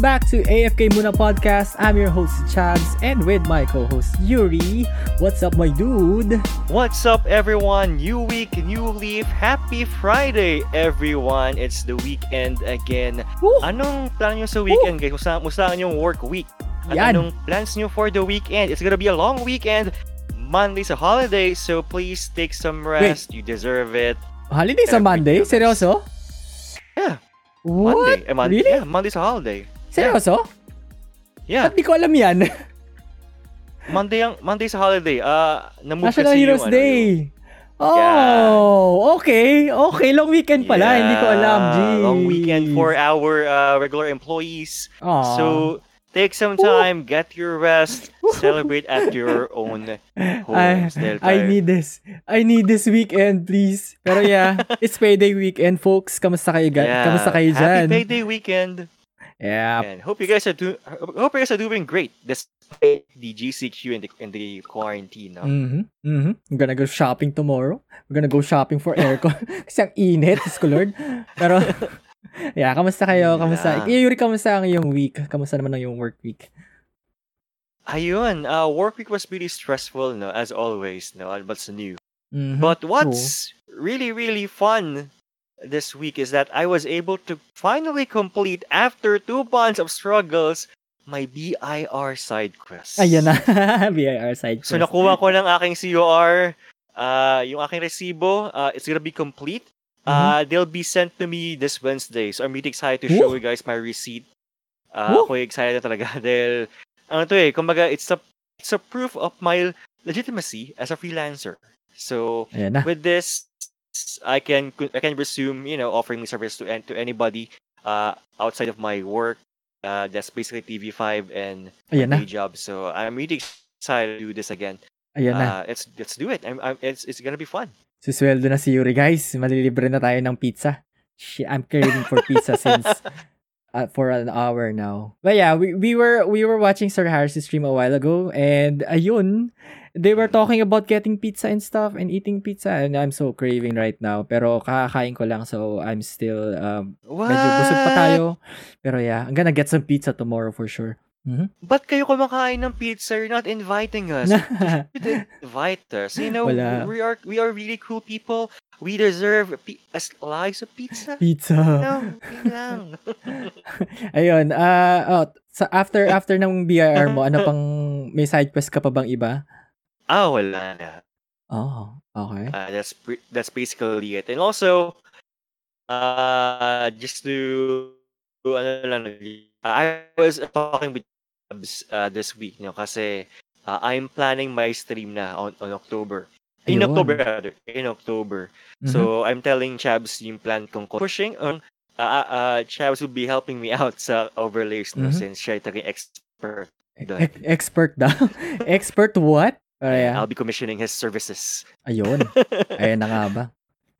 Welcome back to AFK Muna Podcast. I'm your host Chabs and with my co-host Yuri. What's up my dude? What's up everyone? New week, new leaf. Happy Friday everyone. It's the weekend again. Woo! Anong plan nyo sa weekend guys? Musta, musta ang work week? At Yan. anong plans nyo for the weekend? It's gonna be a long weekend. Monday's a holiday, so please take some rest. You deserve it. Holiday sa Monday? Seryoso? Yeah, What? Monday. Eh, Mon- Really? Yeah, Monday's a holiday. Seryoso? Yeah, Ba't di ko alam yan? Monday ang Monday's a holiday. Ah, na-move National kasi Heroes yung, ano, Day. yung- Oh, okay. Okay, long weekend pala. Hindi ko alam. Yeah, Jeez. Long weekend for our uh, regular employees. Aw. So take some time, get your rest, celebrate at your own I. Dahil I tayo- need this. I need this weekend, please. Pero yeah, it's payday weekend, folks. Kamusta kayo, ga- Yeah, Kamusta kayo dyan? Happy payday weekend. Yeah. And hope you guys are do- hope you guys are doing great despite the GCQ and the, and the quarantine. No? Mm-hmm. Mm-hmm. I'm gonna go shopping tomorrow. We're gonna go shopping for aircon. Kasi ang init, Diyos ko Lord. Pero, yeah, kamusta kayo? Kamusta? Yeah. Yuri, kamusta ang iyong week? Kamusta naman ang iyong work week? Ayun, uh, work week was really stressful, no, as always, no, what's new. Mhm. But what's really, really fun this week is that I was able to finally complete, after two months of struggles, my BIR side quest. Ayan na. BIR side So quest. nakuha ko ng aking COR, uh, yung aking resibo, uh, it's gonna be complete. Uh, They'll be sent to me this Wednesday. So I'm really excited to show Woo! you guys my receipt. Uh, ako excited talaga dahil ano to eh, kumbaga it's a it's a proof of my legitimacy as a freelancer. So with this I can I can resume, you know, offering my service to to anybody uh outside of my work. Uh that's basically TV5 and Ayan na. day job. So I'm really excited to do this again. Ayan na. Uh, let's let's do it. I'm, I'm it's it's gonna be fun. Susweldo na si Yuri, guys. Malilibre na tayo ng pizza. I'm craving for pizza since uh, for an hour now. But yeah, we, we were we were watching Sir Harris' stream a while ago and ayun, they were talking about getting pizza and stuff and eating pizza and I'm so craving right now. Pero kakakain ko lang so I'm still um, What? medyo busog pa tayo. Pero yeah, I'm gonna get some pizza tomorrow for sure. Mhm. Ba't kayo kumakain ng pizza? You're not inviting us. You didn't invite us. You know, Wala. we are we are really cool people. We deserve a, pi- a slice of pizza. pizza. No, lang. Ayun, ah oh, sa after after ng BIR mo, ano pang may side quest ka pa bang iba? ah, wala na. Oh, okay. Uh, that's pre- that's basically it. And also, uh, just to ano lang, I was talking with uh, this week, no, kasi uh, I'm planning my stream na on, on October. In Ayun. October, rather. In October. Mhm. So, I'm telling Chabs yung plan kong pushing on. Uh, uh, Chabs will be helping me out sa overlays no, Mhm. since siya yung expert. E- expert daw. expert what? Oh, yeah. I'll be commissioning his services. Ayun. Ayun na nga ba.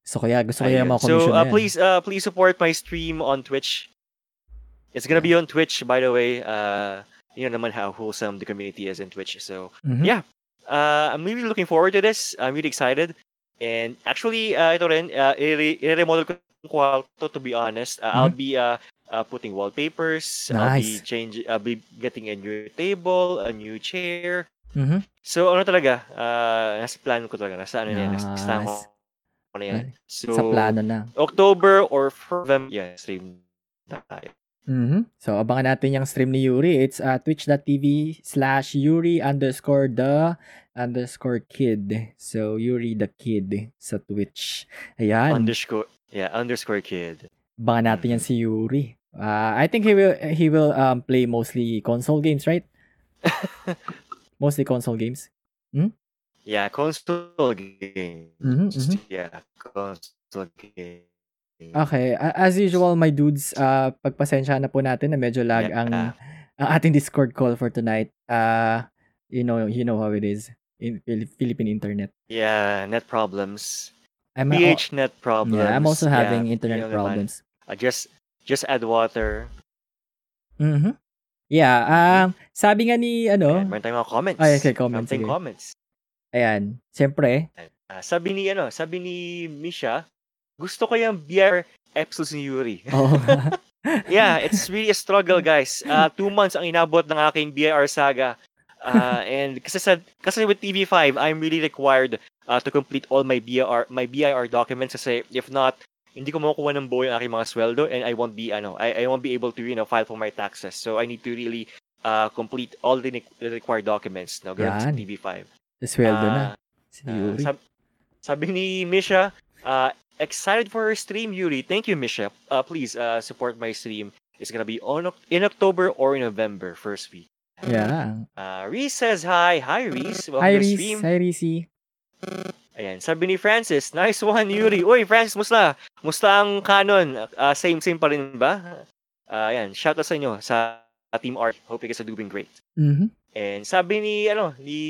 So kaya gusto ko yung mga commission so, uh, please, uh, please support my stream on Twitch. It's gonna be on Twitch, by the way. Uh, you know naman how wholesome the community is in Twitch. So, Mhm. yeah. Uh, I'm really looking forward to this. I'm really excited. And actually, uh, ito rin, uh, i-remodel ko yung kwarto, to be honest. Uh, I'll be uh, uh, putting wallpapers. Nice. I'll be Nice. change. I'll be getting a new table, a new chair. Mhm. So, ano talaga, uh, nasa plan ko talaga. Nasa ano yan, nasa Nice. ko na yan. So, Sa plano na. October or November, yeah, stream na tayo. Mhm. So, abangan natin yung stream ni Yuri. It's uh, twitch.tv slash Yuri underscore the underscore kid. So, Yuri the kid sa Twitch. Ayan. Underscore, yeah, underscore kid. Abangan natin yan si Yuri. Uh, I think he will he will um, play mostly console games, right? mostly console games. Yeah, console games. Mhm, mhm. Yeah, console games. Okay, as usual my dudes, uh pagpasensya na po natin na medyo lag Yeah. ang ang ating Discord call for tonight. Uh you know, you know how it is in Phil- Philippine internet. Yeah, net problems. I'm PH net problems. yeah, I'm also Yeah, having internet yun naman. problems. Uh, just, just add water. Mhm. Yeah, um sabi nga ni ano, Ayan, meron tayong mga comments. Ay, okay, comments, Something sige. comments. ayan, siyempre, Ah, sabi ni, ano, sabi ni Misha, gusto ko yung BR episodes ni Yuri. oh, yeah, it's really a struggle, guys. Uh, two months ang inabot ng aking BIR saga. Uh, and kasi sa, kasi with TV5, I'm really required uh, to complete all my BIR my BIR documents kasi if not, hindi ko makukuha ng buo yung aking mga sweldo and I won't be ano, I, I won't be able to, you know, file for my taxes. So I need to really uh, complete all the, ne- the required documents no, ganun sa Yan. TV5. Sweldo na. Ah, Si Ah, Yuri. sab- sabi ni Misha, uh, excited for her stream, Yuri. Thank you, Misha. Uh, please uh, support my stream. It's gonna be on in October or in November, first week. Yeah. Uh, Reese says hi. Hi, Reese. Welcome Hi, to Reese. stream. Hi, Reese. Ayan, sabi ni Francis, nice one, Yuri. Uy, Francis, musta? Musta ang canon? Uh, same, same pa rin ba? Uh, ayan, shout out sa inyo sa Team Art. Hope you guys are doing great. Mhm. And sabi ni, ano, ni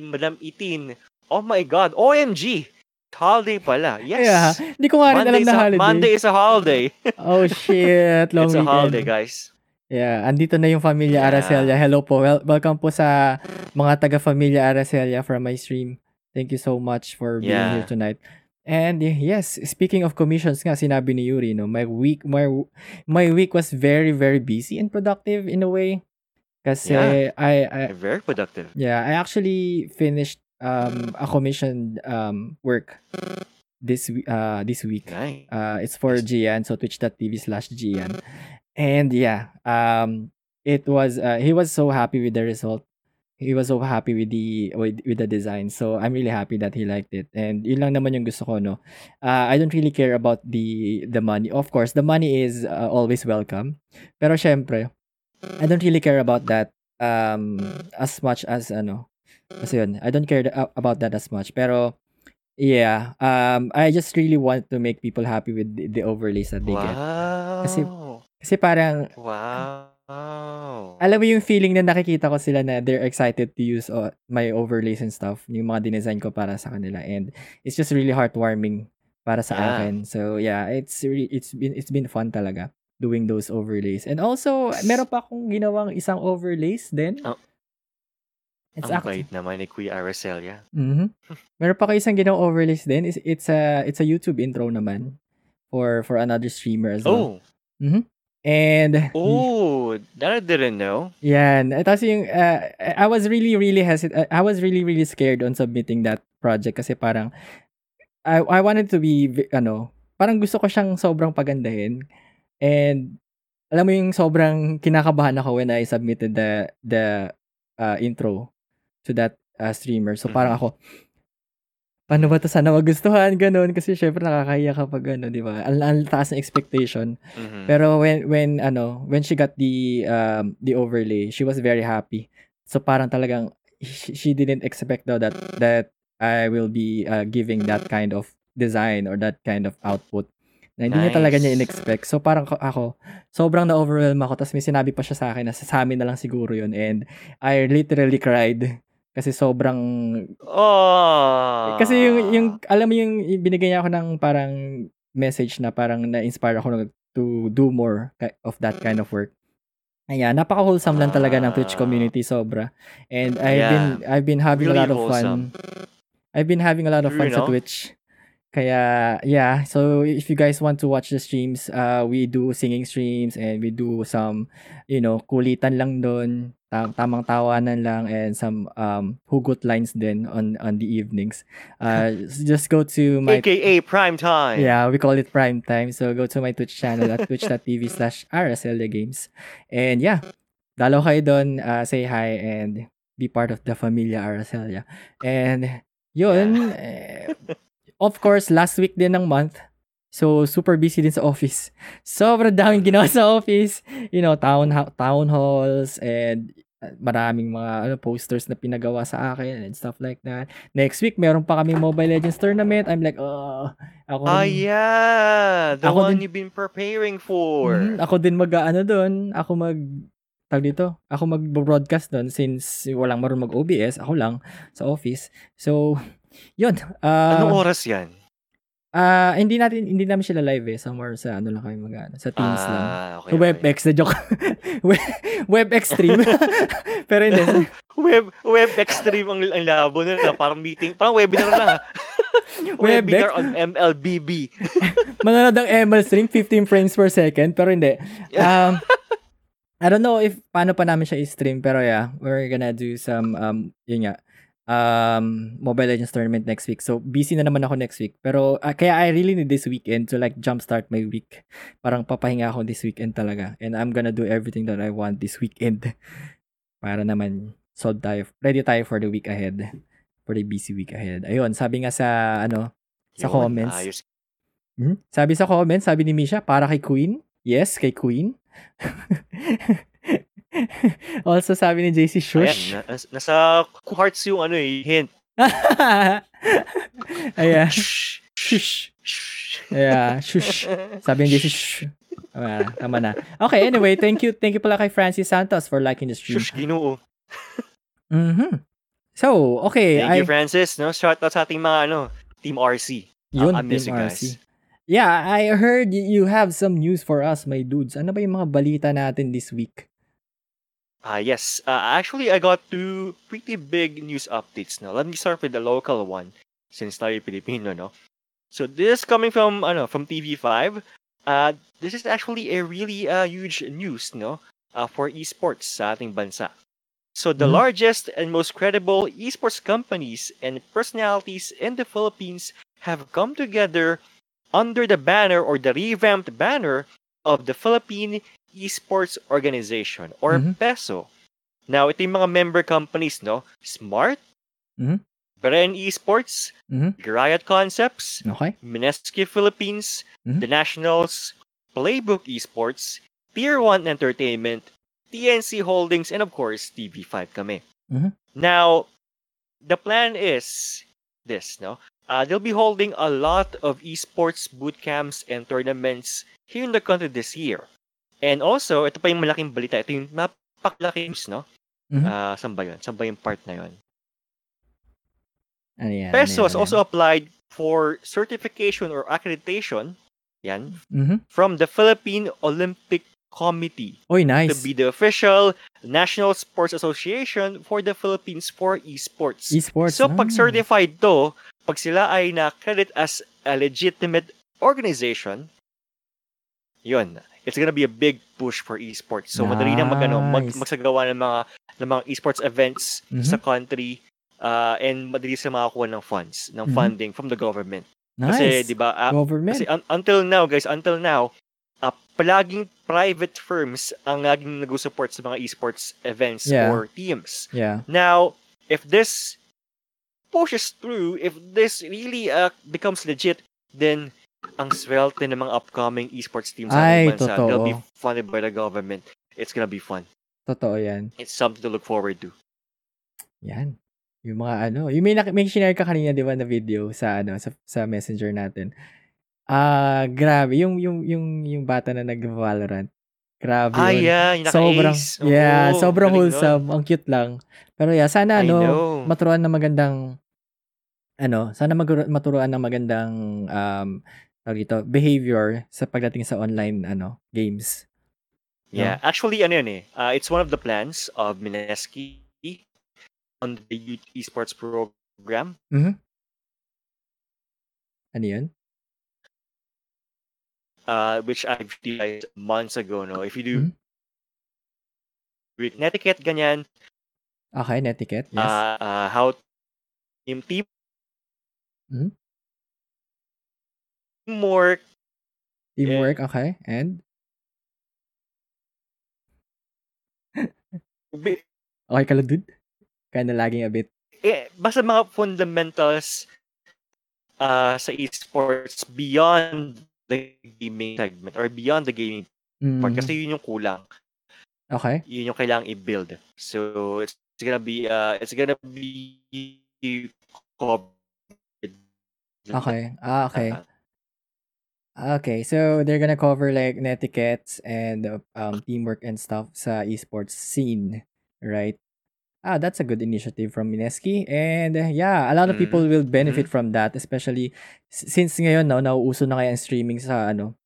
Madam Itin, oh my God, OMG! Holiday pala. Yes. Yeah. Hindi ko nga rin alam Monday, na is a, holiday. Monday is a holiday. Oh, shit. Long it's a weekend. holiday, guys. Yeah, andito na yung Familia Yeah. Araceli. Hello po. Wel- welcome po sa mga taga Familia Araceli from my stream. Thank you so much for being Yeah. here tonight. And yes, speaking of commissions nga, sinabi ni Yuri, no, my week my my week was very very busy and productive in a way. Kasi Yeah. I, I Very productive. yeah, I actually finished um a commissioned um work this uh this week. Nice. Uh, it's for Gian, so twitch.tv slash Gian. And yeah, um, it was, uh, he was so happy with the result. He was so happy with the, with, with the design. So I'm really happy that he liked it. And yun lang naman yung gusto ko, no? Uh, I don't really care about the, the money. Of course, the money is uh, always welcome. Pero syempre, I don't really care about that um, as much as, ano, kasi yun, I don't care th- about that as much. Pero, Yeah, um, I just really want to make people happy with the, the overlays that they get. Kasi- Kasi parang, wow. alam mo yung feeling na nakikita ko sila na they're excited to use uh, my overlays and stuff, yung mga dinesign ko para sa kanila. And it's just really heartwarming para sa Yeah. akin. So yeah, it's re- it's been it's been fun talaga doing those overlays. And also, meron pa akong ginawang isang overlays din. Oh. It's Ang actually, bait naman ni Kuya Aracelia. Mhm. Meron pa kayo isang ginawang overlays din. It's, it's a it's a YouTube intro naman for for another streamer as well. Oh. And Oh, that I didn't know. yan, Eh, tapos yung uh, I was really really hesitant. I was really really scared on submitting that project kasi parang I I wanted to be ano, parang gusto ko siyang sobrang pagandahin. And alam mo yung sobrang kinakabahan ako when I submitted the the uh, intro to that uh, streamer. So parang Mhm. ako paano ba to sana magustuhan ganun kasi syempre nakakahiya kapag ano, 'di ba? Ang, ang taas ng expectation. Mhm. Pero when when ano, when she got the um the overlay, she was very happy. So parang talagang she, she didn't expect though that that I will be uh, giving that kind of design or that kind of output. Na hindi niya talaga niya Nice. in-expect. So parang ko- ako, sobrang na-overwhelm ako. Tapos may sinabi pa siya sa akin na sa amin na lang siguro yun. And I literally cried. Kasi sobrang Oh. kasi yung, yung, alam mo yung, binigay niya ako ng parang message na parang na-inspire ako to do more of that kind of work. Ayan, napaka-wholesome lang talaga ng Twitch Ah. community sobra. And I've Yeah. been I've been having Really a lot of wholesome. fun. I've been having a lot of fun sa no? Twitch. Kaya, yeah. So, if you guys want to watch the streams, uh, we do singing streams and we do some, you know, kulitan lang doon, tam- tamang tawanan lang, and some um, hugot lines din on on the evenings. Uh, just go to my... AKA prime time. Yeah, we call it prime time. So, go to my Twitch channel at twitch.tv slash Games. And yeah, dalaw kayo doon, uh, say hi, and be part of the Familia Aracelia. And yun, eh, of course, last week din ng month. So, super busy din sa office. Sobrang daming ginawa sa office. You know, town, town halls and uh, maraming mga ano, posters na pinagawa sa akin and stuff like that. Next week, meron pa kami Mobile Legends tournament. I'm like, oh, ako Ah, rin- yeah. The Ako one din- you've been preparing for. Mhm, ako din mag ano doon, ako mag tag dito, ako mag-broadcast doon since walang marunong mag-OBS, ako lang sa office. So, yun. Anong Uh, oras yan? Ah, hindi natin hindi namin sila live eh, somewhere sa ano lang kami mag sa Teams lang. Ah, okay, Sa okay. WebEx, na joke. We- WebEx stream. Pero hindi. web web extreme ang, ang labo nila. Parang meeting, parang webinar lang. ah. webinar on MLBB. Manonood ng ML stream, 15 frames per second, pero hindi. Um, I don't know if paano pa namin siya i-stream, pero yeah, we're gonna do some, um, yun nga, um, Mobile Legends tournament next week. So, busy na naman ako next week. Pero, ah, kaya I really need this weekend to like jumpstart my week. Parang papahinga ako this weekend talaga. And I'm gonna do everything that I want this weekend. Para naman, solve tayo, ready tayo for the week ahead. For the busy week ahead. Ayun, sabi nga sa, ano, sa Yun, comments. ayos. Hmm? Sabi sa comments, sabi ni Misha, para kay Queen. Yes, kay Queen. also, sabi ni JC, shush. Ayan, na, nasa hearts yung ano eh, hint. Ayan. Shush. Shh. Yeah, shush. Sabi ni JC, shh. Ah, tama na. Okay, anyway, thank you. Thank you pala kay Francis Santos for liking the stream. Shush, ginoo. Mhm. So, okay. Thank I, you, Francis. No? Shout out sa ating mga ano, Team RC. Yun, I miss Team you RC. guys. Yeah, I heard you have some news for us, my dudes. Ano ba yung mga balita natin this week? Ah, yes. Uh, actually, I got two pretty big news updates now. Let me start with the local one, since tayo Filipino, no? So this is coming from ano from TV5. Uh, this is actually a really uh, huge news, no? Uh, for esports sa ating bansa. So the Mhm. largest and most credible esports companies and personalities in the Philippines have come together under the banner or the revamped banner of the Philippine Esports Organization or Mhm. PESO. Now, ito yung mga member companies, no? Smart, Mhm. Bren Esports, Mhm. Riot Concepts, Okay? Mineski Philippines, Mhm. The Nationals, Playbook Esports, Tier 1 Entertainment, TNC Holdings, and of course, TV5 kami. Mhm. Now, the plan is this, no? Uh, they'll be holding a lot of esports boot camps and tournaments here in the country this year. And also, ito pa yung malaking balita. Ito yung napakalaking news, no? Mhm. Ah, saan ba yun? Saan ba yung part na yun? Ano yan? PESO ano has also applied for certification or accreditation yan, Mhm. from the Philippine Olympic Committee Oy, to nice. be the official National Sports Association for the Philippines for esports. Esports. so, pag ah. certified to, pag sila ay na-credit as a legitimate organization, yun, it's gonna be a big push for esports. So, madali na mag, ano, mag, Nice. magsagawa ng mga, ng mga esports events Mhm. sa country uh, and madali sila makakuha ng funds, ng Mhm. funding from the government. Nice. Kasi, di ba, ah, Government. kasi un- until now, guys, until now, uh, palaging private firms ang laging nag-support sa mga esports events Yeah. or teams. yeah. Now, if this pushes through, if this really uh, becomes legit, then ang swerte ng mga upcoming esports teams sa Ay, bansa, they'll be funded by the government. It's gonna be fun. Totoo yan. It's something to look forward to. Yan. Yung mga ano, yung may, may share ka kanina, di ba, na video sa ano, sa, sa messenger natin. Ah, grabe. Yung, yung, yung, yung bata na nag-Valorant. Grabe Ah, yun. yeah, yung Sobrang, naka-ace. yeah, Oo, sobrang galing nun. wholesome. Ang cute lang. Pero yeah, sana ano, maturuan ng magandang, ano, sana mag- maturuan ng magandang, um, tawag dito, behavior sa pagdating sa online, ano, games. Yeah, actually, ano yun eh. Uh, it's one of the plans of Mineski on the youth esports program. Ano yun? uh, which I've realized months ago, no? If you do Mhm. with netiquette, ganyan, Okay, netiquette. Yes. uh, uh, how yung team Mhm. Teamwork, Teamwork, okay. And? bi- Okay ka lang, dude? Kinda lagging a bit. eh, basta mga fundamentals uh, sa esports beyond the gaming segment or beyond the gaming part Mm, kasi yun yung kulang. okay. Yun yung kailangang i-build. So it's gonna be uh it's gonna be covered. Okay. Ah, okay. Uh, Okay, so they're gonna cover like netiquettes and um teamwork and stuff sa esports scene, right? Ah, that's a good initiative from Mineski. And uh, yeah, a lot of people will benefit from that, especially since ngayon no, nauuso na kaya ang streaming sa ano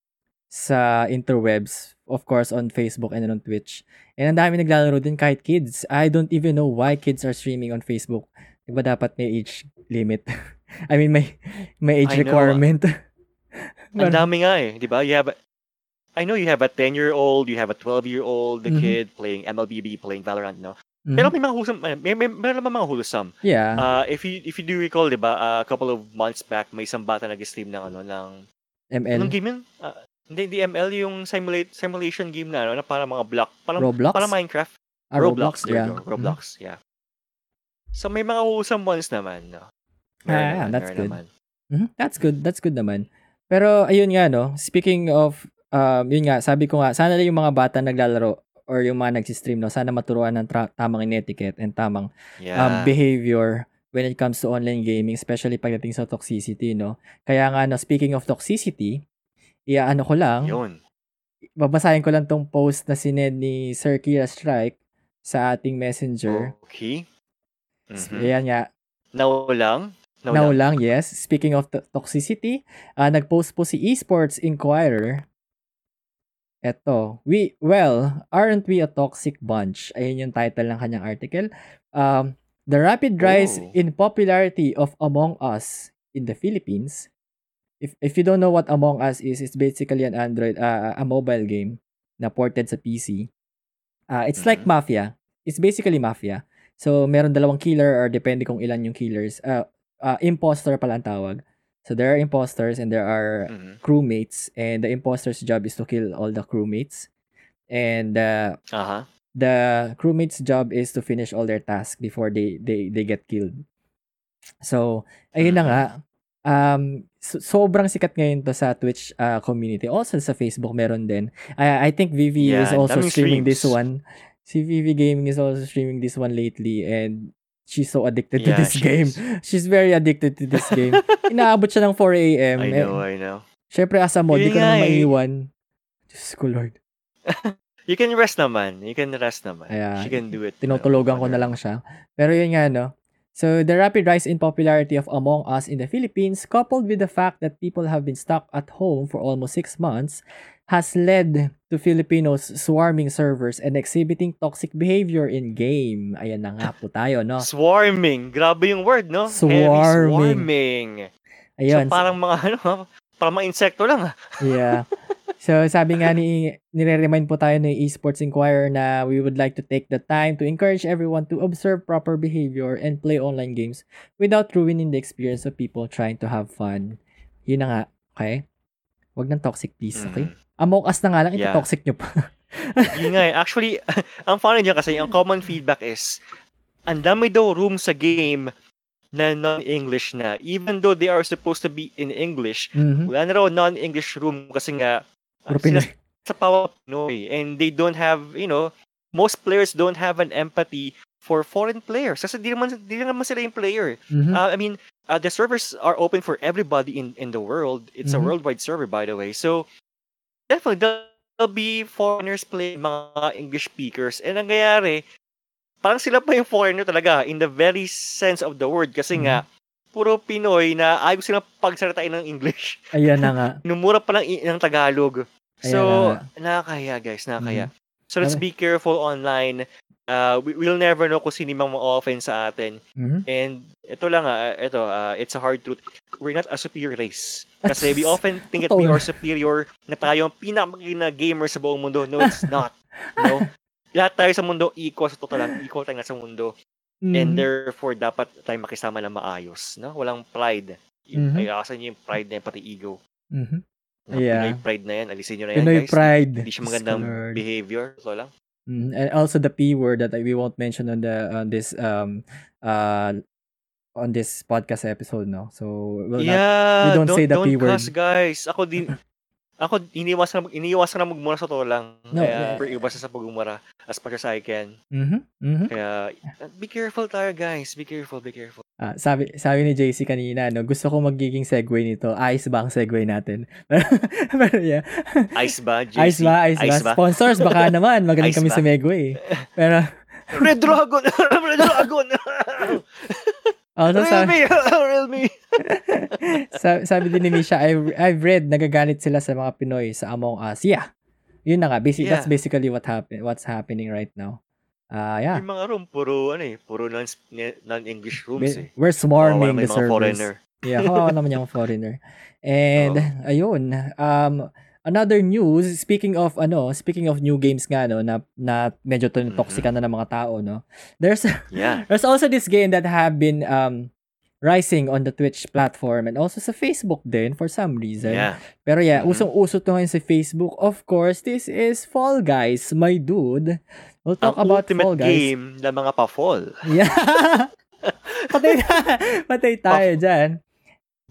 sa interwebs, of course on Facebook and on Twitch. And ang dami naglalaro din kahit kids. I don't even know why kids are streaming on Facebook. Di ba dapat may age limit? I mean, may may age I know. Ang dami nga eh, di ba? You have a, I know you have a 10-year-old, you have a 12-year-old the Mhm. kid playing MLBB, playing Valorant, no? Mhm. Pero may mga wholesome, may, may, meron naman mga wholesome. yeah. Uh, if you if you do recall, di ba, uh, a couple of months back, may isang bata nag-stream ng ano, ng, ML. anong game yun? Ah, hindi, hindi ML, yung simulate, simulation game na, ano, na para mga block, parang, Roblox? parang Minecraft. Ah, Roblox, there yeah. go. Roblox, yeah. So may mga wholesome ones naman, no? Ah, naman, that's meron good. naman. Mhm, That's good. That's good naman. Pero ayun nga no, speaking of um yun nga, sabi ko nga sana yung mga bata naglalaro or yung mga nagsi-stream no, sana maturuan ng tra- tamang etiquette and tamang Yeah. um, behavior when it comes to online gaming, especially pagdating sa toxicity, no. Kaya nga no, speaking of toxicity, iaano ko lang, Yun. babasahin ko lang tong post na sinend ni Sir Kira Strike sa ating messenger. Okay. Mhm. Ayan nga, Now lang? Now, Now lang. lang, yes. Speaking of to- toxicity, ah, nag-post po si Esports Inquirer. Eto, we, well, aren't we a toxic bunch? Ayun yung title ng kanyang article. Um, the rapid rise Oh. in popularity of Among Us in the Philippines. If if you don't know what Among Us is, it's basically an Android, uh, a mobile game na ported sa PC. Uh, it's like Mhm. Mafia. It's basically Mafia. So, meron dalawang killer or depende kung ilan yung killers. Uh, uh, imposter pala ang tawag. So, there are imposters and there are Mhm. crewmates and the imposter's job is to kill all the crewmates. And uh, Aha. the crewmates' job is to finish all their tasks before they they they get killed. So, ayun na nga. Um, so- sobrang sikat ngayon to sa Twitch uh, community. Also sa Facebook meron din. I I think Vivi Yeah, is also streaming this streams. one. Si Vivi Gaming is also streaming this one lately and she's so addicted to Yeah, this she game. is. She's very addicted to this game. Inaabot siya ng 4 a.m. I Eh, know, I know. Syempre as a mod, di Yun ko nga naman eh. maiwan. Diyos ko Lord. You can rest naman. You can rest naman. Ayan. She can do it. Tinutulogan ko uh, na lang siya. Pero yun nga, no? So, the rapid rise in popularity of Among Us in the Philippines, coupled with the fact that people have been stuck at home for almost six months, has led to Filipinos swarming servers and exhibiting toxic behavior in game. Ayan na nga po tayo, no? Swarming. Grabe yung word, no? Heavy Swarming. swarming. Ayun. So, parang mga, ano, parang mga insekto lang. ah. Yeah. So, sabi nga ni, nire-remind po tayo ni Esports Inquirer na we would like to take the time to encourage everyone to observe proper behavior and play online games without ruining the experience of people trying to have fun. Yun na nga, okay? Wag ng toxic please, okay? Mhm. Among Us na nga lang, Yeah. toxic nyo pa. Yun nga eh. Actually, ang funny niya kasi, ang common feedback is, ang dami daw room sa game na non-English na. Even though they are supposed to be in English, Mhm. wala na raw non-English room kasi nga, ah, sila Pinoy. sa Power Pinoy. And they don't have, you know, most players don't have an empathy for foreign players. Kasi di naman, di naman sila yung player. Mhm. Uh, I mean, uh, the servers are open for everybody in, in the world. It's a Mhm. worldwide server, by the way. So, definitely, there'll, be foreigners playing mga English speakers. And ang nangyayari, parang sila pa yung foreigner talaga in the very sense of the word. Kasi nga, puro Pinoy na ayaw silang pagsalitain ng English. Ayan na nga. Numura pa ng, ng Tagalog. So, Ayan nakakaya guys, nakakaya. Mhm. So, let's Sabi- be careful online. Uh, we, we'll never know kung sino yung mga offense sa atin. Mhm. And ito lang ah, ito, uh, it's a hard truth. We're not a superior race. Kasi we often think that we are superior, na tayo ang pinakamagaling na gamer sa buong mundo. No, it's not. No? Lahat tayo sa mundo equal sa totoo lang. Equal tayo nga sa mundo. And Mhm. therefore, dapat tayo makisama na maayos. No? Walang pride. Yung, Mhm. Ay, akasan niyo yung pride na yan, pati ego. Mhm. Yeah. Pinoy pride na yan. Alisin nyo na yan, Pinoy guys. pride. Hindi siya magandang Lord. behavior. So lang. Mm, and also the P word that we won't mention on the on this um uh on this podcast episode, no. So we'll not, yeah, we don't say the don't P word. cuss, guys. Ako din, ako iniiwasan na, iniiwasan na magmura sa to lang. No, Kaya, eh. iwasan sa pagmumura as much as I can. Mhm. Mhm. Kaya, be careful tayo, guys. Be careful, be careful. Ah, sabi sabi ni JC kanina, no, gusto ko magiging segue nito. Ayos ba ang segue natin? Pero yeah. Ice ba, JC? Ayos ba? Ayos, ba? Sponsors baka naman. Magaling Ayos kami ba? sa Megway. Pero Red Dragon! Red Dragon! Also, Real sa, me! Real me! sa, sabi din ni Misha, I've, I've read nagagalit sila sa mga Pinoy sa Among Us. Yeah. Yun na nga. Basic, That's Yeah. basically what happen, what's happening right now. Ah, yeah. Yung mga room, puro, ano eh, puro non- non-English rooms eh. We're swarming the servers. foreigner. Yeah, kawawa naman yung foreigner. And, Oo. ayun, um, another news, speaking of, ano, speaking of new games nga, no, na, na medyo to- Mhm. toxic na ng mga tao, no, there's, Yeah. there's also this game that have been, um, rising on the Twitch platform and also sa Facebook din for some reason. Yeah. Pero yeah, Mhm. usong-uso to ngayon sa Facebook. Of course, this is Fall Guys, my dude. We'll talk Ang about Fall Guys. game ng mga pa-fall. Yeah. patay, patay tayo dyan.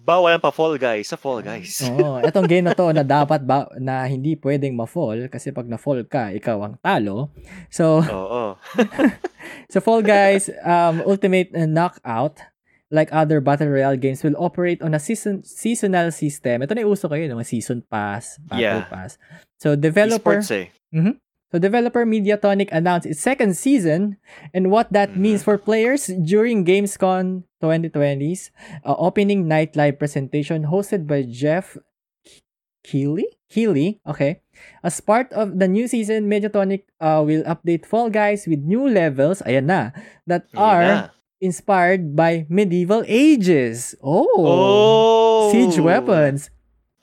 Bawal ang pa-fall guys sa Fall Guys. Oo, etong game na to na dapat ba na hindi pwedeng ma-fall kasi pag na-fall ka, ikaw ang talo. So, Oo. so Fall Guys um Ultimate uh, Knockout like other battle royale games will operate on a season seasonal system. Ito na uso kayo, mga season pass, battle Yeah. pass. So developer Esports eh. So developer Mediatonic announced its second season and what that Mhm. means for players during Gamescom 2020's uh, opening night live presentation hosted by Jeff Keighley. Keighley, okay. As part of the new season, Mediatonic uh, will update Fall Guys with new levels, ayan na, that Yun are na. inspired by medieval ages. Oh, Oh! siege weapons.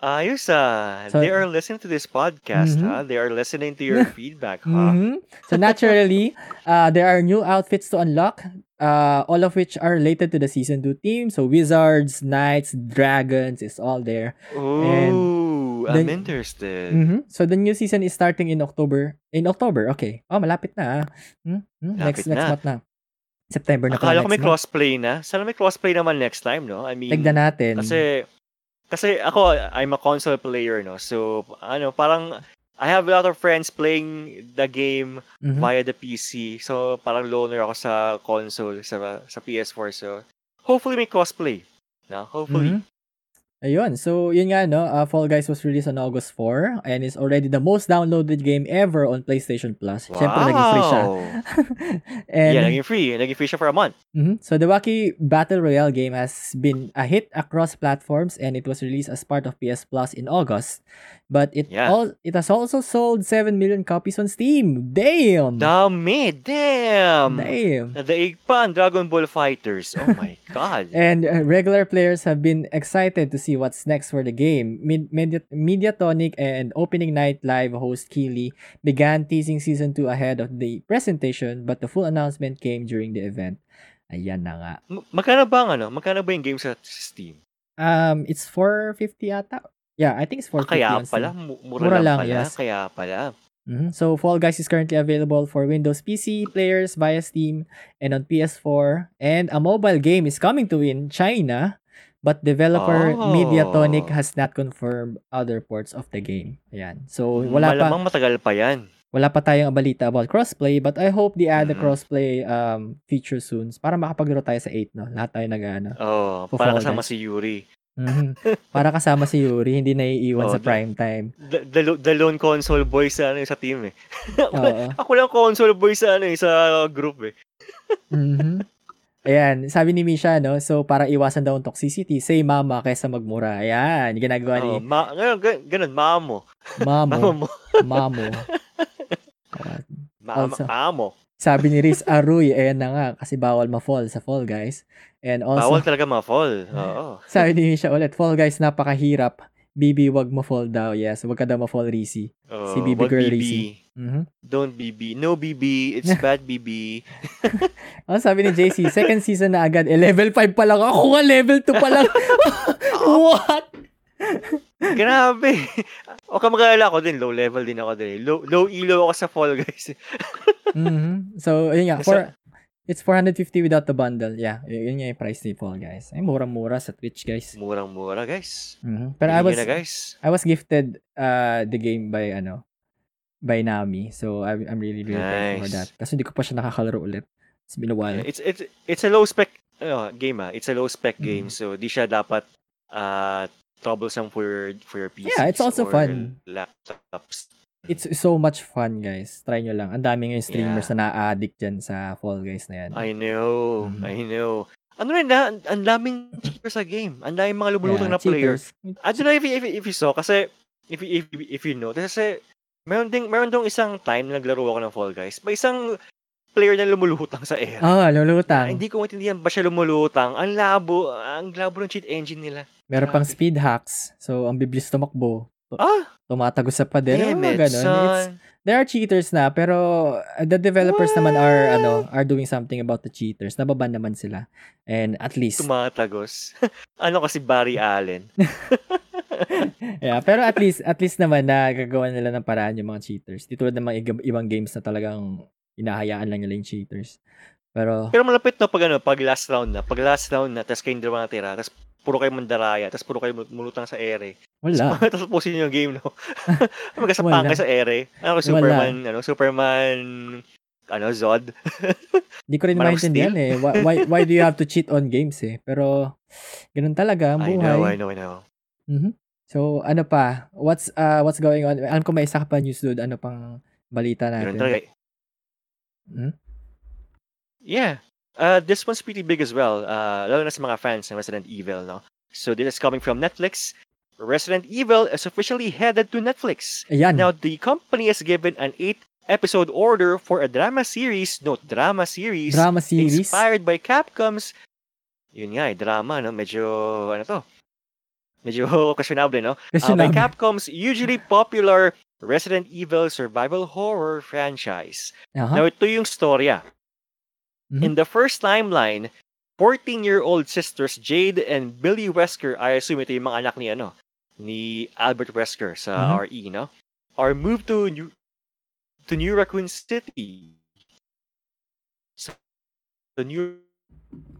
Ayos ah. So- they are listening to this podcast, Mhm. ha? They are listening to your feedback, ha? Mhm. So naturally, uh, there are new outfits to unlock, uh, all of which are related to the season two team. So wizards, knights, dragons is all there. Ooh, I'm the- interested. Mhm. So the new season is starting in October. In October, okay. Oh, malapit na. ah. Hmm? Hmm? Next Malapit next na. month na. September na Akala ko may next month. crossplay na. Sana may crossplay naman next time, no? I mean, Tignan natin. kasi, kasi ako, I'm a console player, no? So, ano, parang, I have a lot of friends playing the game Mhm. via the PC. So, parang loner ako sa console, sa, sa PS4. So, hopefully may crossplay. No? Hopefully. Mhm. Ayun. So, yun nga, no? Uh, Fall Guys was released on August 4 and is already the most downloaded game ever on PlayStation Plus. Siyempre, naging free siya. and, yeah, naging free. Naging free siya for a month. Mhm. So the Wacky Battle Royale game has been a hit across platforms and it was released as part of PS Plus in August. But it Yeah. all it has also sold 7 million copies on Steam. Damn. Dami! Damn! Damn. Nadaig pa ang Dragon Ball Fighters. Oh my God. And uh, regular players have been excited to see what's next for the game. Mid- Media- Mediatonic and opening night live host Keely began teasing season 2 ahead of the presentation, but the full announcement came during the event. Ayan na nga. M- magkano ba ang ano? Magkano ba yung game sa sa Steam? Um, it's 450 ata. Yeah, I think it's Ah, 450 kaya on Steam. pala. mu- Mura, Mura lang, lang, pala. yes. Kaya pala. Mhm. So Fall Guys is currently available for Windows PC players via Steam and on PS4. And a mobile game is coming to in China, but developer Oh. Mediatonic has not confirmed other ports of the game. Ayan. So wala pa Malamang matagal pa yan. wala pa tayong balita about crossplay, but I hope they add the Mhm. crossplay um feature soon para makapaglaro tayo sa 8, no? Lahat tayo nag-ano. Oh, For para Fall kasama Guys. si Yuri. Mhm. Para kasama si Yuri, hindi naiiwan Oh, sa prime time. The, the, the lone console boy sa, ano, sa team eh. Ako lang console boy sa, ano, eh, sa group eh. Mhm. Ayan, sabi ni Misha, no? So, para iwasan daw ang toxicity, say mama kaysa magmura. Ayan, ginagawa ni Oh, ma, ganun, ganun, mamo. mamo. Mamo mo. Mamo. Mama, Also- amo. Sabi ni Riz Aruy, ayan na nga, kasi bawal ma-fall sa Fall Guys. And also, Bawal talaga ma-fall. Oo. sabi ni Misha ulit, Fall Guys, napakahirap. Bibi, wag mo fall daw. Yes, wag ka daw ma-fall, Risi. Oh, Si BB girl BB. Rizzy. Mhm. Don't BB. No BB. It's bad BB. Oh, sabi ni JC, second season na agad. Eh, level 5 pa lang. Ako nga, level 2 pa lang. What? Grabe. O ka mag-alala ako din. Low level din ako din. Low, low elo ako sa Fall Guys. Mhm. So, ayun nga. For, it's 450 without the bundle. Yeah, yun nga yung price ni Fall, guys. Ay, murang-mura sa Twitch, guys. Murang-mura, guys. Mhm. Pero I was, na, guys. I was gifted uh, the game by, ano, by Nami. So, I'm, I'm really, really thankful for Nice. that. Kasi hindi ko pa siya nakakalaro ulit. It's been a while. It's it's it's a low spec ano, game ah. It's a low spec game Mhm. so di siya dapat uh troublesome for your for your PC. Yeah, it's also fun. Laptops. It's so much fun, guys. Try nyo lang. Ang dami ngayon streamers Yeah. na na-addict dyan sa Fall Guys na yan. I know. Mhm. I know. ano rin na, ang- ang daming cheaters sa game. Ang daming mga lumulutang Yeah, na player. cheaters. I don't know if, if, if you saw, kasi, if, if, if you know, kasi, meron ding, meron dong isang time na naglaro ako ng Fall Guys. May isang player na lumulutang sa air. Ah, Ah, lulutang. hindi ko maintindihan ba siya lumulutang. Ang labo, ang labo ng cheat engine nila. Meron pang speed hacks. So, ang biblis tumakbo. Ah, Tumatagos sa pader. damn Mga it, ganun. It's, son. there are cheaters na, pero uh, the developers naman are, What? ano, are doing something about the cheaters. Nababan naman sila. And at least, Tumatagos. ano kasi Barry Allen? yeah, pero at least, at least naman na gagawa nila ng paraan yung mga cheaters. Di tulad ng mga ibang games na talagang inahayaan lang nila yung cheaters. Pero, Pero malapit na pag ano, pag last round na. Pag last round na, tapos kayong dalawa natira, tapos puro kayo mandaraya, tapos puro kayo mulutang sa ere. wala. tapos tapusin yung game, no? Magkasapang Wala. kayo sa ere. Ano, Wala. Superman, ano, Superman, ano, Zod. Hindi ko rin maintindihan eh. Why, why, why do you have to cheat on games eh? Pero, ganun talaga ang I buhay. know, I know, I know. Mhm. So, ano pa? What's uh what's going on? Alam ko may isa ka pa news dude. Ano pang balita Ganun natin? talaga. Hmm? Yeah. Uh, this one's pretty big as well. Uh, lalo na sa mga fans ng Resident Evil, no? So this is coming from Netflix. Resident Evil is officially headed to Netflix. Ayan. Now, the company has given an eight episode order for a drama series, note, drama series, drama series. inspired by Capcom's, yun nga, eh, drama, no? Medyo, ano to? Medyo questionable, no? Uh, by Capcom's usually popular Resident Evil survival horror franchise. Aha. Now, ito yung storya. Mhm. In the first timeline, 14-year-old sisters Jade and Billy Wesker, I assume ito yung mga anak ni ano, ni Albert Wesker sa Mhm. RE, no? Are moved to New to New Raccoon City. So, the New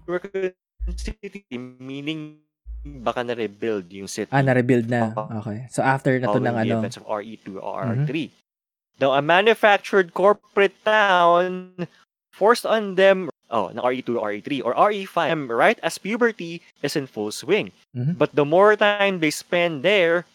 Raccoon City, meaning baka na-rebuild yung city. Ah, na-rebuild na. Okay. So, after na to ng the ano. events of RE2 or R3. Now, a manufactured corporate town forced on them, oh, na RE2 or RE3 or RE5, right as puberty is in full swing. Mhm. But the more time they spend there,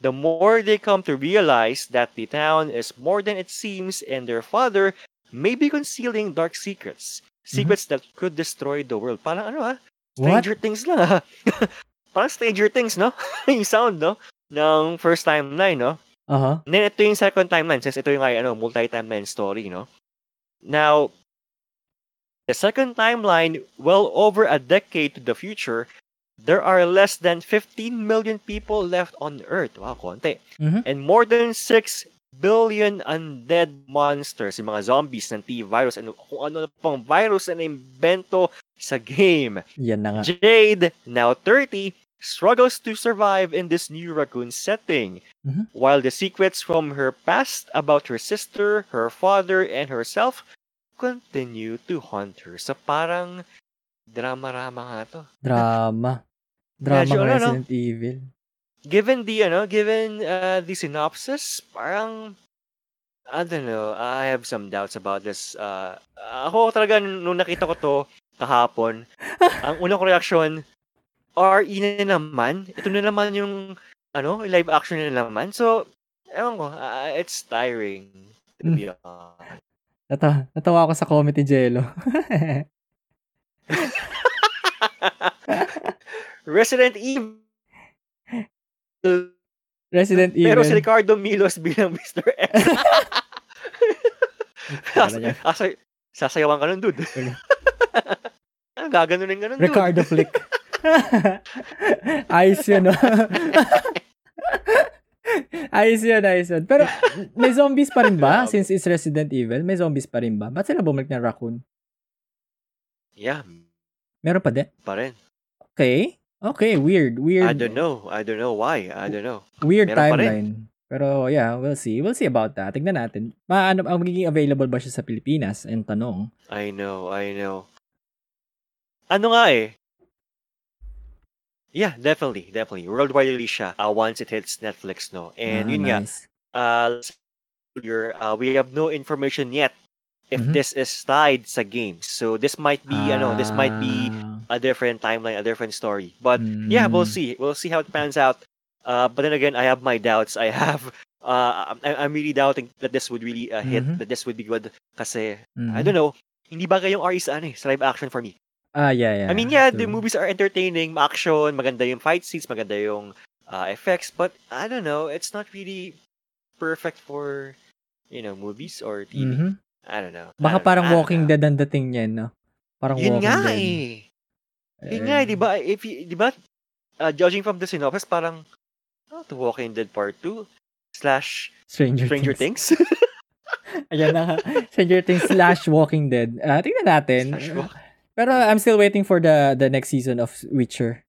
the more they come to realize that the town is more than it seems and their father may be concealing dark secrets. Secrets that could destroy the world. Parang ano What? Stranger Things lang ah. Parang Stranger Things, no? yung sound, no? Ng first timeline, no? Aha. And then ito yung second timeline since ito yung ay, ano, multi-timeline story, no? Now, the second timeline, well over a decade to the future, there are less than 15 million people left on Earth. Wow, konti. Mhm. And more than 6 billion undead monsters, yung mga zombies ng T-virus, ano, kung ano pang virus na invento sa game. Yan na nga. Jade, now 30, struggles to survive in this new raccoon setting. Mhm. While the secrets from her past about her sister, her father, and herself continue to haunt her. So parang drama-rama nga to. Drama. Drama Medyo ano, no? Resident Evil. Given the, ano, given uh, the synopsis, parang I don't know, I have some doubts about this. Uh, ako talaga, nung nakita ko to kahapon, ang unang ko reaction, RE na naman. Ito na naman yung ano, live action na naman. So, ewan ko, uh, it's tiring. To be honest. Nata natawa ako sa comment ni Jello. Resident Evil. Resident Evil. Pero si Ricardo Milos bilang Mr. X. Asa, sasayawan ka nun, dude. Ano, gaganunin ka nun, dude. Ricardo Flick. ayos yun, no? ayos yun, ayos yun. Pero, may zombies pa rin ba? Since it's Resident Evil, may zombies pa rin ba? Ba't sila bumalik ng raccoon? Yeah, Meron pa din? pa rin. Okay. Okay, weird. Weird. I don't know. I don't know why. I don't know. Weird Meron timeline. Pero yeah, we'll see. We'll see about that. Tignan natin. Paano ang magiging available ba siya sa Pilipinas? And tanong. I know, I know. Ano nga eh? Yeah, definitely, definitely. Worldwide release siya uh, once it hits Netflix, no? And Ah, yun nga, nice. uh, earlier, uh, we have no information yet if Mhm. this is tied sa games. So this might be, ano, this might be Ah, a different timeline, a different story. But yeah, we'll mm. see. We'll see how it pans out. Uh, but then again, I have my doubts. I have, uh, I'm, I'm really doubting that this would really uh, hit, Mhm. that this would be good. Kasi. I don't know, hindi ba kayong RE sa ano eh, sa live action for me? Ah, yeah, yeah. I mean, yeah, the true. movies are entertaining, action, maganda yung fight scenes, maganda yung uh, effects, but I don't know, it's not really perfect for, you know, movies or TV. Mhm. I don't know. Baka don't- parang Walking know. Dead ang dating niyan, no? Parang Yun Walking nga Dead. eh. Yun nga eh, di ba? If di ba, uh, judging from the synopsis, parang, oh, The Walking Dead Part 2 slash Stranger, Stranger Things. Things. Ayan na. Stranger Things slash Walking Dead. Ah, tingnan natin. Slash Walk- Pero I'm still waiting for the the next season of Witcher.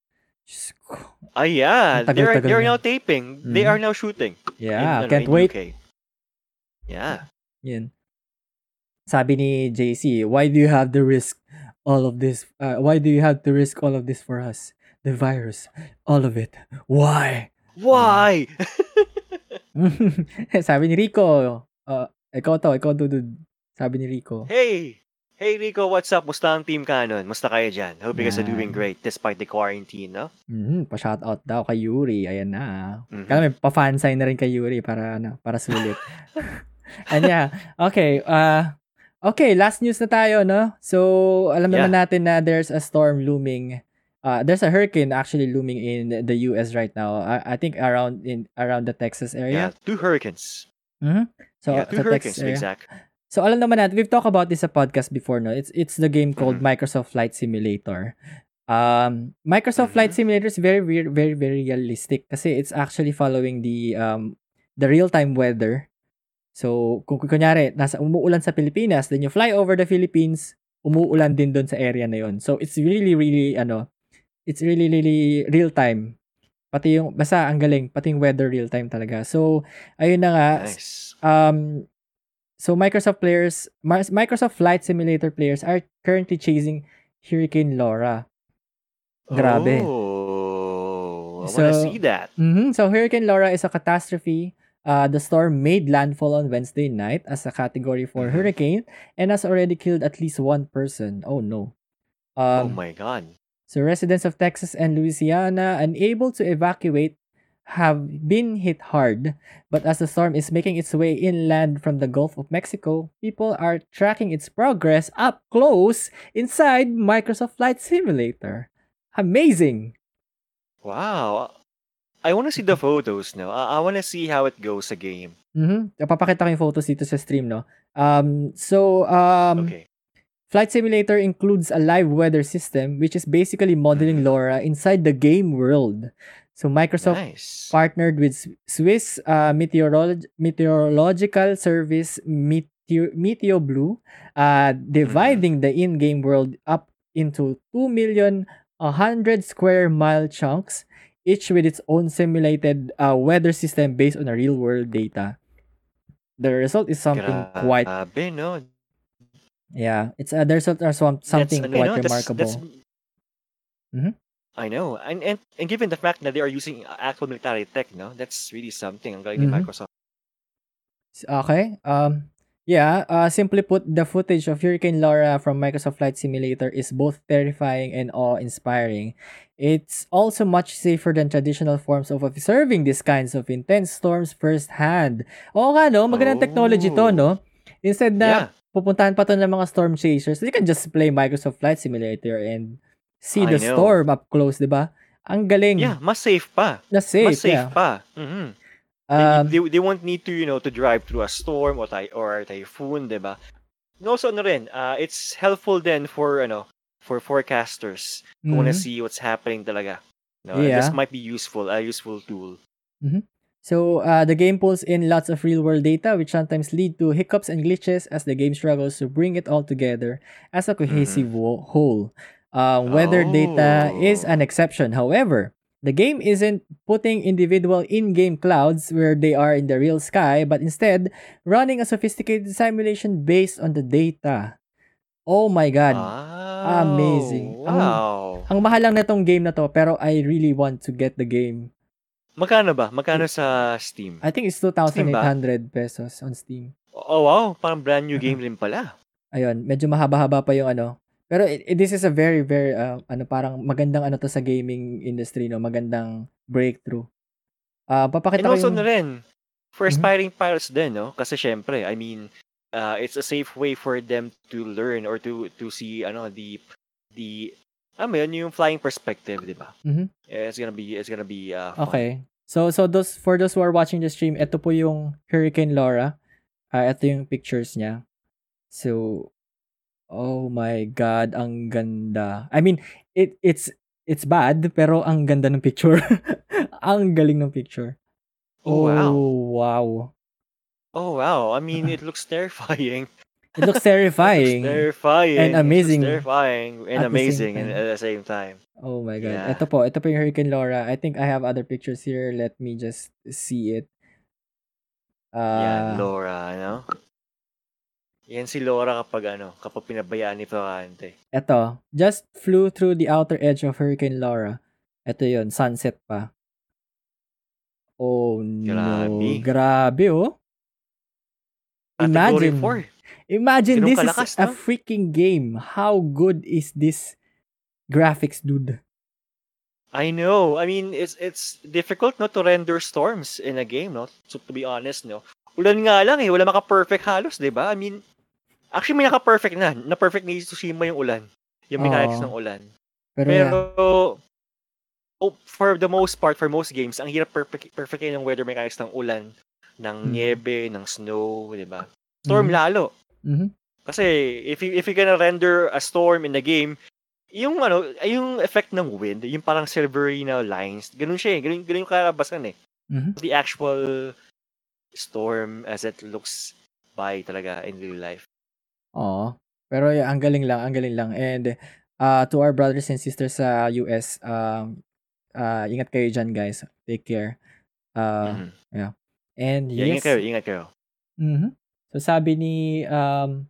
Ah, yeah. They're, they're now taping. They Mhm. are now shooting. Yeah, in, can't in wait. UK. Yeah. Yan. Sabi ni JC, why do you have to risk all of this? Uh, why do you have to risk all of this for us? The virus, all of it. Why? Why? Sabi ni Rico, uh, ikaw to, ikaw to, dude. Sabi ni Rico. hey! Hey Rico, what's up? Musta ang Team Canon? Musta kayo dyan? Hope you guys are doing great despite the quarantine, no? Mm, pa-shoutout daw kay Yuri. Ayan na. Mhm. Kaya may pa-fan sign na rin kay Yuri para ano, para sulit. Anya. Okay, uh okay, last news na tayo, no? So, alam naman natin na there's a storm looming. Uh, there's a hurricane actually looming in the US right now. I, I think around in around the Texas Yeah, area. two hurricanes. Mhm. So, yeah, two hurricanes, exact. So alam naman natin, we've talked about this sa podcast before, no? It's it's the game called Mhm. Microsoft Flight Simulator. Um, Microsoft Flight Mhm. Simulator is very, very, very, very realistic kasi it's actually following the um the real-time weather. So, kung kunyari, nasa umuulan sa Pilipinas, then you fly over the Philippines, umuulan din doon sa area na yon. So, it's really, really, ano, it's really, really real-time. Pati yung, basta ang galing, pati yung weather real-time talaga. So, ayun na nga, Nice. um so Microsoft players Microsoft Flight Simulator players are currently chasing Hurricane Laura. Grabe. Oh, I wanna So- see that. Mhm. So Hurricane Laura is a catastrophe. Uh, the storm made landfall on Wednesday night as a Category 4 Mhm. hurricane and has already killed at least one person. Oh no. oh Um, my god. So residents of Texas and Louisiana unable to evacuate have been hit hard, but as the storm is making its way inland from the Gulf of Mexico, people are tracking its progress up close inside Microsoft Flight Simulator. Amazing. Wow. I wanna see the photos now. I, I wanna see how it goes sa game. Mhm. Papakita ko yung photos dito sa stream, no? Um, so, um, Okay. Flight Simulator includes a live weather system, which is basically modeling LoRa inside the game world. So Microsoft Nice. partnered with Swiss uh, meteorolog- meteorological service Meteo, Meteo Blue, uh, dividing the in-game world up into 2 million 100 square mile chunks, each with its own simulated uh, weather system based on real-world data. The result is something quite no? yeah. It's uh, the result are some, something That's, quite you know, that's- remarkable. that's- Mhm. I know. And, and and given the fact that they are using actual military tech, no? That's really something. Ang galing ni Mhm. Microsoft. Okay. Um. Yeah. Uh. Simply put, the footage of Hurricane Laura from Microsoft Flight Simulator is both terrifying and awe-inspiring. It's also much safer than traditional forms of observing these kinds of intense storms firsthand. Oo nga, no? Magandang technology to, Oh. no? Instead na Yeah. pupuntahan pa to ng mga storm chasers, you can just play Microsoft Flight Simulator and see I the know. storm up close, di ba? Ang galing. Yeah, mas safe pa. Na safe, mas safe yeah. pa. Mhm. Um, they, they, they won't need to, you know, to drive through a storm or, ty- or a typhoon, di ba? And also, ano rin, uh, it's helpful then for, ano, for forecasters who wanna mhm. see what's happening talaga. No, Yeah. This might be useful, a useful tool. So, uh, the game pulls in lots of real-world data, which sometimes lead to hiccups and glitches as the game struggles to bring it all together as a cohesive wo- whole. Uh, weather data is Oh. an exception. However, the game isn't putting individual in-game clouds where they are in the real sky, but instead running a sophisticated simulation based on the data. Oh my god. Ah, amazing. Ang- Wow. Ang mahal lang na tong game na to, pero I really want to get the game. Magkano ba? Magkano sa Steam? I think it's 2,800 pesos on Steam. Oh, wow. Parang brand new game rin pala. Ayun, medyo mahaba-haba pa yung ano. Pero it, it- this is a very, very, uh, ano, parang magandang ano to sa gaming industry, no? Magandang breakthrough. Ah, And papakita ko also yung... na rin, for Mhm. aspiring pilots din, no? Kasi syempre, I mean, uh, it's a safe way for them to learn or to to see ano the the mo yun, yung flying perspective, di ba? Mhm. It's gonna be, it's gonna be, uh, fun. Okay. So so those for those who are watching the stream, ito po yung Hurricane Laura. Ah, ito yung pictures niya. So oh my god, ang ganda. I mean, it it's it's bad pero ang ganda ng picture. ang galing ng picture. Oh, wow. wow. Oh, wow. I mean, it looks terrifying. It looks It terrifying. looks terrifying. And It looks amazing terrifying and at amazing and at the same time. Oh my god. Yeah. Ito po, ito po yung Hurricane Laura. I think I have other pictures here. Let me just see it. Uh, Laura, ano? Yan si Laura kapag ano, kapag pinabayaan ni Florante. Ito, just flew through the outer edge of Hurricane Laura. Ito yon sunset pa. Oh no. Grabe. Grabe oh. Imagine. 4. Imagine Ganun this kalakas, is a no? freaking game. How good is this graphics, dude? I know. I mean, it's it's difficult no to render storms in a game, no? So to be honest, no. Ulan nga lang eh, wala maka-perfect halos, 'di ba? I mean, actually may naka-perfect na. Na-perfect ni Tsushima yung ulan. Yung mechanics ng ulan. Pero, yeah. Pero oh, for the most part, for most games, ang hirap perfect perfect yung weather mechanics ng ulan, ng Mm. niebe, ng snow, 'di ba? Storm Mhm. lalo. Mhm. Kasi if you if you're gonna render a storm in the game, yung ano, yung effect ng wind, yung parang silvery na lines, ganun siya eh. Ganun, ganun yung kalabasan eh. Mhm. The actual storm as it looks by talaga in real life. Oo. Pero yeah, ang galing lang, ang galing lang. And uh, to our brothers and sisters sa US, um, uh, ingat kayo dyan guys. Take care. Uh, Mhm. And Yeah, yes. ingat kayo, ingat kayo. Mhm. So sabi ni um,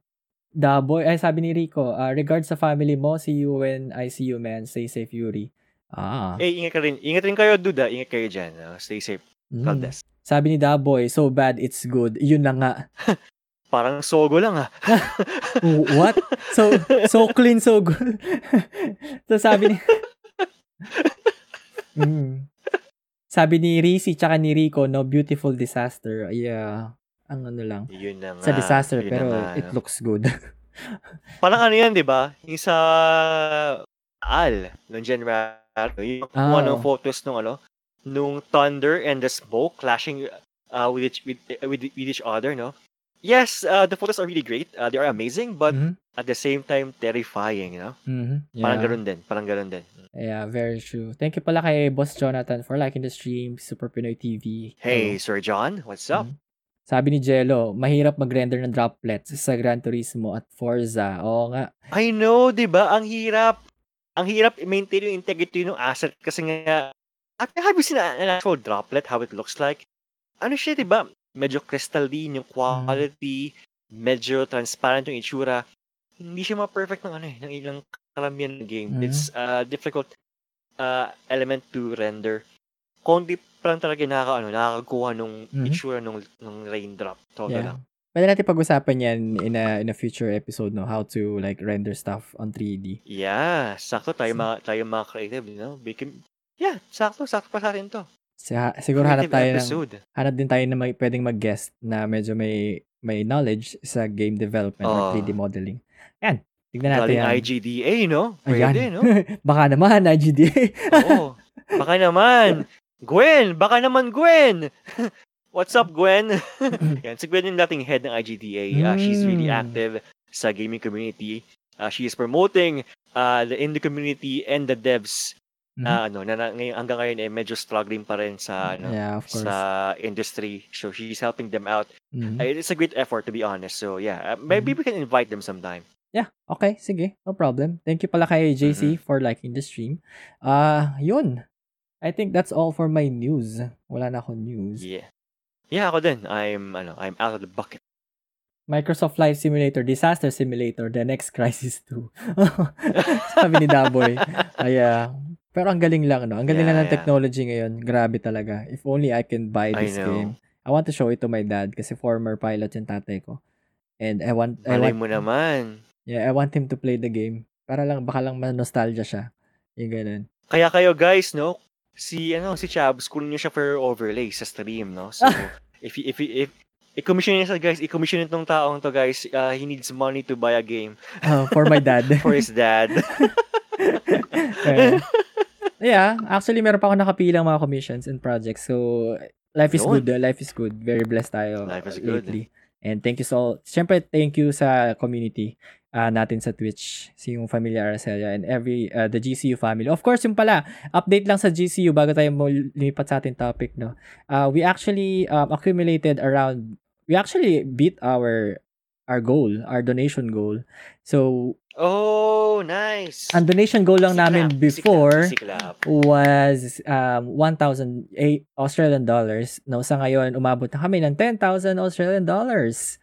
Daboy, ay sabi ni Rico, uh, regards sa family mo, see you when I see you man. Stay safe, Yuri. Ah. Eh, ingat ka rin. Ingat rin kayo, duda. Ingat kayo dyan. Uh, stay safe. Mm. bless. Sabi ni Daboy, so bad it's good. Yun na nga. Parang sogo lang ah. Oh, what? So so clean, so good. so sabi ni Mm. Sabi ni Risi tsaka ni Rico, no beautiful disaster. Yeah. Ang ano lang. Yun na nga. Sa disaster yun pero nga, it no? looks good. Parang ano yan, di ba? Yung sa Al, nung January, yung ng oo. photos nung ano, nung thunder and the smoke clashing uh, with, each, with, with, with each other, no? Yes, uh, the photos are really great. Uh, they are amazing, but Mhm. at the same time, terrifying, you know? Mhm. Parang Yeah. ganun din. Parang ganun din. Yeah, very true. Thank you pala kay Boss Jonathan for liking the stream, Super Pinoy TV. Hey, Hello. Sir John, what's up? Mhm. Sabi ni Jello, mahirap mag-render ng droplets sa Gran Turismo at Forza. Oo nga. I know, di ba? Ang hirap. Ang hirap i-maintain yung integrity ng asset kasi nga, have you seen an actual droplet, how it looks like? Ano siya, di ba? Medyo crystalline yung quality, medyo transparent yung itsura. Hindi siya ma-perfect ng ano eh, ng ilang karamihan ng game. Mhm. It's a difficult uh, element to render. Konti pa lang talaga nakaka, ano, nakakakuha nung Mhm. itsura nung, nung raindrop. Todo Yeah. lang. Pwede natin pag-usapan yan in a, in a future episode, no? How to like render stuff on 3D. Yeah, sakto tayo So- mga tayo mga creative, you know. Bigyan- yeah, sakto, sakto pa sa atin 'to. Sa, siguro hanap tayo ng, episode. hanap din tayo na may, pwedeng mag-guest na medyo may may knowledge sa game development or Oo. 3D modeling. Yan. Tignan natin yan. IGDA, no? Ayan. Pwede, no? Baka naman, IGDA. Oo. Baka naman. Gwen, baka naman Gwen. What's up, Gwen? Yan, si Gwen yung dating head ng IGDA. Uh, she's really Mm. active sa gaming community. Uh, she is promoting uh, the indie community and the devs Mhm. na ano na, na ngayon, hanggang ngayon eh medyo struggling pa rin sa ano yeah, of course. sa industry. So she's helping them out. Mhm. Uh, It's a great effort to be honest. So yeah, uh, maybe Mm-hmm. we can invite them sometime. Yeah, okay, sige. No problem. Thank you pala kay JC for liking the stream. Ah, yun. I think that's all for my news. Wala na akong news. Yeah. Yeah, ako din. I'm ano, I'm out of the bucket. Microsoft Flight Simulator, Disaster Simulator, The Next Crisis 2. Sabi ni Daboy. Ay, ah, pero ang galing lang, no? Ang galing Yeah, lang ng yeah. technology ngayon. Grabe talaga. If only I can buy I this know. game. I want to show it to my dad kasi former pilot yung tatay ko. And I want, I Malay want, mo naman. yeah, I want him to play the game. Para lang, baka lang ma-nostalgia siya. Yung ganun. Kaya kayo guys, no? Si ano, si Chabs, kunin niyo siya for overlay sa stream, no? So if if if i-commission niya sa guys, i-commission itong taong to guys. Uh, he needs money to buy a game Ah, for my dad. for his dad. yeah, actually meron pa ako nakapilang mga commissions and projects. So, life is Yun. good. uh, Life is good. Very blessed tayo Life is good. lately. And thank you so, syempre thank you sa community uh, natin sa Twitch, si yung Familia Araceli and every, uh, the GCU family. Of course, yung pala, update lang sa GCU bago tayo lumipat sa ating topic, no? Uh, we actually um, accumulated around, we actually beat our our goal, our donation goal. So, Oh, nice. ang donation goal lang Easy namin before easy clap. was um 1,000 a- Australian dollars. No, sa ngayon umabot na kami ng 10,000 Australian dollars.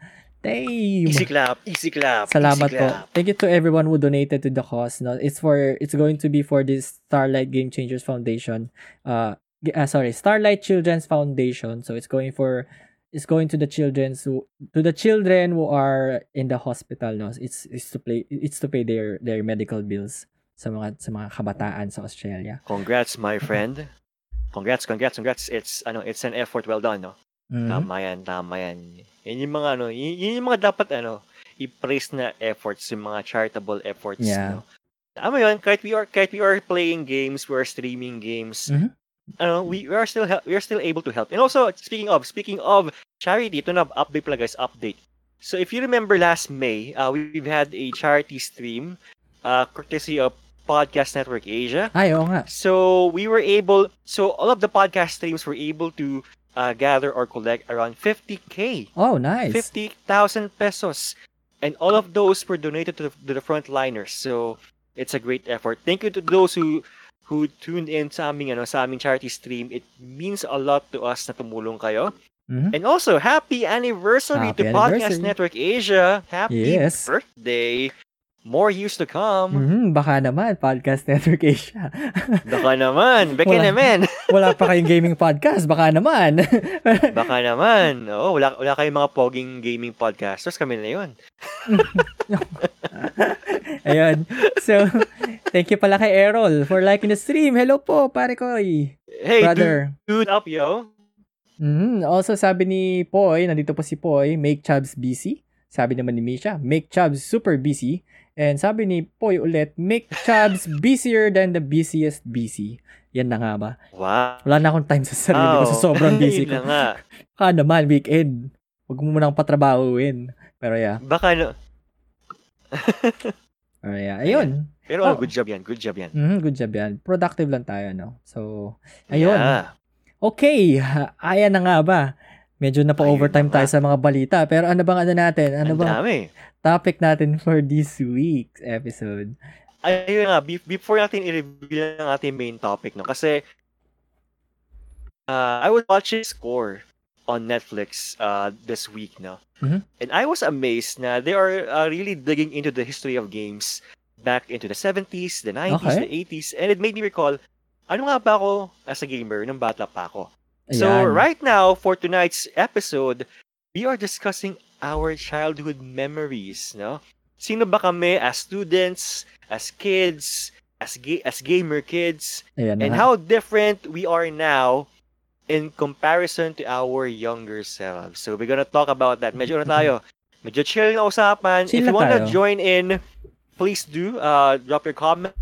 Damn. Easy clap, easy clap. Salamat easy po. clap. Thank you to everyone who donated to the cause. No, it's for it's going to be for this Starlight Game Changers Foundation. Uh, uh sorry, Starlight Children's Foundation. So it's going for it's going to the children's who to the children who are in the hospital. No, it's it's to play it's to pay their their medical bills sa mga sa mga kabataan sa Australia. Congrats, my friend. Congrats, congrats, congrats. It's ano, it's an effort well done, no? Mhm. Tama yan, tama yan. Yan yung mga ano, yun, yun yung mga dapat ano, i-praise na efforts, yung mga charitable efforts, Yeah. no? Tama yun, kahit we are kahit we are playing games, we are streaming games. Mhm. Ano, we, we are still we are still able to help. And also, speaking of, speaking of charity, ito na update pala guys, update. So if you remember last May, uh, we've had a charity stream uh, courtesy of Podcast Network Asia. Ay, oo nga. So we were able, so all of the podcast streams were able to uh, gather or collect around 50k, Oh, nice. 50,000 pesos, and all of those were donated to the, to the frontliners. So it's a great effort. Thank you to those who who tuned in sa aming ano sa aming charity stream. It means a lot to us na tumulong kayo. Mhm. And also, happy anniversary Happy to Podcast anniversary. Network Asia. Happy Yes. birthday. More years to come. Mhm, baka naman, Podcast Network Asia. Baka naman. Beke Wala. naman. Wala pa kayong gaming podcast, baka naman. Baka naman. Oo, wala, wala kayong mga poging gaming podcasters. Kami na yun. Ayun. So, thank you pala kay Errol for liking the stream. Hello po, pare ko. Hey, Brother. dude, dude up, yo. Mhm. Also, sabi ni Poy, nandito po si Poy, make Chubbs busy. Sabi naman ni Misha, make Chubbs super busy. And sabi ni Poy ulit, make Chubbs busier than the busiest busy. Yan na nga ba? Wow. Wala na akong time sa sarili ko sa sobrang busy Yun na ko. nga. Ka naman, weekend. Huwag mo munang patrabahuin. Pero yeah. Baka, no. Pero yeah. Ayun. Pero Oh. oh, good job yan. Good job yan. Mhm, good job yan. Productive lang tayo, no? So, ayun. Yeah. Okay. Ayan na nga ba? Medyo na Ayun overtime na tayo sa mga balita. Pero ano bang ano natin? Ano Ang bang dami. topic natin for this week's episode? Ayun nga, be- before natin i-reveal ang ating main topic, no? Kasi, uh, I was watching Score on Netflix uh, this week, no? Mhm. And I was amazed na they are uh, really digging into the history of games back into the 70s, the 90s, Okay. the 80s, and it made me recall, ano nga ba ako as a gamer nung bata pa ako? Ayan. So right now, for tonight's episode, we are discussing our childhood memories, no? Sino ba kami as students, as kids, as ga- as gamer kids, Ayan and nga. how different we are now in comparison to our younger selves. So we're gonna talk about that. Medyo ano tayo, medyo chill na usapan. Chill If you wanna tayo. join in, please do. Uh, drop your comments.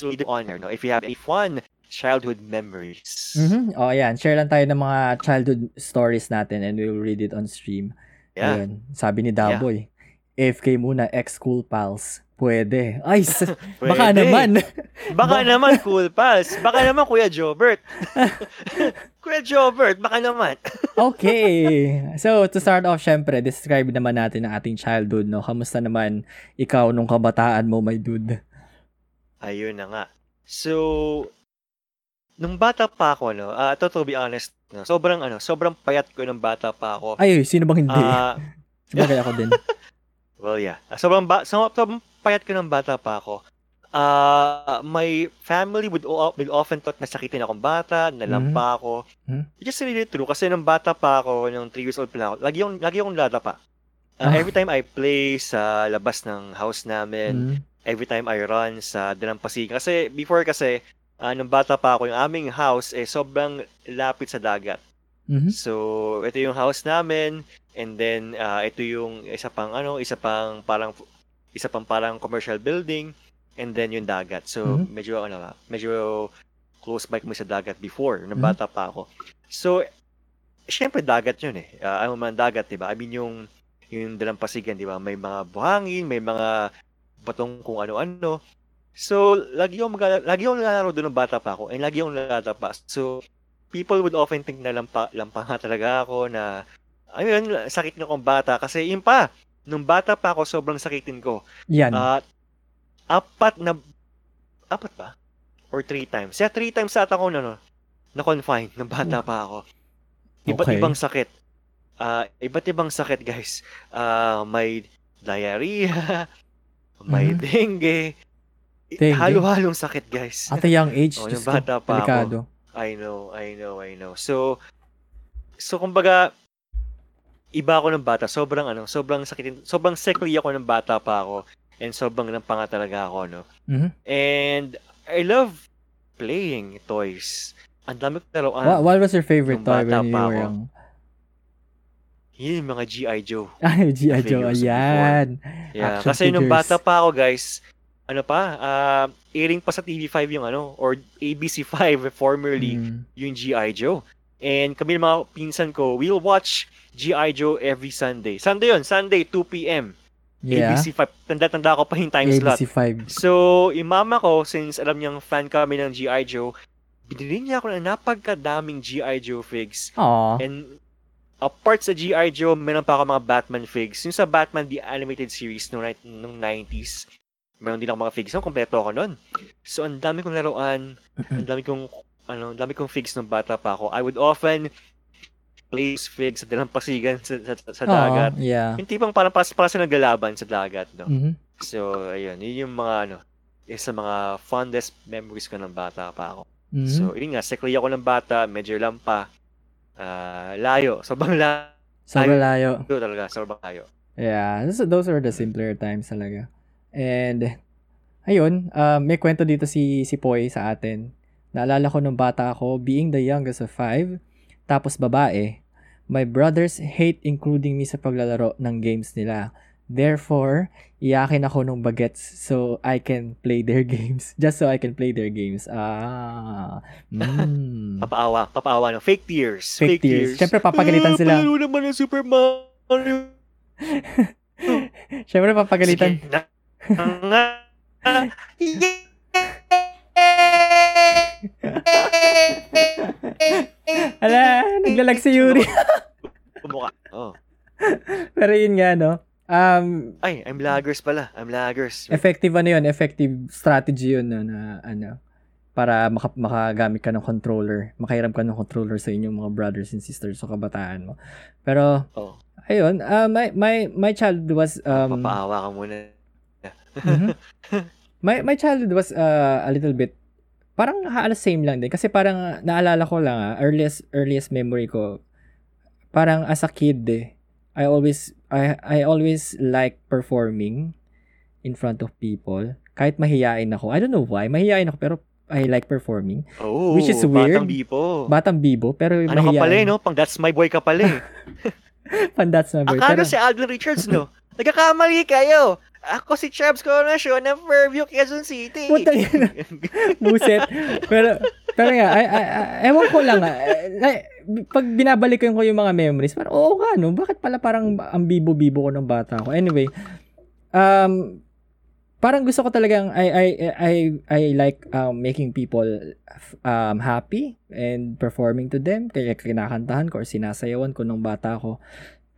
We'll on here. No? If you have any fun childhood memories. Mhm. Oh, ayan. Share lang tayo ng mga childhood stories natin and we'll read it on stream. Yeah. Ayun. Sabi ni Daboy, AFK muna, ex-cool pals. Pwede. Ay, sa- baka Pwede. naman. Baka naman, Cool Pals. Baka naman, Kuya Jobert. Kuya Jobert, baka naman. okay. So, to start off, syempre, describe naman natin ang ating childhood, no? Kamusta naman ikaw nung kabataan mo, my dude? Ayun na nga. So, nung bata pa ako, no, uh, to, to be honest, no, sobrang, ano, sobrang payat ko nung bata pa ako. Ay, sino bang hindi? Ah, Sabagay ako din. well, yeah. Ah, sobrang, ba- so, sobrang payat ko nung bata pa ako. Uh, my family would, o- would often thought na sakitin akong bata, nalampa ako. Mhm. Which is really true kasi nung bata pa ako, nung 3 years old pa ako, lagi akong, lagi akong lata pa. Uh, Ah. Every time I play sa labas ng house namin, Mm. every time I run sa Dalampasigan. Kasi before kasi, ah, nung bata pa ako, yung aming house eh sobrang lapit sa dagat. Mhm. So, ito yung house namin and then ah, ito yung isa pang ano, isa pang parang isa pang parang commercial building. and then yung dagat. So, Mhm. medyo, ano, medyo close by kami sa dagat before, nung Mhm. bata pa ako. So, syempre dagat yun eh. Uh, ano man dagat, di ba? I mean, yung, yung dalampasigan, di ba? May mga buhangin, may mga batong kung ano-ano. So, lagi yung mag- lagi yung naglalaro doon ng bata pa ako, and lagi yung nalatapa. So, people would often think na lampa, lampa nga talaga ako na, ayun, sakit nga akong bata. Kasi yun pa, nung bata pa ako, sobrang sakitin ko. Yan. At apat na apat ba? Or three times. Yeah, three times ata ako na, no, na-confine nung bata pa ako. Iba't Okay. ibang sakit. Ah, iba't ibang sakit, guys. Ah, may diarrhea, may Mhm. dengue. Dengue? Halo-halong sakit, guys. At a young age, Oh, yung bata ko, pa ako. I know, I know, I know. So, so kumbaga, iba ako ng bata. Sobrang ano, sobrang sakitin, sobrang sickly ako ng bata pa ako. And sobrang nampanga talaga ako, no? Mhm. And I love playing toys. Ang dami ko laruan. What, what was your favorite nung toy when you were ako. young? Yun yung mga G.I. Joe. Ay, G.I. Joe. Ayan. Yeah, Action kasi nung figures. bata pa ako, guys, ano pa, ah airing pa sa TV5 yung ano, or ABC5 formerly, Mm. yung G.I. Joe. And kami mga pinsan ko, we'll watch G.I. Joe every Sunday. Sunday yun, Sunday, 2 p.m. Yeah. ABC5. Tanda-tanda ko pa yung time slot. ABC5. So, yung mama ko, since alam niyang fan kami ng G.I. Joe, binili niya ako ng napagkadaming G.I. Joe figs. Aw. And apart sa G.I. Joe, meron pa ako mga Batman figs. Yung sa Batman The Animated Series nung, ni- nung 90s, meron din ako mga figs. So, kompleto ako nun. So, ang dami kong laruan, ang dami kong, ano, ang dami kong figs nung bata pa ako. I would often play figs sa dalampasigan sa, sa, sa Aw, dagat. Yeah. Yung tipong parang pas, para sila naglalaban sa dagat, no? Mhm. So, ayun, yun yung mga, ano, isa sa mga fondest memories ko ng bata pa ako. Mhm. So, yun nga, sekli ako ng bata, medyo lang pa, ah, layo, sobrang layo Sobrang layo. talaga, sobrang layo. Yeah, those, were the simpler times talaga. And, ayun, uh, may kwento dito si, si Poy sa atin. Naalala ko nung bata ako, being the youngest of five, tapos babae, my brothers hate including me sa paglalaro ng games nila. Therefore, iyakin ako ng bagets so I can play their games. Just so I can play their games. Ah. Mm. Papaawa, papaawa, no? Fake tears. Fake tears. Siyempre, papagalitan Ah, sila. palaro naman ng Super Mario. Siyempre, papagalitan. Sige, na-. Ala, naglalag si Yuri. Bumuka. Oh. Pero yun nga, no? Um, Ay, I'm laggers pala. I'm laggers. effective ano yun, effective strategy yun no, na ano, para maka, makagamit ka ng controller, makahiram ka ng controller sa inyong mga brothers and sisters sa kabataan mo. Pero, Oh. ayun, uh, my, my, my childhood was, um, Papaawa ka muna. Mhm. my, my childhood was uh, a little bit, parang halos same lang din. Kasi parang naalala ko lang, ah, earliest, earliest memory ko, parang as a kid, eh, I always, I, I always like performing in front of people. Kahit mahiyain ako. I don't know why. Mahiyain ako, pero I like performing. Oh, Which is weird. Batang bipo. Batang bibo, pero ano ka mahiyain. pala, eh, no? Pang that's my boy ka pala, eh. Pandats na boy. Akala Pero, si Alden Richards, no? Nagkakamali kayo. Ako si Chubbs Coronation ng Fairview, Quezon City. Putang ina. Buset. Pero, pero nga, ay, ay, ay, ewan ko lang, ah, eh, pag binabalik ko yung, ko yung mga memories, parang, oo nga, no? Bakit pala parang ang bibo-bibo ko ng bata ko? Anyway, um, parang gusto ko talagang, I, I, I, I like um, making people um, happy and performing to them. Kaya kinakantahan ko or sinasayawan ko nung bata ko.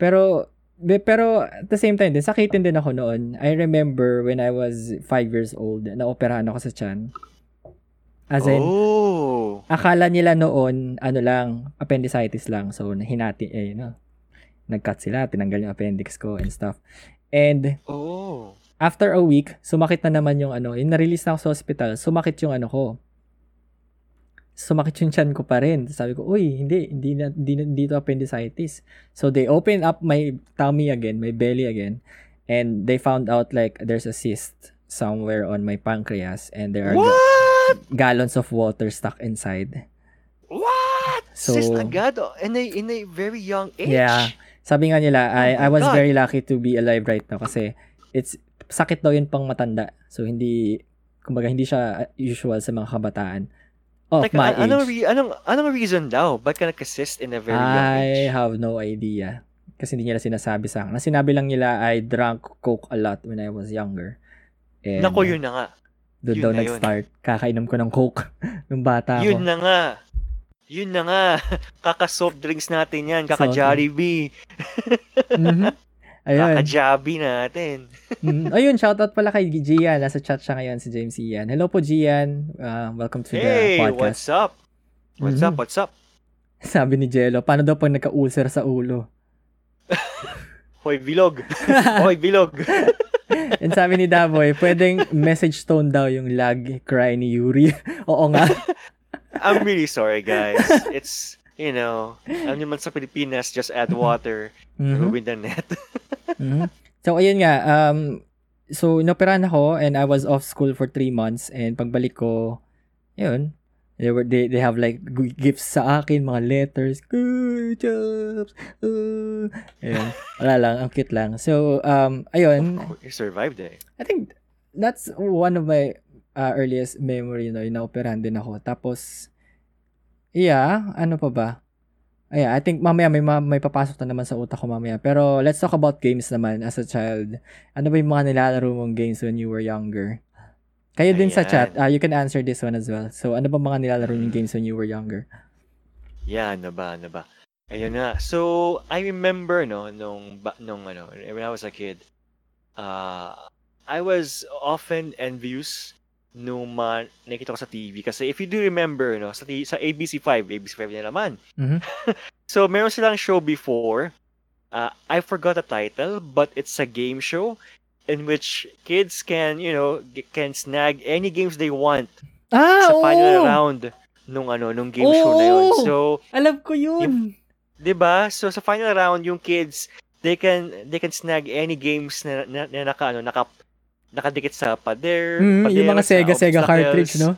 Pero, Be, pero at the same time din, sakitin din ako noon. I remember when I was 5 years old, naoperahan ako sa tiyan. As in, oh. akala nila noon, ano lang, appendicitis lang. So, hinati, eh, no? Nag-cut sila, tinanggal yung appendix ko and stuff. And, Oh. after a week, sumakit na naman yung ano, yung na-release na ako sa hospital, sumakit yung ano ko. Sumakit yung tiyan ko pa rin. Sabi ko, uy, hindi, hindi na, hindi, na, dito appendicitis. So, they opened up my tummy again, my belly again, and they found out like there's a cyst somewhere on my pancreas and there are ga- What? gallons of water stuck inside. What? So- Sis agad, oh, in a, in a very young age. Yeah. Sabi nga nila, I, Oh my I was God. very lucky to be alive right now kasi it's sakit daw yun pang matanda. So, hindi Kumbaga, hindi siya usual sa mga kabataan. Of Teka, my a- anong, age. re- anong, anong reason daw? Ba't ka nag-assist in a very young I age? have no idea. Kasi hindi nila sinasabi sa akin. Ang sinabi lang nila, I drank Coke a lot when I was younger. And, Nako, yun na nga. Doon yun daw na yun. nag-start. Kakainom ko ng Coke nung bata Yun ako. na nga. Yun na nga. Kaka-soft drinks natin yan. Kaka-Jollibee. Mhm. Ayun. Kaka-Jabby natin. Mm, ayun, shoutout pala kay Gian. Nasa chat siya ngayon, si James Ian. Hello po, Gian. Uh, welcome to Hey, the podcast. what's up? What's Mhm. up? What's up? Sabi ni Jello, paano daw pag nagka-ulcer sa ulo? Hoy, bilog. Hoy, bilog. And sabi ni Davoy, pwedeng message tone daw yung lag cry ni Yuri. Oo nga. I'm really sorry, guys. It's, you know, alam niyo man sa Pilipinas, just add water, Mhm. ruin the net. Mhm. So, ayun nga. Um, so, inoperahan ako and I was off school for three months. And pagbalik ko, yun, they, were, they, they have like gifts sa akin, mga letters. Good jobs. Uh, ayun. Wala lang. Ang cute lang. So, um, ayun. You survived eh. I think that's one of my uh, earliest memory, no, yung naoperahan din ako. Tapos, yeah, ano pa ba? Ay, I think mamaya may, ma- may papasok na naman sa utak ko mamaya. Pero let's talk about games naman as a child. Ano ba yung mga nilalaro mong games when you were younger? Kayo din sa Ayan. chat, uh, you can answer this one as well. So, ano ba mga nilalaro yung games when you were younger? Yeah, ano ba, ano ba? Ayun na. So, I remember, no, nung, nung ano, when I was a kid, uh, I was often envious nung mga nakita ko sa TV. Kasi if you do remember, no, sa, T- sa ABC5, ABC5 na naman. Mhm. so, meron silang show before. Uh, I forgot the title, but it's a game show in which kids can, you know, can snag any games they want Ah, sa final oo! round nung ano, nung game show na yun. Oo! So, Alam ko yun! 'di ba? So sa final round yung kids they can they can snag any games na, na, na naka ano naka nakadikit sa pader, Mm, pader yung mga sa Sega Sega cartridge, no?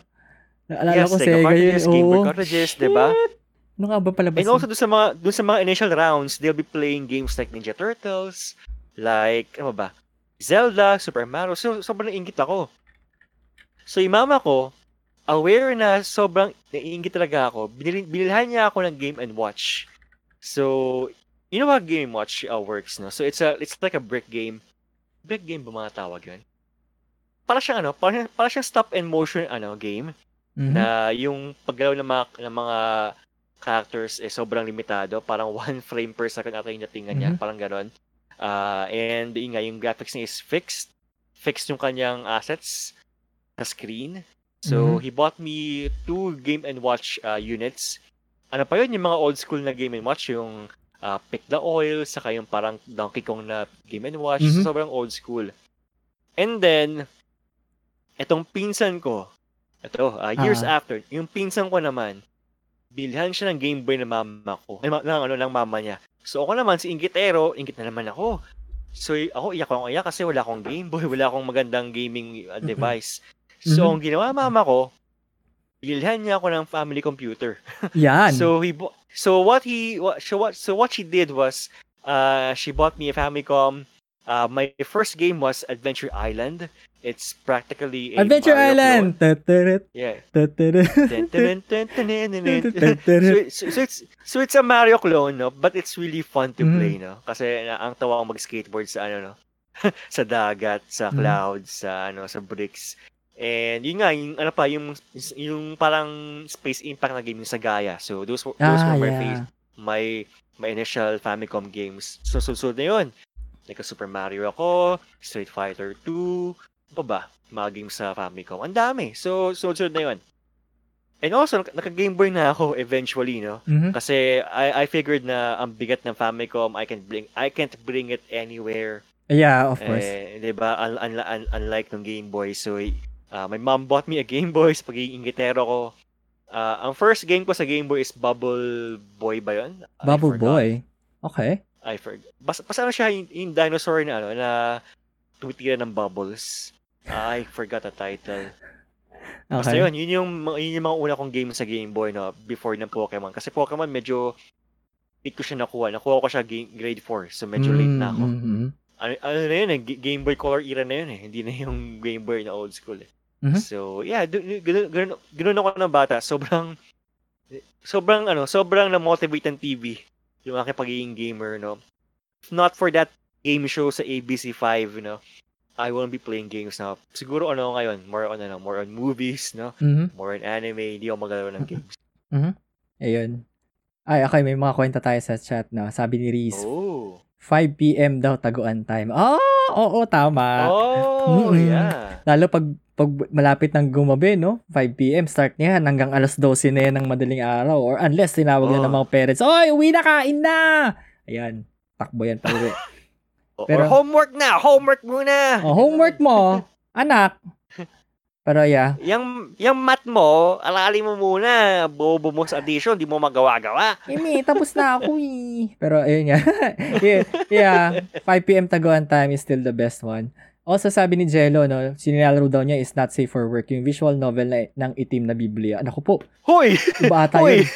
Naalala Yes, ko Sega Sega yun. cartridges, Game Boy cartridges, 'di ba? Ano nga ba palabas And also dun sa mga dun sa mga initial rounds, they'll be playing games like Ninja Turtles, like ano ba? Zelda, Super Mario. So sobrang ingit ako. So yung mama ko, aware na sobrang naiingit talaga ako, binilhan niya ako ng Game and Watch. So, you know how Game and Watch uh, works, no? So it's a it's like a brick game. Brick game ba mga tawag yun? Para siyang ano, para, para siyang stop and motion ano game Mhm. na yung paggalaw ng mga, ng mga characters eh sobrang limitado. Parang one frame per second ata yung datingan niya. Mhm. Parang ganon. Ah, and yun nga, yung graphics niya is fixed. Fixed yung kanyang assets sa screen. So, Mhm. he bought me two Game and Watch uh, units. Ano pa yun? Yung mga old school na Game and Watch, yung uh, Pick the Oil, saka yung parang Donkey Kong na Game and Watch. Mhm. Sobrang old school. And then, etong pinsan ko, ito, uh, years Ah. after, yung pinsan ko naman, bilhan siya ng Game Boy ng mama ko. Ay, ng, ano, ng mama niya. So ako naman, si Ingitero, ingit na naman ako. So ako, iyak ako iyak kasi wala akong Game Boy, wala akong magandang gaming uh, device. So Mhm. ang ginawa mama ko, bilhan niya ako ng family computer. Yan. So he bo- so what he what so what so what she did was uh she bought me a Famicom. Uh, my first game was Adventure Island. It's practically a Adventure Mario Island! clone. Yeah. so, it's, so it's so it's a Mario clone, no? But it's really fun to Mhm. play, no? Kasi na, ang tawa ko mag-skateboard sa ano, no? sa dagat, sa Mhm. clouds, sa ano, sa bricks. And yun nga, yung ano pa, yung yung parang Space Impact na game yung sa Gaia. So those those Ah, were my yeah. face, my my initial Famicom games. So susunod na yun. Like Super Mario ako, Street Fighter 2, ano pa ba? Mga games sa Famicom. Ang dami. So, sunod na yun. And also, naka- naka-Game Boy na ako eventually, no? Mhm. Kasi I, I figured na ang bigat ng Famicom, I can bring I can't bring it anywhere. Yeah, of course. Eh, 'di ba? Un- un- un- unlike ng Game Boy. So, uh, my mom bought me a Game Boy sa pagiging ko. Uh, ang first game ko sa Game Boy is Bubble Boy ba 'yon? Bubble. Boy. Okay. I forgot. Basta, basta ano siya, yung, yung dinosaur na ano, na tumitira ng bubbles. I forgot the title. Basta Okay. yun, yun yung, yun yung mga una kong game sa Game Boy, no, before ng Pokemon. Kasi Pokemon, medyo, late ko siya nakuha. Nakuha ko siya game, grade 4, so medyo late na ako. Mhm. Ano, ano na yun, eh, Game Boy Color era na yun eh. Hindi na yung Game Boy na old school eh. Mhm. So, yeah, ganun, ganun ako ng bata. Sobrang, sobrang, ano, sobrang na-motivate ng TV yung aking pagiging gamer, no? If not for that game show sa ABC5, you know, I won't be playing games now. Siguro ano ngayon, more on, ano, more on movies, no? Mhm. More on anime, hindi ako magalaro ng games. Ayun. Ay, okay, may mga kwenta tayo sa chat na. Sabi ni Reese, Oh. 5 p.m. daw taguan time. Oh, oo, tama. Oh, Mm-mm. yeah. Lalo pag pag malapit ng gumabi, no? 5 p.m. start niya hanggang alas 12 na yan ng madaling araw or unless tinawag na ng Oh. mga parents, Oy, uwi na, kain na! Ayan, takbo yan pa uwi. Pero- or homework na! Homework muna! oh, homework mo, anak. Pero yeah, Yung, yung mat mo, alali mo muna. Bobo mo sa addition, di mo magawa-gawa. Imi, tapos na ako eh. Pero ayun nga. yeah, yeah, 5 p.m. taguan time is still the best one. Also sabi ni Jello, no, sinilalaro daw niya is not safe for work. Yung visual novel na, ng itim na Biblia. Naku po, Hoy! iba ata Hoy! yun.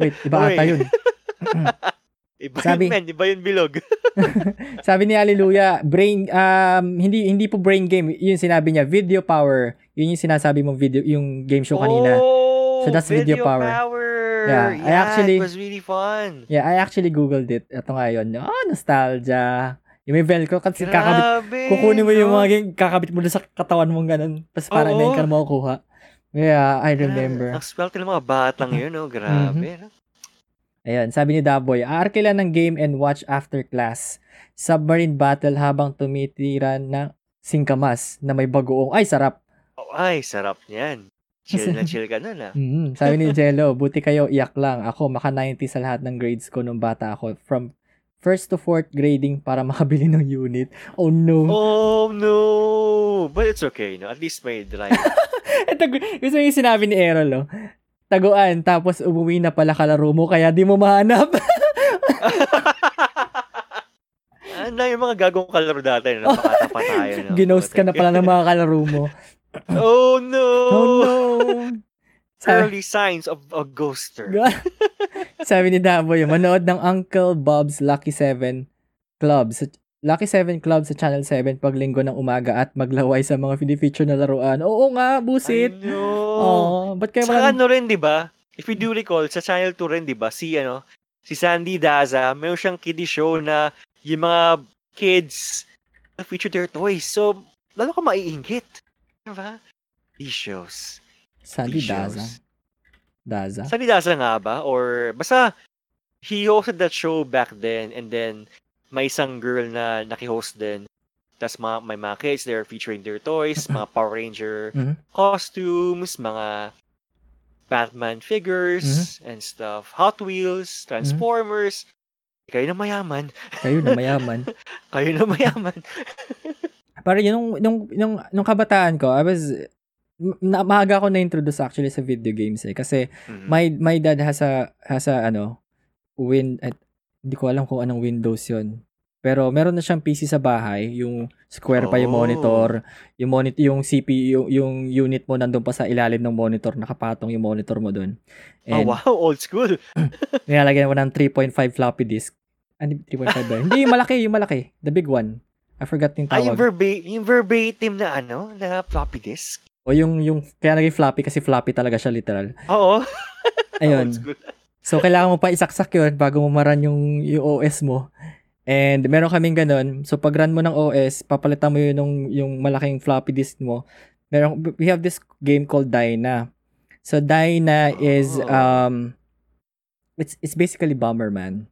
Wait, iba Hoy. ata yun. Iba Sabi- yun, men. Iba yun bilog. Sabi ni Hallelujah, brain, um, hindi hindi po brain game. Yun sinabi niya, video power. Yun yung sinasabi mong video, yung game show kanina. Oh, So that's video power. Yeah, I actually- it was really fun. Yeah, I actually googled it. Ito nga yun. Oh, nostalgia. Yung may velcro kasi kakabit Grabe, Kukunin mo yung no? mga gang- kakabit mo doon sa katawan mong ganun. Tapos para Oo. na ka na makukuha. Yeah, I remember. Ang swerte ng mga batang yun, no? Grabe. no? Ayun, sabi ni Daboy, aarkila ng game and watch after class. Submarine battle habang tumitira ng singkamas na may bagoong. Ay, sarap. Oh, ay, sarap niyan. Chill na chill ka nun, ah. Mhm. Sabi ni Jello, buti kayo, iyak lang. Ako, maka 90 sa lahat ng grades ko nung bata ako. From first to fourth grading para makabili ng unit. Oh no. Oh, no! But it's okay, no? At least may drive. Ito, gusto yung sinabi ni Errol, oh. Taguan, tapos umuwi na pala kalaro mo, kaya di mo mahanap. Ano yung mga gagong kalaro dati, no? Napakatapa tayo, no? Ginost ka na pala ng mga kalaro mo. Oh, no! Oh no! Early signs of a ghoster. sabi ni Daboy, manood ng Uncle Bob's Lucky 7 Club. Sa, Lucky 7 Club sa Channel 7 pag linggo ng umaga at maglaway sa mga feature na laruan. Oo nga, busit. Oo, ba't kayo Saka wala? ano rin, di ba? If you do recall, sa Channel 2 rin, di ba? Si, ano, si Sandy Daza, mayroon siyang kiddie show na yung mga kids na feature their toys. So, lalo ka maiinggit. Di ba? These shows. Sandy Daza. Daza. Sandy Daza nga ba? Or, basta, he hosted that show back then and then may isang girl na naki-host din. Tapos mga, may mga kids, they're featuring their toys, mga Power Ranger Mhm. costumes, mga Batman figures and stuff. Hot Wheels, Transformers. Kayo na mayaman. Kayo na mayaman. Kayo na mayaman. Pero yun, nung, nung, nung, nung kabataan ko, I was, na, maaga ako na-introduce actually sa video games eh. Kasi Mhm. my, my dad has a, has a, ano, win, at, hindi ko alam kung anong Windows yun. Pero meron na siyang PC sa bahay, yung square pa yung Oh. monitor, yung monitor, yung CPU, yung, yung unit mo nandun pa sa ilalim ng monitor, nakapatong yung monitor mo dun. oh, And wow. Old school. nilalagyan mo ng 3.5 floppy disk. Ano, 3.5 ba? Hindi, yung malaki, yung malaki. The big one. I forgot yung Ay, yung, tawag. verba- yung verbatim na ano, na floppy disk. O yung, yung, kaya naging floppy kasi floppy talaga siya literal. Oo. Ayun. So, kailangan mo pa isaksak yun bago mo maran yung, yung OS mo. And meron kaming ganun. So, pag run mo ng OS, papalitan mo yun yung, yung malaking floppy disk mo. Meron, we have this game called Dyna. So, Dyna is, Oh. um, it's, it's basically Bomberman.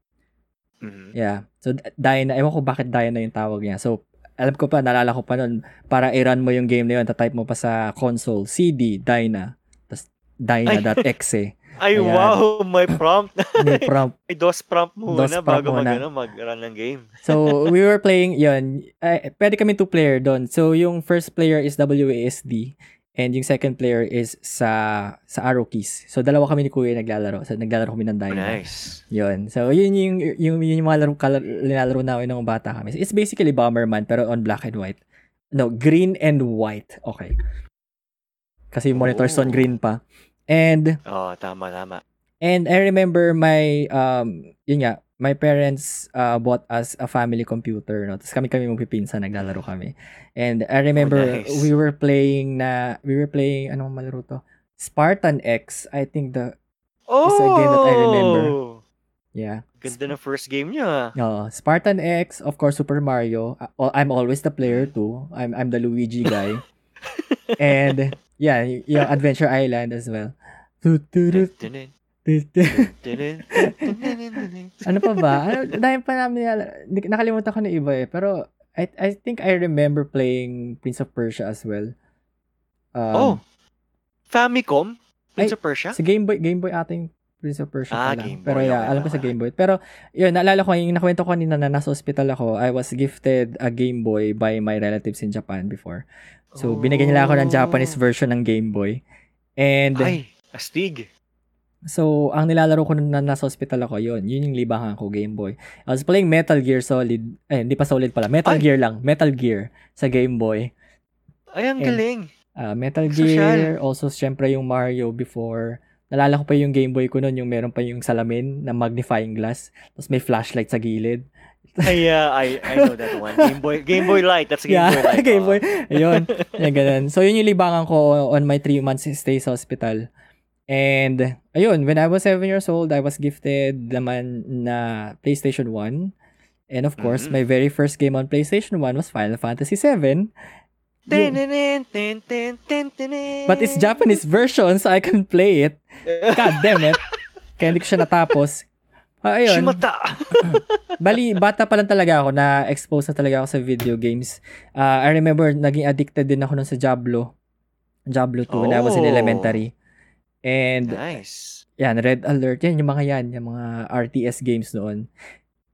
Mhm. Yeah. So, Dyna, ewan ko bakit Dyna yung tawag niya. So, alam ko pa, nalala ko pa nun, para i-run mo yung game na yun, tatype mo pa sa console, CD, Dyna, tapos Dyna.exe. Ay, Ayan. wow. May prompt. May prompt. May DOS prompt muna DOS prompt bago mag, muna. ano, mag-run ng game. So, we were playing, yun, eh, pwede kami two player doon. So, yung first player is WASD, and yung second player is sa sa arrow keys. So, dalawa kami ni Kuya naglalaro. So, naglalaro kami ng Dyna. nice. Yun. So, yun yung, yung, yun yung mga laro, kalaro, nilalaro namin nung bata kami. So, it's basically Bomberman, pero on black and white. No, green and white. Okay. Kasi yung monitors on Oh. green pa. And, Oh, tama, tama. And I remember my, um, yun nga, my parents uh, bought us a family computer. No? Tapos kami kami magpipinsan, naglalaro kami. And I remember Oh, nice. we were playing na, we were playing, anong malaro to? Spartan X, I think the, Oh! a game that I remember. yeah. Ganda ng first game niya. No, Spartan X, of course, Super Mario. Uh, I'm always the player too. I'm I'm the Luigi guy. and yeah, yung Adventure Island as well. Ano pa ba? Ano, dahil pa namin nakalimutan ko na iba eh. Pero I I think I remember playing Prince of Persia as well. Um, oh! Famicom? Prince Ay, of Persia? Sa Game Boy, Game Boy ating Prince of Persia Ah. Game Pero yeah, okay, alam ko sa. Game Boy. Pero yun, naalala ko yung nakwento ko kanina na nasa hospital ako, I was gifted a Game Boy by my relatives in Japan before. So, binigyan nila ako ng Japanese Oh. version ng Game Boy. And Ay, astig. so, ang nilalaro ko na nasa hospital ako, yun. Yun yung libangan ko, Game Boy. I was playing Metal Gear Solid. Eh, hindi pa Solid pala. Metal Ay! Gear lang. Metal Gear sa Game Boy. Ay, ang And- galing. Ah, Metal Social. Gear, also syempre yung Mario before. Nalala ko pa yung Game Boy ko noon, yung meron pa yung salamin na magnifying glass. Tapos may flashlight sa gilid. Uh, I, I know that one. Game Boy, Game Boy Light. That's Game yeah, Boy Light. Game. Boy. Ayun. Yung ganun. So, yun yung libangan ko on my three months stay sa hospital. And, ayun, when I was seven years old, I was gifted naman na PlayStation 1. And of course, Mhm. my very first game on PlayStation 1 was Final Fantasy 7. Yung- Tin-tin-tin, tin-tin, tin-tin-tin. But it's Japanese version, so I can play it. God damn it. Kaya hindi ko siya natapos. Ah, ayun. Shimata. Bali, bata pa lang talaga ako na expose na talaga ako sa video games. Ah, I remember, naging addicted din ako nun sa Diablo. Diablo 2 when I was in Oh. elementary. And, Nice. yan, Red Alert. Yan, yung mga yan. Yung mga RTS games noon.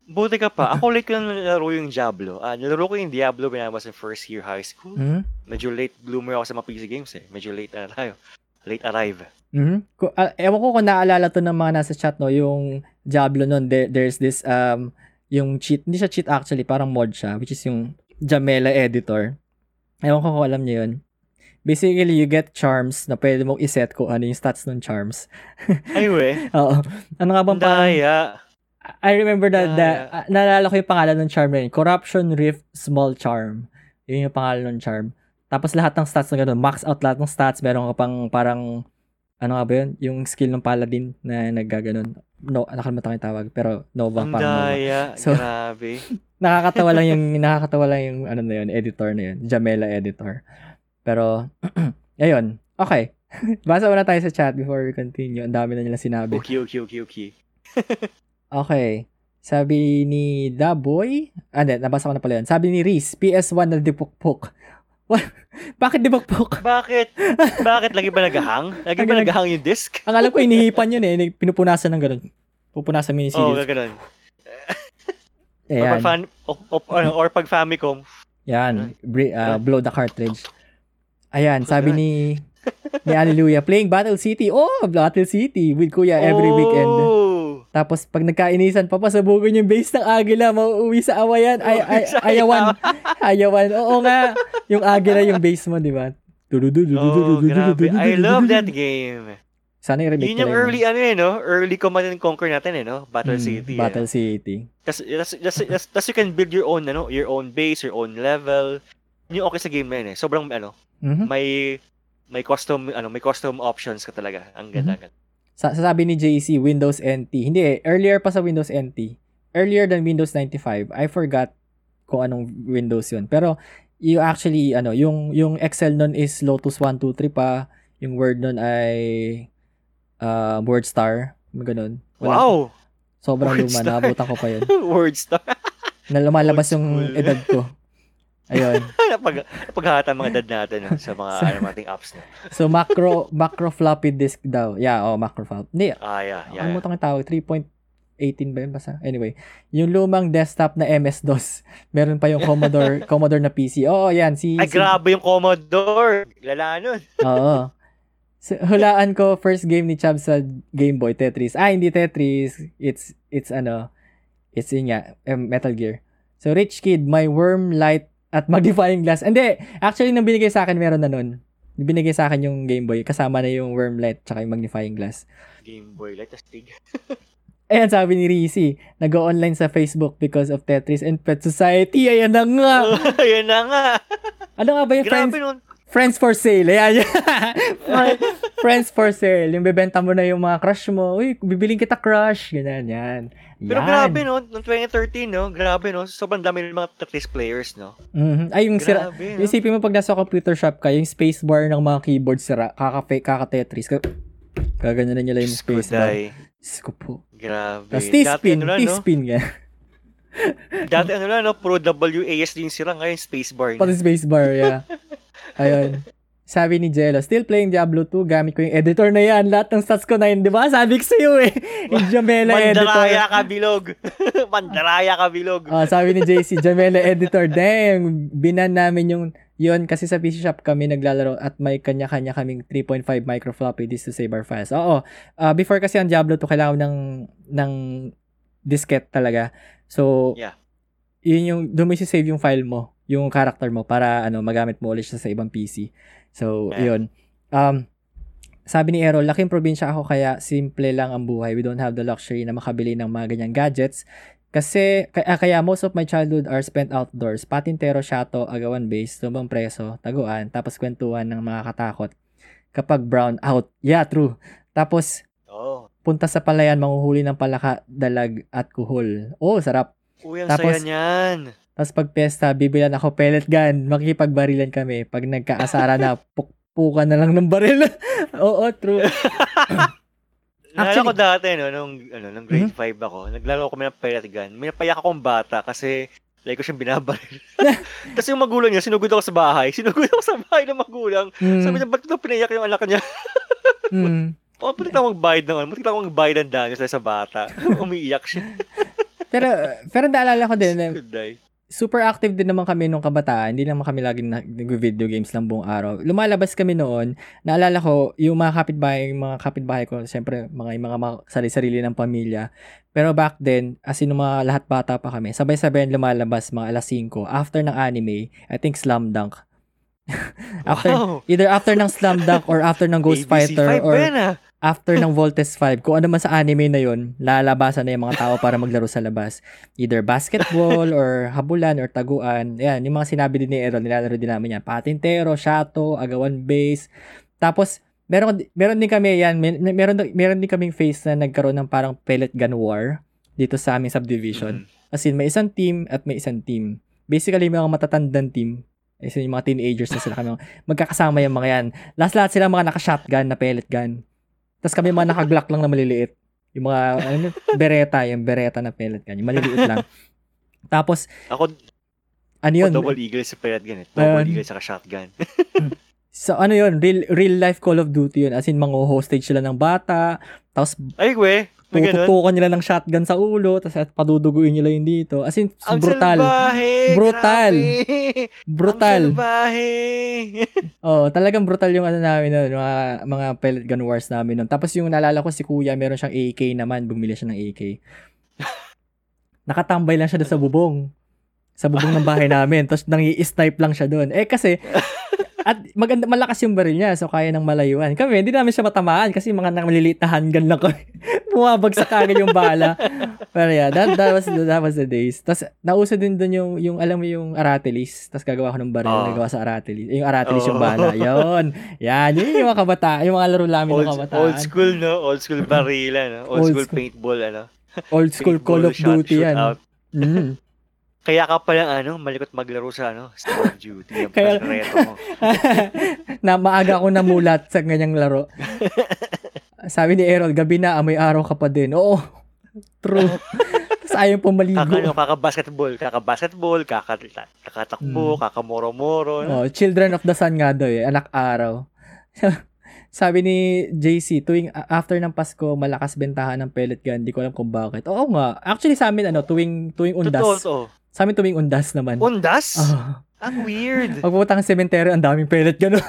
Buti ka pa. Ako late ko na nalaro yung Diablo. Ah, nalaro ko yung Diablo when I was in first year high school. Mhm. Medyo late bloomer ako sa mga PC games eh. Medyo late na tayo. Late arrive. Mhm. Ko- ah, ewan ko kung naalala to ng mga nasa chat, no? Yung Diablo nun, there, there's this, um, yung cheat, hindi siya cheat actually, parang mod siya, which is yung Jamela editor. Ewan ko kung alam niyo yun. Basically, you get charms na pwede mong iset kung ano yung stats ng charms. Ay, we. Oo. Ano nga bang Ang parang, daya. I remember that, Daya. the, ah, naalala ko yung pangalan ng charm na yun. Corruption Rift Small Charm. Yun yung pangalan ng charm. Tapos lahat ng stats na gano'n, max out lahat ng stats, meron ka pang parang, ano nga ba yun? Yung skill ng paladin na naggaganon. No, nakalimutan ko yung tawag, pero Nova, Ang daya. So- Grabe. Nakakatawa lang yung, nakakatawa lang yung, ano na yun, editor na yun. Jamela editor. Pero, ayun. Okay. Basa muna tayo sa chat before we continue. Ang dami na nila sinabi. Okay, okay, okay, okay. Okay. Sabi ni Daboy, ah, hindi, nabasa ko na pala yun. Sabi ni Reese, PS1 na dipukpok. What? Bakit dipukpok? Bakit? Bakit? Lagi ba nagahang? Lagi ba nagahang yung disc? Ang alam ko, inihipan yun eh. Pinupunasan ng ganun. Pupunasan mo yung Oo, oh, CD. gano'n. Or pag, Ayan. fan, o, o, ano, or pag Famicom. Yan. Bri- Yan. blow the cartridge. Ayan, sabi ni ni Hallelujah, playing Battle City. Oh, Battle City with Kuya every weekend. Tapos pag nagkainisan, papasabugin yung base ng Agila, mauuwi sa awayan. Ay, ay, ayawan. Ayawan. Oo nga. Yung Agila yung base mo, di ba? Oh, grabe. I love that game. Sana i-remake Yun yung early, ano eh, no? Early Command and Conquer natin eh, no? Battle Mm, City. Battle City. Tapos you can build your own, ano? Your own base, your own level. Yun yung okay sa game na yun eh. Sobrang, ano, Mhm. may may custom ano may custom options ka talaga ang ganda Mm-hmm. Sa sabi ni JC, Windows NT. Hindi eh, earlier pa sa Windows NT. Earlier than Windows 95. I forgot kung anong Windows yun. Pero, you actually, ano, yung, yung Excel nun is Lotus 123 pa. Yung Word nun ay uh, WordStar. Ganun. Wala- wow Sobrang luma. WordStar. Naabutan ko pa yun. word stuff Na lumalabas Old yung edad ko. Ayun. pag paghahata mga dad natin no, sa mga So- ano ating apps no. So, macro, macro floppy disk daw. Yeah, oh, macro floppy. Hindi, ah yeah yeah, Ano mo itong tawag? 3.18 ba yun? Basta. Anyway, yung lumang desktop na MS-DOS. Meron pa yung Commodore Commodore na PC. Oo, yan. Si, ay si- grabe yung Commodore lala nun Oo. So, hulaan ko, first game ni Chubb sa Game Boy, Tetris. Ah, hindi Tetris. It's, it's ano, it's yun nga, Metal Gear. So, Rich Kid, my worm light at magnifying glass. Hindi, actually, nang binigay sa akin, meron na nun. Binigay sa akin yung Game Boy. Kasama na yung Wormlet tsaka yung magnifying glass. Game Boy Light, astig. Ayan, sabi ni Rizzy, nag-online sa Facebook because of Tetris and Pet Society. Ayan na nga. Ayan na nga. Ano nga ba yung friends, Grabe nun. friends for sale? Ayan. Fri- friends for sale. Yung bebenta mo na yung mga crush mo. Uy, bibiling kita crush. Ganyan, yan. Pero Yan. grabe no, noong 2013 no, grabe no, sobrang dami ng mga Tetris players no. Mhm. Ay, yung sira. Grabe Yung no. Isipin mo pag nasa computer shop ka, yung spacebar ng mga keyboard sira, kaka kaka-Tetris. Ka Kaganyan na nila yung spacebar. Day. Diyos ko po. Grabe. Tapos T-spin, ano lang, no? T-spin nga. Dati ano lang, no? Pro WASD yung sira ngayon, spacebar. Pati na. spacebar, yeah. Ayun. Sabi ni Jello, still playing Diablo 2, gamit ko yung editor na yan. Lahat ng stats ko na yun, di ba? Sabi ko sa'yo eh. Yung Jamela editor. Mandaraya ka bilog. Mandaraya ka bilog. Ah, sabi ni JC, Jamela editor. Dang, binan namin yung yun kasi sa PC shop kami naglalaro at may kanya-kanya kaming 3.5 microfloppy disks to save our files. Oo. Ah, before kasi ang Diablo 2 kailangan ng ng diskette talaga. So, Yeah. yun yung mo save yung file mo, yung character mo para ano magamit mo ulit siya sa ibang PC. So, Yeah. yun. Um, sabi ni Errol, laking probinsya ako kaya simple lang ang buhay. We don't have the luxury na makabili ng mga ganyang gadgets. Kasi, kaya, kaya most of my childhood are spent outdoors. Patintero, shato, agawan base, tumbang preso, taguan, tapos kwentuhan ng mga katakot. Kapag brown out. Yeah, true. Tapos, Oh. punta sa palayan, manguhuli ng palaka, dalag, at kuhol. Oh, sarap. Uy, ang Tapos- saya niyan. Tapos pag pesta, bibilan ako pellet gun. Makikipagbarilan kami. Pag nagkaasara na, pukpukan na lang ng baril. Oo, true. Actually- ko dati, no, nung, ano, nung grade Mhm. 5 ako, naglaro kami ng pellet gun. May napayak akong bata kasi like ko siyang binabaril. Tapos yung magulang niya, sinugod ako sa bahay. Sinugod ako sa bahay ng magulang. Mm, Sabi niya, ba't ito pinayak yung anak niya? mm. O, pati ako magbayad ng ano, pati ako magbayad ng dano sa bata. Umiiyak siya. Pero, pero naalala ko din, Good day. Super active din naman kami nung kabataan. Hindi naman kami laging nag-video games lang buong araw. Lumalabas kami noon. Naalala ko, yung mga kapitbahay, yung mga kapitbahay ko, siyempre, mga, yung mga, mga sarili-sarili ng pamilya. Pero back then, as in, mga lahat bata pa kami, sabay-sabay lumalabas mga alas 5. After ng anime, I think Slam Dunk. after, wow. Either after ng Slam Dunk or after ng Ghost Fighter ABC5 or yan, ah? After ng Voltes 5, kung ano man sa anime na yun, lalabasan na yung mga tao para maglaro sa labas. Either basketball or habulan or taguan. Yan, yung mga sinabi din ni Errol, nilalaro din namin yan. Patintero, shato, agawan base. Tapos, meron, meron din kami yan, mer- meron, meron din kaming phase na nagkaroon ng parang pellet gun war dito sa aming subdivision. Mhm. As in, may isang team at may isang team. Basically, may mga matatandang team. In, yung mga teenagers na sila kami. Magkakasama yung mga yan. Last lahat sila mga naka-shotgun na pellet gun. Tapos kami mga naka-glock lang na maliliit. Yung mga, ano, bereta, yung bereta na pellet gun. Yung maliliit lang. Tapos, Ako, ano yun, double eagle sa pellet gun. Double Ayun. eagle sa shotgun. So, ano yun? Real, real life Call of Duty yun. As in, mga hostage sila ng bata. Tapos, Ay, we. Puputukan nila ng shotgun sa ulo. Tapos, at paduduguin nila yun dito. As in, Ang brutal. salbahe! Brutal. Grabe! Brutal. Ang salbahe! Oh, talagang brutal yung ano namin nun, mga, mga pellet gun wars namin nun. Tapos yung naalala ko si Kuya, meron siyang AK naman, bumili siya ng AK. Nakatambay lang siya sa bubong. Sa bubong ng bahay namin. Tapos nang i-snipe lang siya doon. Eh kasi, at maganda, malakas yung baril niya, so kaya nang malayuan. Kami, hindi namin siya matamaan kasi mga nang maliliit na handgun lang kami. Bumabagsak kagad yung bala. Pero yeah, that, that was the, that was the days. Tapos nauso din doon yung, yung alam mo yung aratilis. Tapos gagawa ko ng baril, Oo. nagawa sa aratilis. Yung aratilis yung Oo. bala. Yun. Yan, yun yung mga kabataan. Yung mga laro namin old, ng kabataan. old school, no? Old school barila, no? Old, Old school, school. paintball, ano? Old school Call of Paintball, shot- Duty yan. Mm. Kaya ka palang, ano, malikot maglaro sa, ano, of Duty. Yung Kaya- mo. na maaga ako namulat sa ganyang laro. Sabi ni Errol, gabi na, amoy araw ka pa din. Oo, true. Tapos ayaw pong maligo. Kaka, ano, kaka-basketball, kaka-basketball, kaka- kakatakbo, Mm. kakamoro-moro. No? Oh, Children of the Sun nga daw eh, anak araw. Sabi ni JC, tuwing after ng Pasko, malakas bentahan ng pellet gun. Hindi ko alam kung bakit. Oo nga. Actually sa amin, ano, tuwing, tuwing undas. Totoo, totoo. Sa amin tuwing undas naman. Undas? Ah. Ang weird. Pagpunta ng cemetery, ang daming pellet gun.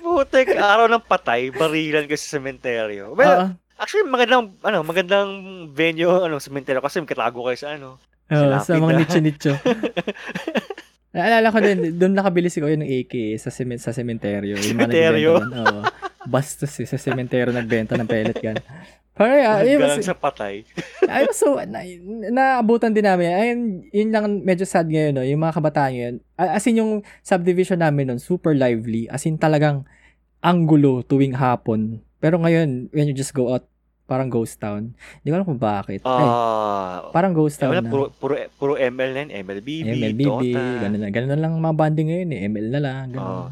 Putek, araw ng patay, barilan ka sa sementeryo. Well, Ah, actually, magandang, ano, magandang venue, ano, sementeryo kasi may katago kayo sa, ano. Oo, Sa mga ah. nicho-nicho. Naalala ko din, doon nakabili si Kuya ng AK sa, semen, sa sementeryo. Yung Sementeryo? Oo. Bastos eh, sa sementeryo nagbenta ng pellet gun. Pero yeah, it was, Hanggang sa patay. I was so, na, naabutan din namin. Ayun, yun lang medyo sad ngayon, no? yung mga kabataan ngayon. As in yung subdivision namin nun, super lively. As in talagang anggulo tuwing hapon. Pero ngayon, when you just go out, parang ghost town. Hindi ko alam kung bakit. Ay, Ah, parang ghost town wala, na. puro, puro, puro ML na yun. MLBB, MLBB, Dota. ganun na. Ganun na lang mga banding ngayon eh. ML na lang, ganun. Oo.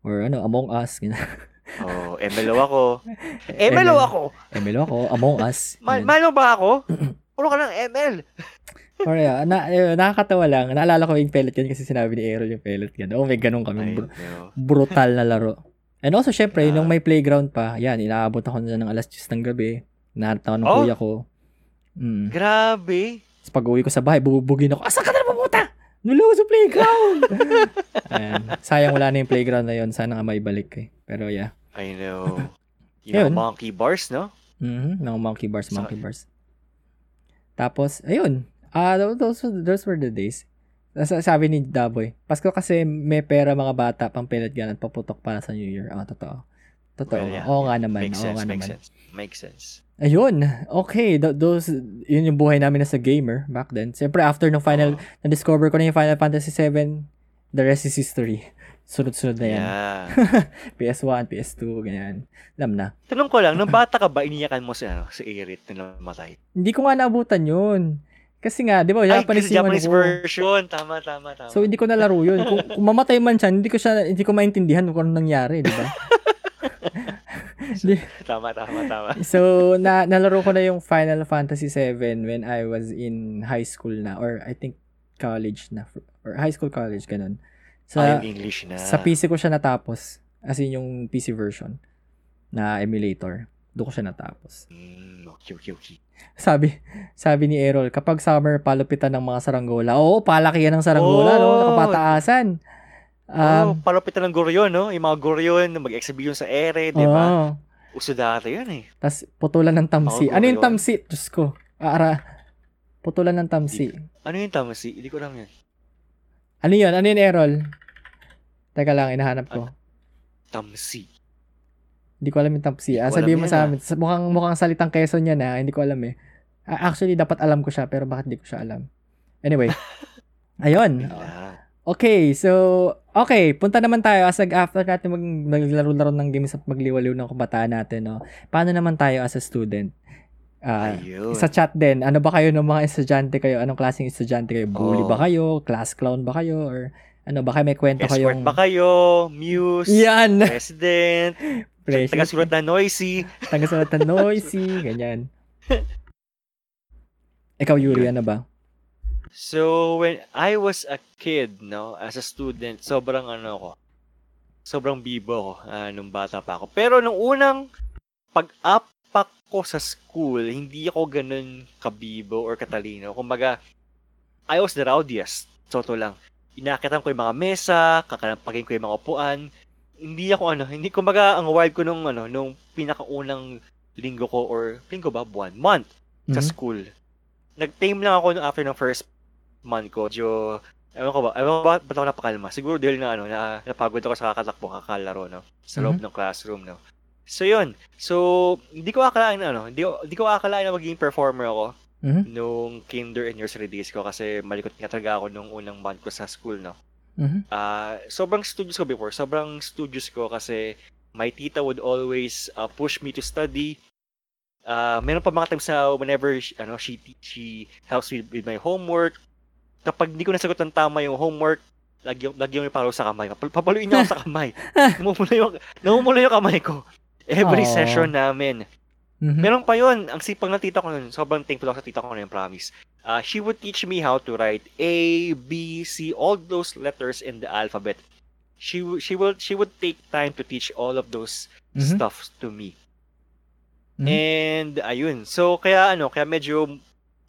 Or ano, Among Us, ganun. Oh, MLO ako. MLO ako. ML ako, Among Us. Ma- malo ba ako? Puro ka ng ML. Or yeah, na, eh, nakakatawa lang. Naalala ko yung pellet gun kasi sinabi ni Errol yung pellet gun. Oh, may ganun kami. Br- brutal na laro. And also, syempre, Yeah. nung may playground pa, yan, inaabot ako na ng alas 10 ng gabi. Ako ng Oh. kuya ko. Mm. Grabe. Tapos pag uwi ko sa bahay, bubugin ako, asa ka na pumunta? Nulo sa playground! Ayan. Sayang wala na yung playground na yun. Sana nga may balik eh. Pero yeah. I know. Yun. Yung monkey bars, no? Mhm, Mga monkey bars, monkey bars. Tapos, ayun. Ah, tho- those, those were the days. Sa- Sabi ni Daboy, Pasko kasi may pera mga bata pang pellet gun at paputok para sa New Year. Ah, totoo. Totoo. Well, yeah. Oo nga naman. Makes Oo sense, nga makes naman. sense. Makes sense. Ayun. Okay. Th- those, yun yung buhay namin as a gamer back then. Siyempre, after ng final, Oh, na-discover ko na yung Final Fantasy 7, the rest is history. Sunod-sunod na yan. yeah. PS1, PS2, ganyan. Alam na. Tanong ko lang, nung bata ka ba, iniyakan mo si, ano, si Irit na namatay? Hindi ko nga naabutan yun. Kasi nga, di ba, Ay, Japanese ano Japanese ko. version. Tama, tama, tama. So, hindi ko nalaro yun. Kung, kung mamatay man siya, hindi ko siya, hindi ko maintindihan kung ano nangyari, di ba? tama, tama, tama. So, na, nalaro ko na yung Final Fantasy 7 when I was in high school na, or I think college na, or high school college, ganun. Sa, Sa, English na. sa PC ko siya natapos. As in, yung PC version na emulator. Doon ko siya natapos. Mm, okay, okay, okay. Sabi, sabi ni Errol, kapag summer, palupitan ng mga saranggola. Oo, palakihan ng saranggola, no? Oh! Nakapataasan. Um, Um, palupitan ng guryon, no? Yung mga guryon, mag-exhibition sa ere, di ba? oo. Uso dati yun eh. Tapos, putulan ng tamsi. Oo, ano yung yun. tamsi? Diyos ko. Ara, putulan ng tamsi. Ano yung tamasi? Hindi ko alam yun. Ano yun? Ano yun, Errol? Teka lang, inahanap ko. Tamsi. Hindi ko alam yung tamsi. Ah, sabihin mo yan, sa ah. amin. Sa- Mukhang, mukhang salitang Quezon yan, ha? Hindi ko alam eh. Ah, Actually, dapat alam ko siya, pero bakit hindi ko siya alam? Anyway. Ayun. Wala. Okay, so, okay, punta naman tayo as ag- after natin mag, maglaro-laro ng games at magliwaliw ng kabataan natin, no? Paano naman tayo as a student? Ayun. sa chat din, ano ba kayo ng mga estudyante kayo? Anong klaseng estudyante kayo? Bully Oo. ba kayo? Class clown ba kayo? Or ano, baka may kwento Escort kayong... ba kayo? Muse? Yan! President? Precious. Taga-sulat na noisy? Tagasulat na noisy, ganyan. Ikaw, Yuri, ano ba? So, when I was a kid, no, as a student, sobrang ano ko, sobrang bibo ko ah, nung bata pa ako. Pero nung unang pag-apak ko sa school, hindi ako ganun kabibo or katalino. Kumbaga, I was the rowdiest. Soto lang. Inakitan ko yung mga mesa, kakalampagin ko yung mga upuan. Hindi ako ano, hindi kumbaga ang wild ko nung ano, nung pinakaunang linggo ko or linggo ba, buwan, month sa Mhm. school. Nag-tame lang ako nung after ng first month ko. Medyo, ewan ko ba, ewan ko ba, ba't ako napakalma? Siguro dahil na, ano, na, napagod ako sa kakatakbo, kakalaro, no? Sa loob ng classroom, no? So, yun. So, hindi ko akalain na, ano, hindi, hindi ko akalain na magiging performer ako Mhm. nung kinder and nursery days ko kasi malikot nga talaga ako nung unang month ko sa school, no? Mhm. Ah, sobrang studious ko before. Sobrang studious ko kasi my tita would always uh, push me to study. Ah, meron pa mga times na whenever she, ano she she helps me with my homework. Kapag hindi ko nasagot ng tama yung homework, lagi lagi yung paro sa kamay. Papal- Papaluin niya ako sa kamay. namumula yung namumula yung kamay ko. Every Aw. session namin. Mhm. Meron pa yun. Ang sipag ng tita ko nun. Sobrang thankful ako sa tita ko nun, promise. Uh, she would teach me how to write A, B, C, all those letters in the alphabet. She w- she will she would take time to teach all of those Mhm. stuff to me. Mhm. And ayun. So kaya ano, kaya medyo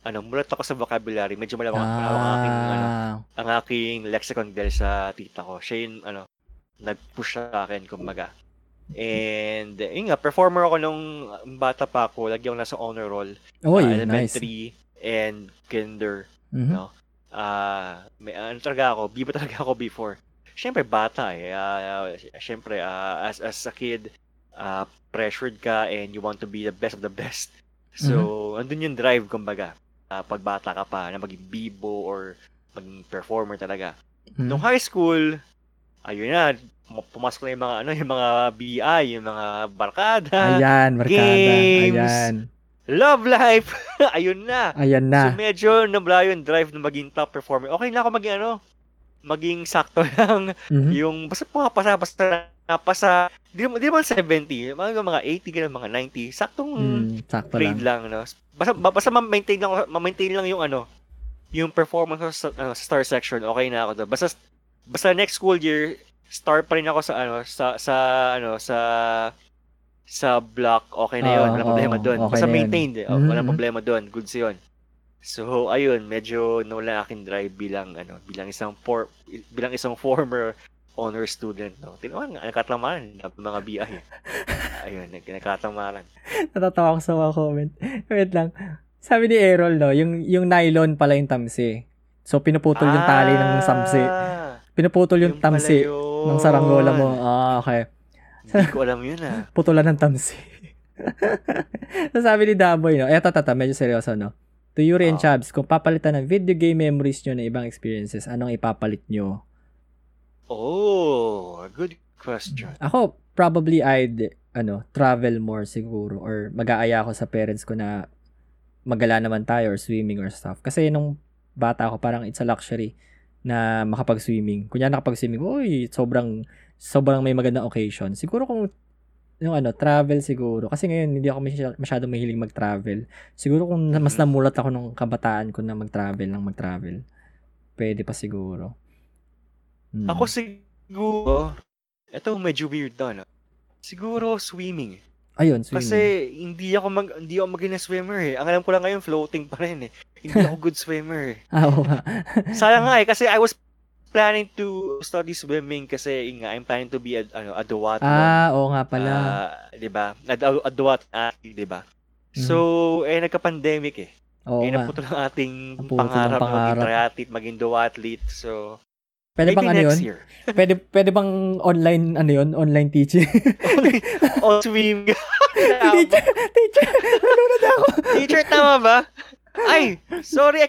ano, mulat ako sa vocabulary. Medyo malawak malawak ang aking ano, Ah, ang aking lexicon dahil sa tita ko. Siya yung ano, nag-push sa akin kumbaga. And yun nga, performer ako nung bata pa ako. Lagi ako nasa honor roll Oy, uh, nice. elementary and kinder. Mhm. no? ah, may ano talaga ako, biba talaga ako before. Siyempre, bata eh. Ah, Siyempre, ah, as, as a kid, ah, pressured ka and you want to be the best of the best. So, andun yung drive, kumbaga. Ah, pag bata ka pa, na maging bibo or maging performer talaga. Mhm. Nung high school, ayun na, pum- pumasok na yung mga, ano, yung mga BI, yung mga barkada, Ayan, barkada. games. Ayan. love life, ayun na. Ayan So na. medyo nabla yung drive na maging top performer. Okay na ako maging ano, maging sakto lang. Mhm. Yung basta pumapasa, basta napasa, di, di naman 70, mga, mga 80, ganun, mga 90, saktong Mm, sakto lang. grade lang. no? Basta, ba- basta ma-maintain lang, ma-maintain lang yung ano, yung performance ko sa, ano, star section, okay na ako doon. Basta, basta next school year, star pa rin ako sa ano, sa, sa, ano, sa, sa block, okay na yun. Oo, Walang problema oo, doon. okay Basta maintained. eh. Mhm, Walang mhm. problema doon. Goods yun. So, ayun, medyo nawala aking drive bilang ano, bilang isang for, bilang isang former honor student, no. Tinawan nga, nakatamaran ng mga BI. Ayun, nakatamaran. Natatawa ko sa mga comment. Wait lang. Sabi ni Errol, no, yung, yung nylon pala yung tamsi. So, pinuputol yung tali ng samsi. Ah, Pinuputol yung yun pala tamsi ng saranggola mo. Ah, okay. Hindi ko alam yun ah. Putulan ng tamsi. so, sabi ni Daboy, no, eto, tata, medyo seryoso, no. To Yuri and Oo. Chabs, kung papalitan ng video game memories nyo na ibang experiences, anong ipapalit nyo? Oh, good question. Ako, probably I'd, ano, travel more siguro or mag-aaya ako sa parents ko na magala naman tayo or swimming or stuff. Kasi nung bata ako, parang it's a luxury na makapag-swimming. Kunya nakapag-swimming, uy, sobrang, sobrang may magandang occasion. Siguro kung yung ano, travel siguro. Kasi ngayon, hindi ako masy- masyadong mahilig mag-travel. Siguro kung mas Mhm. namulat ako nung kabataan ko na mag-travel ng mag-travel. Pwede pa siguro. Hmm. Ako siguro, eto medyo weird na, no? Siguro swimming. Ayun, swimming. Kasi hindi ako mag hindi ako maging swimmer eh. Ang alam ko lang ngayon floating pa rin eh. Hindi ako good swimmer. eh. Ah, oo nga. Sayang nga eh kasi I was planning to study swimming kasi nga I'm planning to be a ano a duathlon. ah, oo nga pala. Ah, 'di ba? A, a, a duathlon athlete, 'di ba? So, eh nagka-pandemic eh. Oo eh naputol ang ating Naputol ang pangarap, na maging pangarap. triathlete, maging duathlete. So, Pwede bang ano yun? Pwede, pwede bang online, ano yun? Online teaching? On swim. teacher, teacher, nanonood ako. Teacher, tama ba? Ay, sorry,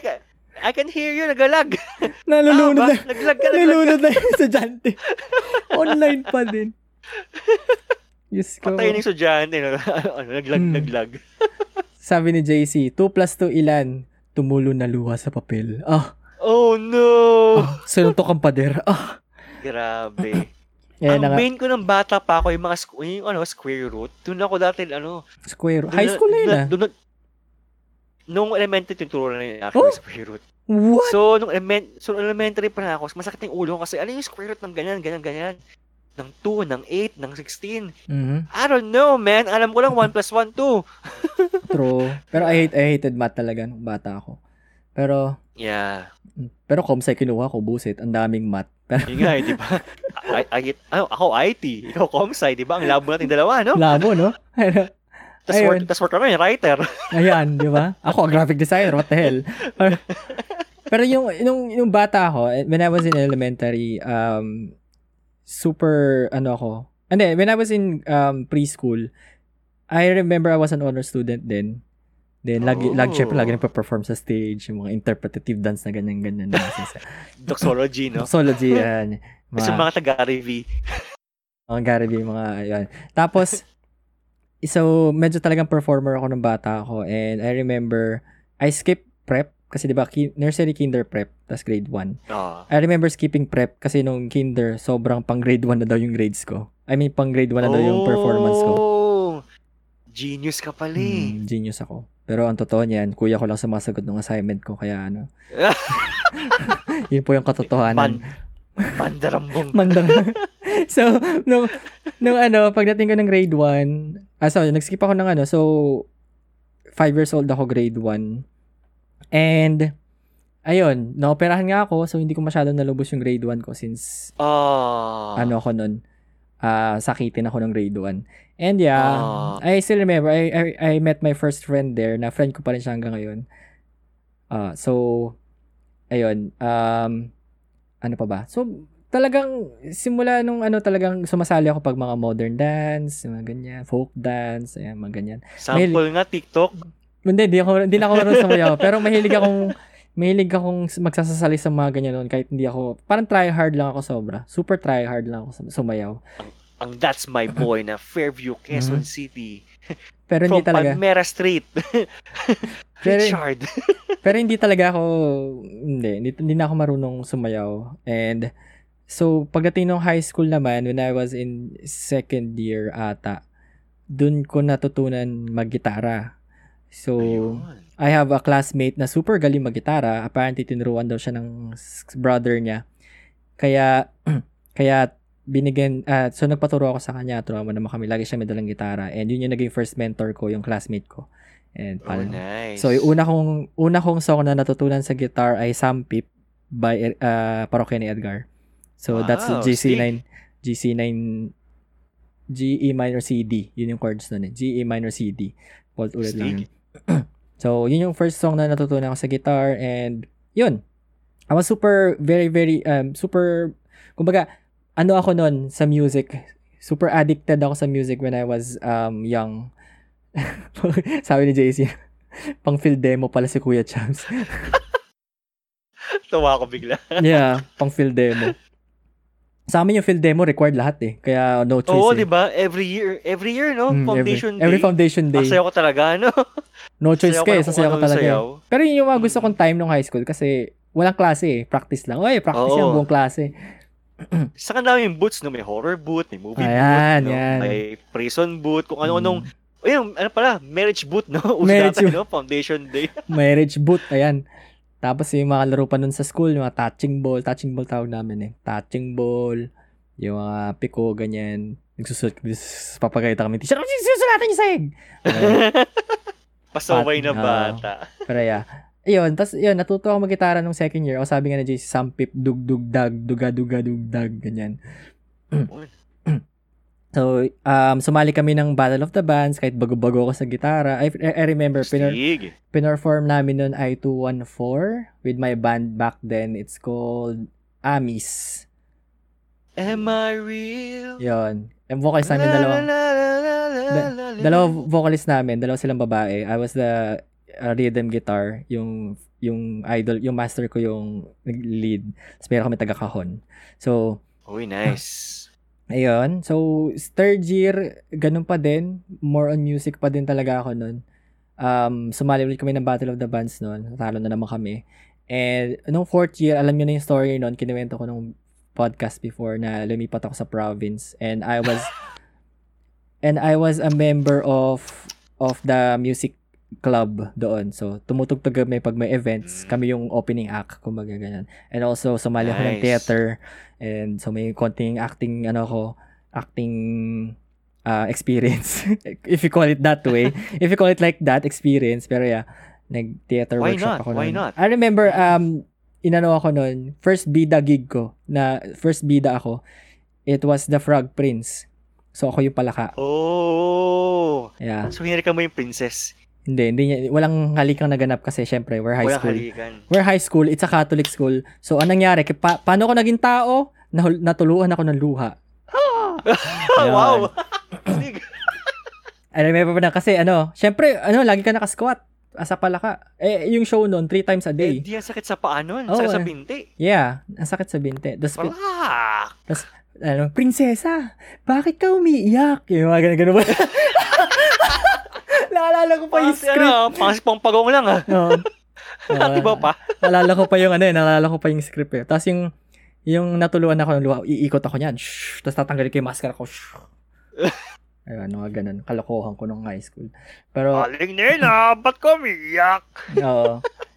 I can, hear you, nagalag. Nalulunod Tama na. Naglag ka. Nalulunod na yung estudyante. Online pa din. Diyos ko. Patay ng estudyante. no? ano, naglag, Hmm. naglag. Sabi ni JC, 2 plus 2 ilan? Tumulo na luha sa papel. Ah, Oh, no! ah sinuntok ang pader. Ah, Grabe. yan na Ang nga. main ko ng bata pa ako, yung mga squ- yung, ano, square root. Doon ako dati, ano, Square. doon High school na yun ah. doon nung elementary, tinuturo na yun actually, Oh! square root. What? So, nung element, so, elementary pa na ako, masakit yung ulo ko kasi ano yung square root ng ganyan, ganyan, ganyan. Ng 2, ng 8, ng 16. Mhm. I don't know, man. Alam ko lang 1 plus 1, 2. True. Pero I, hate, I hated math talaga nung bata ako. Pero, Yeah. pero comsci kinuha ko, busit. Ang daming math. Pero, nga, eh, di ba? I, I, ano, ako IT, ikaw comsci, di ba? Ang labo natin dalawa, no? labo, no? Tapos work, tas work kami, writer. Ayan, di ba? Ako, graphic designer, what the hell? Pero yung, yung, yung bata ako, eh, when I was in elementary, um, super, ano ako, hindi, when I was in um, preschool, I remember I was an honor student then. Then, lagi, Oh. lagi, syempre, lagi nagpa-perform sa stage, yung mga interpretative dance na ganyan-ganyan. Doxology, no? Doxology, yan. Kasi Mga, mga taga-review. mga Gary Vee, mga, ayan. Tapos, so, medyo talagang performer ako ng bata ako. And I remember, I skipped prep, kasi di ba, ki- nursery, kinder, prep, tas grade 1. Oh. I remember skipping prep kasi nung kinder, sobrang pang grade 1 na daw yung grades ko. I mean, pang grade 1 na daw yung performance ko. Oh, Genius ka pala eh. Hmm, genius ako. Pero ang totoo niyan, kuya ko lang sumasagot ng assignment ko, kaya ano. yun po yung katotohanan. pandarambong. Mandang. so, nung, nung ano, pagdating ko ng grade 1, ah, so, nag-skip ako ng ano, so, 5 years old ako, grade 1. And, ayun, naoperahan nga ako, so hindi ko masyadong nalubos yung grade 1 ko since, Oh. ano ako nun, ah, sakitin ako ng grade 1. And yeah, Ah. I still remember, I, I, I met my first friend there, na friend ko pa rin siya hanggang ngayon. Ah, so, ayun, um, ano pa ba? So, talagang, simula nung ano, talagang sumasali ako pag mga modern dance, mga ganyan, folk dance, ayan, mga ganyan. Sample nga, TikTok. Hindi, hindi ako, hindi na ako marunong sumayaw. pero mahilig akong, mahilig akong magsasasali sa mga ganyan noon kahit hindi ako, parang try hard lang ako sobra. Super try hard lang ako sumayaw. Ang That's My Boy na Fairview, Quezon City. Pero hindi From talaga. Palmera Street. Pero- Richard. Pero hindi talaga ako, hindi, hindi, hindi na ako marunong sumayaw. And, so, pagdating ng high school naman, when I was in second year ata, dun ko natutunan maggitara. So, Ayun. I have a classmate na super galing maggitara. Apparently, tinuruan daw siya ng brother niya. Kaya, kaya, binigyan, ah, so nagpaturo ako sa kanya, turuan mo naman kami, lagi siya may dalang gitara. And yun yung naging first mentor ko, yung classmate ko. And Oh, nice. So, yung una kong, una kong song na natutunan sa guitar ay Sampip by uh, Parokya ni Edgar. So, that's Wow, GC9, GC9, G, E minor, C, D. Yun yung chords nun eh. G, E minor, C, D. Pult ulit lang so, yun yung first song na natutunan ko sa guitar and yun. I was super, very, very, um, super, kumbaga, ano ako nun sa music. Super addicted ako sa music when I was um, young. Sabi ni JC, pang field demo pala si Kuya Champs. Tawa ko bigla. yeah, pang field demo. Sa amin yung field demo required lahat eh. Kaya no choice Oo, eh. di ba? Every year, every year, no? Mm, Foundation every, every Day. foundation day. Sayo ko talaga, no? No choice ka eh. ka anong talaga. sayaw. Pero yun yung mga gusto kong time nung high school kasi walang klase eh. Practice lang. Oy, practice Oo. yung buong klase. Saka dami yung boots, no? May horror boot, may movie Ayan, boot, no? yan. may prison boot, kung ano-anong, Mm. ayun, ano pala, marriage boot, no? Uso Marriage boot. no? Foundation Day. Marriage boot. Ayan. Tapos yung mga laro pa nun sa school, yung mga touching ball. Touching ball tawag namin eh. Touching ball. Yung mga piko, ganyan. Nagsusulat, papagayta kami. Teacher, susulatan niyo sahig! Pasaway na bata. Pero yeah. Ayun, tapos yun, natuto ako mag-gitara nung second year. O sabi nga na JC, sampip, dug, dug, dag, duga, duga, dug, dag, ganyan. So, um, sumali kami ng Battle of the Bands kahit bago-bago ako sa gitara. I, I remember, pinor, pinorform namin nun ay 214 with my band back then. It's called Amis. Am I real? Yun. Yung vocalist namin, dalawa. Da- dalawa vocalist namin, dalawa silang babae. I was the uh, rhythm guitar, yung yung idol, yung master ko yung lead. Tapos meron kami taga-kahon. So, Uy, nice. Ayun. So, third year, ganun pa din. More on music pa din talaga ako nun. Um, sumali ulit kami ng Battle of the Bands nun. Talo na naman kami. And, nung fourth year, alam nyo na yung story nun, kinuwento ko nung podcast before na lumipat ako sa province. And I was, and I was a member of, of the music club doon. So, tumutugtog kami pag may events. Mm. Kami yung opening act, kumbaga ganun. And also, sumali ako ng Nice. theater. And so, may konting acting, ano ko, acting uh, experience. if you call it that way. if you call it like that, experience. Pero yeah, nag-theater Why workshop not? ako Why nun. not? I remember, um, inano ako nun, first bida gig ko, na first bida ako, it was the Frog Prince. So, ako yung palaka. Oh. Yeah. So, hinari ka mo yung princess. Hindi, hindi niya, walang halikang naganap kasi syempre, we're high Walang school. halikan. We're high school, it's a Catholic school. So, anong nangyari? Pa- paano ko naging tao? Nahul- natuluan ako ng luha. Ayun. wow. I remember na kasi ano, syempre, ano, lagi ka nakasquat. Asa pala ka. Eh, yung show noon, three times a Eh, day. di yan sakit sa paa nun. Oo, sakit sa eh. binti. Yeah, ang sakit sa binte. Tapos, Ah! ano, prinsesa, bakit ka umiiyak? Yung mga ganun, ganun? Naalala ko pa yung Parang, script. ano, parang si Pampagong lang ah. Oo. Oo. Di ba pa? naalala ko pa yung ano eh, naalala ko pa yung script eh. Tapos yung, yung natuluan ako ng luha, iikot ako niyan. Shh, tapos tatanggalin ko yung maskara ko. Shh. Ayun, mga ganun. Kalokohan ko nung high school. Pero, Aling nila, ba't ka umiyak? Oo.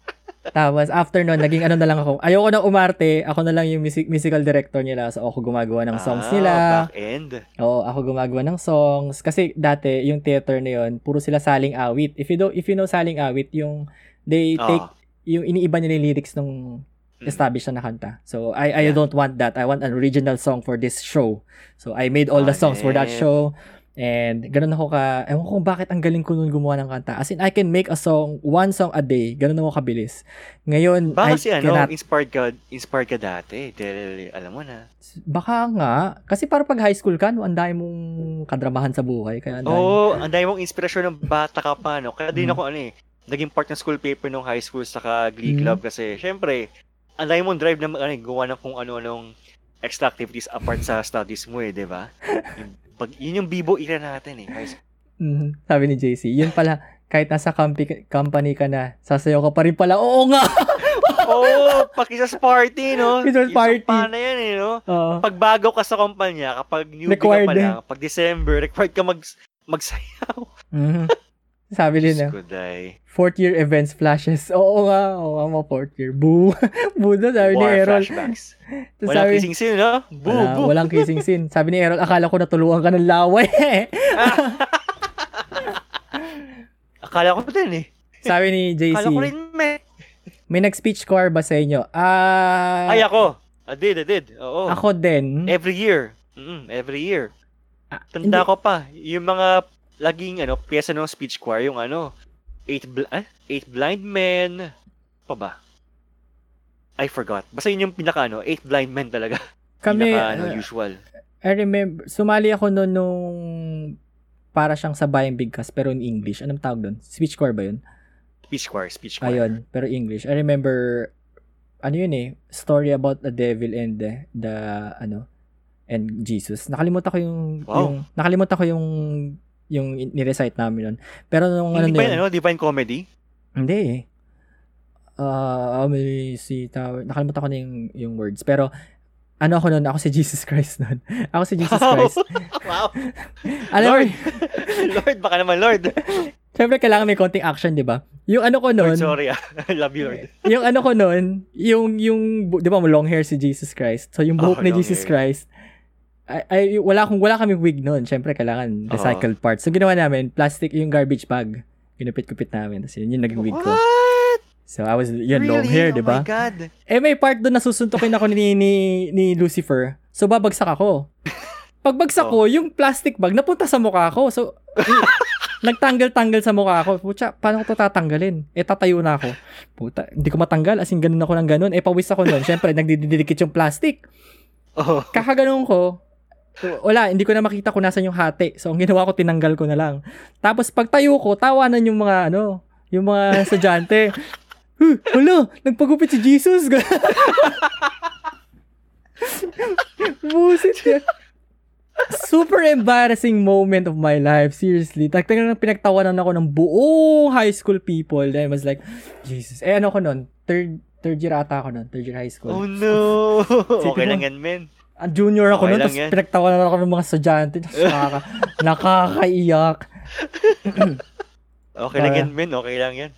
Tapos after nun, naging ano na lang ako. Ayoko nang umarte. Ako na lang yung music, musical director nila. So ako gumagawa ng songs Ah, nila. Back end. Oo, ako gumagawa ng songs. Kasi dati, yung theater na yun, puro sila saling awit. If you, do, if you know saling awit, yung they take, Ah. yung iniiba nila yung lyrics nung Mm. established na kanta. So I I Yeah. don't want that. I want an original song for this show. So I made all the Ah, songs for that show. And ganun ako ka, ewan ko kung bakit ang galing ko nun gumawa ng kanta. As in, I can make a song, one song a day. Ganun ako kabilis. Ngayon, Baka I kasi ano, cannot, inspired ka, inspired ka dati. Dahil, alam mo na. baka nga, kasi para pag high school ka, no, ang dami mong kadramahan sa buhay. Kaya ang dami. Oo, ang dami mong inspirasyon ng bata ka pa, no? Kaya din Mm. ako, ano eh, naging part ng school paper nung high school saka Glee Mm. Club kasi, syempre, ang dami mong drive na ano, eh, gawa ng kung ano-anong extra activities apart sa studies mo eh, di ba? Yung- Pag, yun yung bibo ira natin eh. School. Mhm. Sabi ni JC, yun pala, kahit nasa company, company ka na, sasayaw ka pa rin pala. Oo nga! Oo, oh, pakisas party, no? Kisas Yung party. sumpa na yan eh, no? Oo. Pag bago ka sa kumpanya, kapag newbie Required ka pa eh. lang, pag December, required ka mag, magsayaw. Mhm. Sabi din na, Diyos ko, day. fourth year events flashes. Oo nga, oo nga, mga fourth year. Boo! Boo daw, sabi ni War Errol. flashbacks. Tapos Walang sabi, kissing scene, no? Boo, wala, boo. walang kissing scene. Sabi ni Errol, akala ko natulungan ka ng laway. Akala ko din eh. sabi ni JC, Akala ko rin, me. may nag-speech choir ba sa inyo? Ah, Ay, ako. I did, I did. Oo. ako din. Every year. Mm, every year. Ah, Tanda hindi- ko pa. Yung mga laging ano, pyesa ng speech choir, yung ano, Eight, bl- ah? Eight Blind Men. Pa ba? I forgot. Basta yun yung pinaka ano, Eight Blind Men talaga. Kami, pinaka, ano, uh, usual. I remember, sumali ako noon nung para siyang sabayang bigkas pero in English. Anong tawag doon? Speech choir ba yun? Speech choir, speech choir. Ayun, pero English. I remember, ano yun eh, story about the devil and the, the ano, and Jesus. Nakalimutan ko yung, Wow. yung nakalimutan ko yung, yung ni-recite namin nun. Pero nung ano Hindi ba yun, ano, Divine Comedy? hindi eh. Ah, uh, si Tower, nakalimutan ko na yung, yung words. Pero, ano ako nun? Ako si Jesus Christ nun. Ako si Jesus Christ. wow. Alam Lord. Lord, baka naman Lord. syempre kailangan may konting action, di ba? Yung ano ko nun, Lord, sorry ah. Love you, Lord. yung ano ko nun, yung, yung, di ba, long hair si Jesus Christ. So, yung buhok Oh, ni Jesus hair. Christ, ay, ay, wala akong, wala kami wig nun. Syempre, kailangan recycled parts. So, ginawa namin, plastic yung garbage bag. Ginupit-kupit namin. Tapos yun yung naging wig ko. What? So, I was, yun, really? long hair, di Oh ba? my God. Eh, may part doon na susuntukin ako ni, ni, ni Lucifer. So, babagsak ako. Pagbagsak ko, yung plastic bag napunta sa mukha ko. So, y- nagtanggal-tanggal sa mukha ko. Pucha, paano ko to tatanggalin? Eh, tatayo na ako. Puta, hindi ko matanggal. As in, ganun ako ng ganun. Eh, pawis ako nun. Siyempre, nagdididikit yung plastic. Oh. Kakaganon ko, wala, hindi ko na makita kung nasan yung hati. So, ang ginawa ko, tinanggal ko na lang. Tapos, pagtayo ko, tawanan yung mga, ano, yung mga estudyante. Huh, wala, nagpagupit si Jesus. Busit yan. Super embarrassing moment of my life. Seriously. Talagang pinagtawanan ako ng buong high school people. Then I was like, Jesus. Eh, ano ko nun? Third, third year ata ako nun. Third year high school. Oh no. Okay lang yan, men. Ang junior ako Okay nun, lang tapos pinagtawanan ako ng mga estudyante. Nakaka, nakakaiyak. Okay lang Ah. yan, men. Okay lang yan.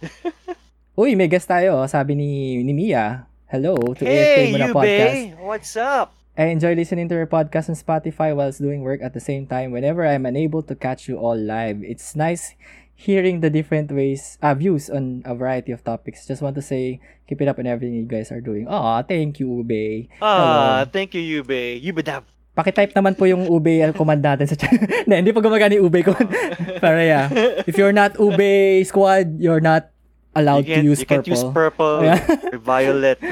Uy, may guest tayo. Sabi ni, ni Mia. Hello to AFK Hey, Muna you, Podcast. bae. What's up? I enjoy listening to your podcast on Spotify whilst doing work at the same time whenever I'm unable to catch you all live. It's nice hearing the different ways, uh, views on a variety of topics. Just want to say, keep it up and everything you guys are doing. Aw, thank you, Ube. Ah, thank you, Yube. Yubedab. Pakitype naman po yung Ube command natin sa chat. Hindi, hindi pa gumagana yung Ube command. Pero yeah, if you're not Ube squad, you're not allowed you to use you can't purple. use purple Yeah. or violet.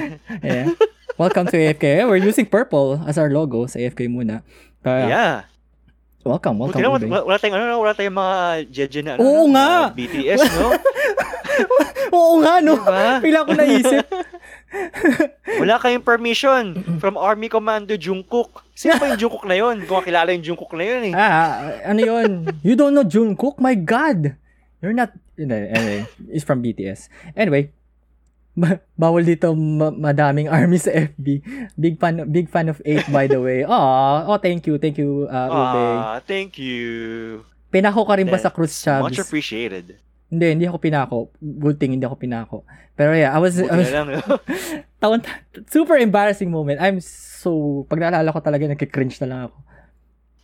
yeah. Welcome to AFK. We're using purple as our logo sa AFK muna. Pero, yeah. Welcome, Buti welcome, na, Ube. wala, wala tayong, ano, wala tayong mga jeje na, ano, Oo nga! mga BTS, no? Oo nga, no? Diba? Bigla ko naisip. Wala kayong permission from Army Commander Jungkook. Sino pa yung Jungkook na yun? Kung kilala yung Jungkook na yun eh. ah, ano yun? You don't know Jungkook? My God! You're not... Anyway, it's from BTS. Anyway, bawal dito ma- madaming army sa FB. Big fan big fan of 8 by the way. Aw, oh thank you, thank you uh, Ube. Ah, thank you. Pinako ka rin ba sa Cruz Much Chavez? appreciated. Hindi, hindi ako pinako. Good thing hindi ako pinako. Pero yeah, I was, I Buti was na lang. taon, super embarrassing moment. I'm so, pag naalala ko talaga, nagkikringe na lang ako.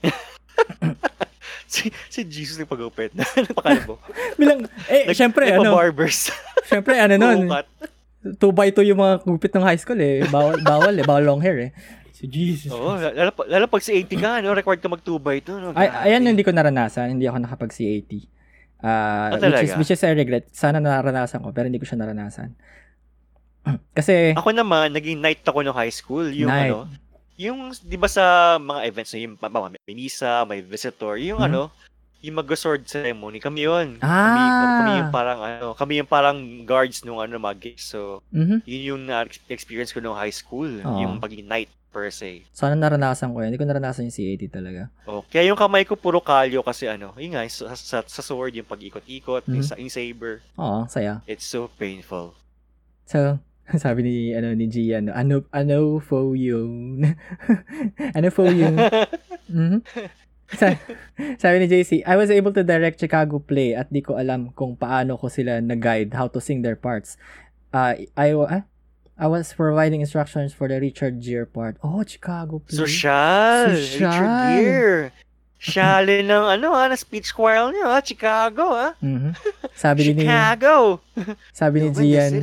si, si Jesus yung pag-upit. Napakalabo. Bilang, eh, syempre, ano, barbers syempre, ano nun, 2 by 2 yung mga gupit ng high school eh. Bawal, bawal eh, bawal long hair eh. So, Jesus. Oo, lalo, pa- lalo pag sa 80 ka, no, required ka mag 2 by 2. No? Ay, ayan hindi ko naranasan. Hindi ako nakapag CAT. Ah, Ah, which is which is I regret. Sana naranasan ko pero hindi ko siya naranasan. Kasi Ako naman, naging night ako no high school. Yung Night. ano, yung, di ba sa mga events, yung may misa, may visitor, yung Mhm. ano, yung mag-sword ceremony, kami yun. Kami, Ah. kami yung parang, ano, kami yung parang guards nung ano, gays. So, mhm. yun yung na-experience ko nung high school. Oo. Yung pagiging night per se. Sana naranasan ko yan. Hindi ko naranasan yung CAT talaga. Oh, kaya yung kamay ko puro kalyo kasi ano, yun nga, sa, sa, sa sword, yung pag-ikot-ikot, yung, Mhm. sa, yung saber, Oo, saya. it's so painful. So, sabi ni ano ni Gian, ano ano for you. ano for you. Mhm. Sa- sabi ni JC, I was able to direct Chicago play at di ko alam kung paano ko sila nag-guide how to sing their parts. Uh, I, ah? I was providing instructions for the Richard Gere part. Oh, Chicago play. Social! Social. Richard Gere! Shali ng ano ha, na speech choir niyo ha, Chicago ha. Mhm. Sabi ni Chicago! sabi ni Gian,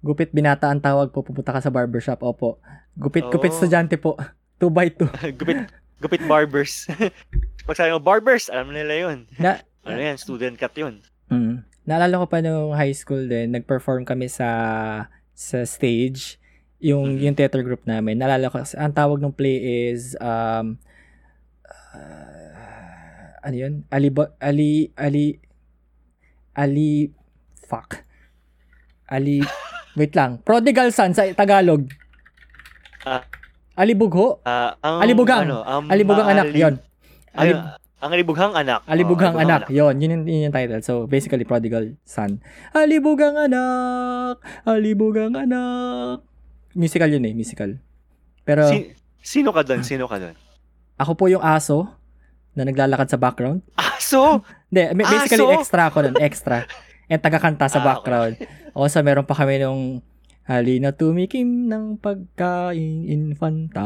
gupit binata ang tawag po pupunta ka sa barbershop. Opo. Gupit gupit Oh. estudyante po. 2 by 2. gupit, gupit barbers. Pag sabi mo, barbers, alam nila yun. Na Ano yan, student cut yun. Mm. Naalala ko pa nung high school din, nag-perform kami sa sa stage. Yung Mhm. yung theater group namin. Naalala ko ang tawag ng play is um uh, ano yun? Ali Ali Ali Ali fuck. Ali wait lang. Prodigal Son sa Tagalog. Ah. Alibugho? Ang, Alibugang. Ano, ang Alibugang anak, maali- yon. Ay, Alib- ang alibughang anak. Alibugang Oh, anak. Yon, yun, yung- yun yung title. So, basically, Prodigal Son. Alibugang anak! Alibugang anak! Musical yun eh, musical. Pero, Si- sino ka doon? Sino ka doon? ako po yung aso na naglalakad sa background. Aso! Hindi, basically, Aso? extra ako nun. Extra. And tagakanta sa Ah, okay. background. O, so, meron pa kami nung Halina tumikim ng pagkain infanta.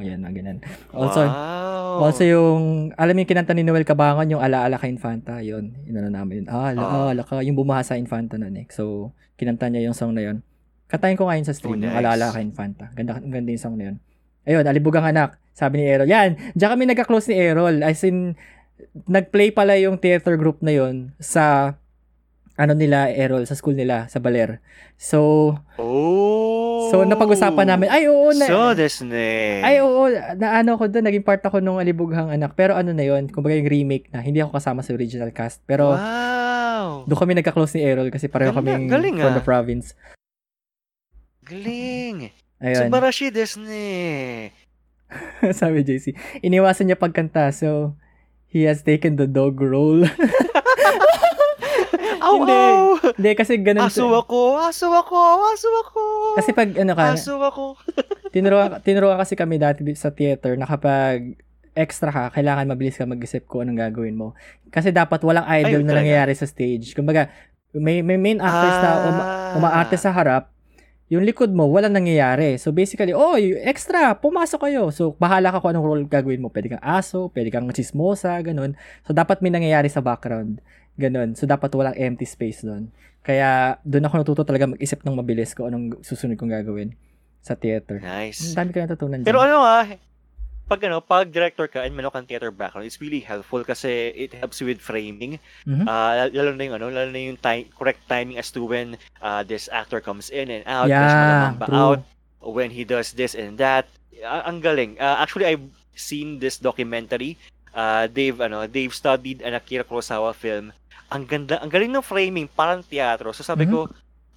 Yan, na ganyan. Also, wow. Also yung, alam mo yung kinanta ni Noel Cabangon, yung Alaala ka Infanta, yun. Inano namin yun. Ah, Ah. Alaala ka. Yung bumaha sa Infanta nun eh. So, kinanta niya yung song na yun. Kantahin ko ngayon sa stream, Oh, yung nice. Alaala ka Infanta. Ganda, ganda yung song na yun. Ayun, Alibugang Anak. Sabi ni Errol. Yan, diyan kami nagka-close ni Errol. As in, nag-play pala yung theater group na yun sa ano nila, Errol, sa school nila, sa Baler. So, Oh. so napag-usapan namin, ay oo, na, So, desu ne. ay, oo, na ano ko doon, naging part ako nung Alibughang Anak. Pero ano na yun, kumbaga yung remake na, hindi ako kasama sa original cast. Pero wow. doon kami nagka-close ni Errol kasi pareho Ganda, kaming galing, from ah. the province. Galing. Ayun, Subarashi desu ne. sabi JC. Iniwasan niya pagkanta, so he has taken the dog role. Aw, Hindi. aw. hindi, kasi ganun. Aso ako, aso ako, aso ako. Kasi pag ano ka, Aso ako. tinuruan, tinuruan kasi kami dati sa theater na kapag extra ka, kailangan mabilis ka mag-isip kung anong gagawin mo. Kasi dapat walang idol Ay, na nangyayari sa stage. Kumbaga, may, may main actors na uma- Ah. umaarte sa harap, yung likod mo, walang nangyayari. So basically, oh, extra, pumasok kayo. So bahala ka kung anong role gagawin mo. Pwede kang aso, pwede kang chismosa, ganun. So dapat may nangyayari sa background. Ganun. So dapat walang empty space doon. Kaya doon ako natuto talaga mag-isip ng mabilis kung anong susunod kong gagawin sa theater. Nice. Ang dami ko natutunan Pero dyan. ano ah, pag ano, pag director ka and meron kang theater background, it's really helpful kasi it helps you with framing. Mhm. Ah, lalo na yung ano, lalo na yung time, correct timing as to when uh, this actor comes in and out, Yeah, ba true. out, when he does this and that. Ah, ang galing. Ah, actually, I've seen this documentary. Uh, they've ano, they've studied an Akira Kurosawa film. Ang ganda, ang galing ng framing, parang teatro. So sabi Mhm. ko,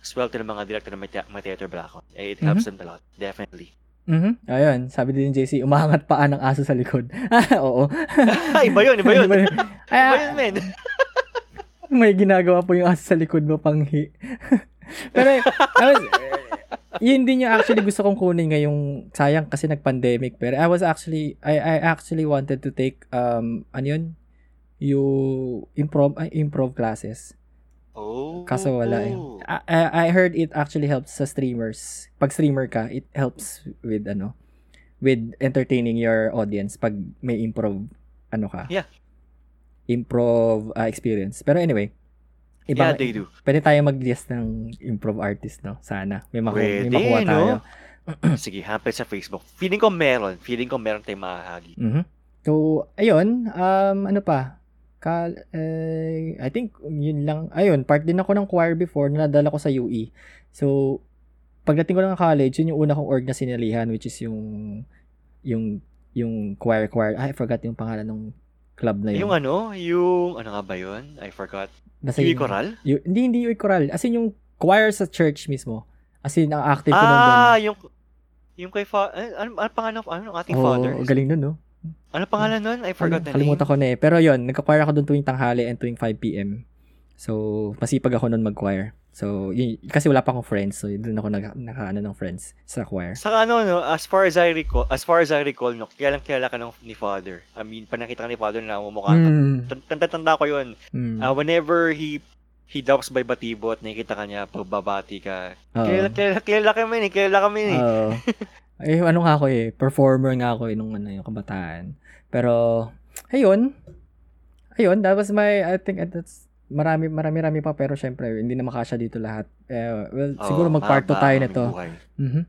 swerte ng mga director na may, thea- may theater background. Eh, It helps them a lot, definitely. Mhm. Ayun, sabi din ni JC, umahangat paa ng aso sa likod. Oo. iba yun, iba yun. Iba yun. Iba yun, men. may ginagawa po yung aso sa likod mo panghi. Pero, I was, yun din yung actually gusto kong kunin ngayong sayang kasi nag-pandemic. Pero I was actually, I, I actually wanted to take, um, ano yun? Yung improv, ay, improv classes. Oh. Kaso wala eh. I, I- heard it actually helps sa streamers. Pag streamer ka, it helps with ano, with entertaining your audience pag may improv ano ka. Yeah. Improv uh, experience. Pero anyway, Yeah, ibang, they do. pwede tayo mag-list ng improv artist, no? Sana. May, maku- may Pwede, makuha tayo. no? Sige, hampir sa Facebook. Feeling ko meron. Feeling ko meron tayong mahahagi. Mhm. So, ayun, um, ano pa? Kal eh, I think yun lang. Ayun, part din ako ng choir before na nadala ko sa UE. So, pagdating ko ng college, yun yung una kong org na sinalihan which is yung yung yung choir choir. Ah, I forgot yung pangalan ng club na yun. Yung ano, yung, ano nga ba yun? I forgot. Yung yung- Coral? yung- hindi, hindi yung choral. As in, yung choir sa church mismo. As in, ang active ko nun doon. Ah, yung, yung kay fa, eh, ano, ano pangalan, ano, ng ating Oo, father? galing nun, no? Ano pangalan nun? I forgot name. Kalimutan ko na eh. Pero yun, nagka-choir ako doon tuwing tanghali and tuwing 5pm. So, masipag ako noon mag-choir. So, yun, kasi wala pa akong friends. So, doon ako nag, naka, ano, ng friends sa choir. Saka ano, no, as far as I recall, as far as I recall, no, kilala kilala ka ng, ni father. I mean, panakita ka ni father na mumukha. Mm, Tanda-tanda ko yun. mm, Ah, whenever he he drops by Batibot, nakikita ka niya, pagbabati ka. oo. Kilala, kilala, kilala kami ni, kilala kami ni. Eh, ano nga ako eh, performer nga ako eh, nung ano, yung kabataan. Pero, ayun. Ayun, that was my, I think uh, that's, marami, marami, marami pa, pero syempre, hindi na makasya dito lahat. Eh, well, Oo, siguro mag-part 2 mahaba tayo nito. Mhm.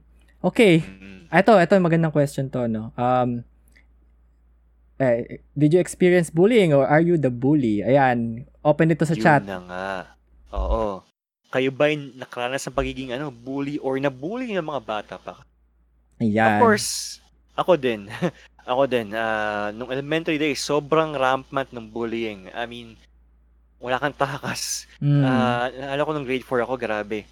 Okay. Ito, ito magandang question to, no? Um, eh, did you experience bullying or are you the bully? Ayan, open ito sa Yun chat. na nga. Oo. Kayo ba'y nakaranas ng pagiging ano, bully or nabully ng mga bata pa? Ayan. Of course, ako din. ako din. ah, nung elementary days, sobrang rampant ng bullying. I mean, wala kang takas. Mm. Ah, naalala ko nung grade 4 ako, grabe.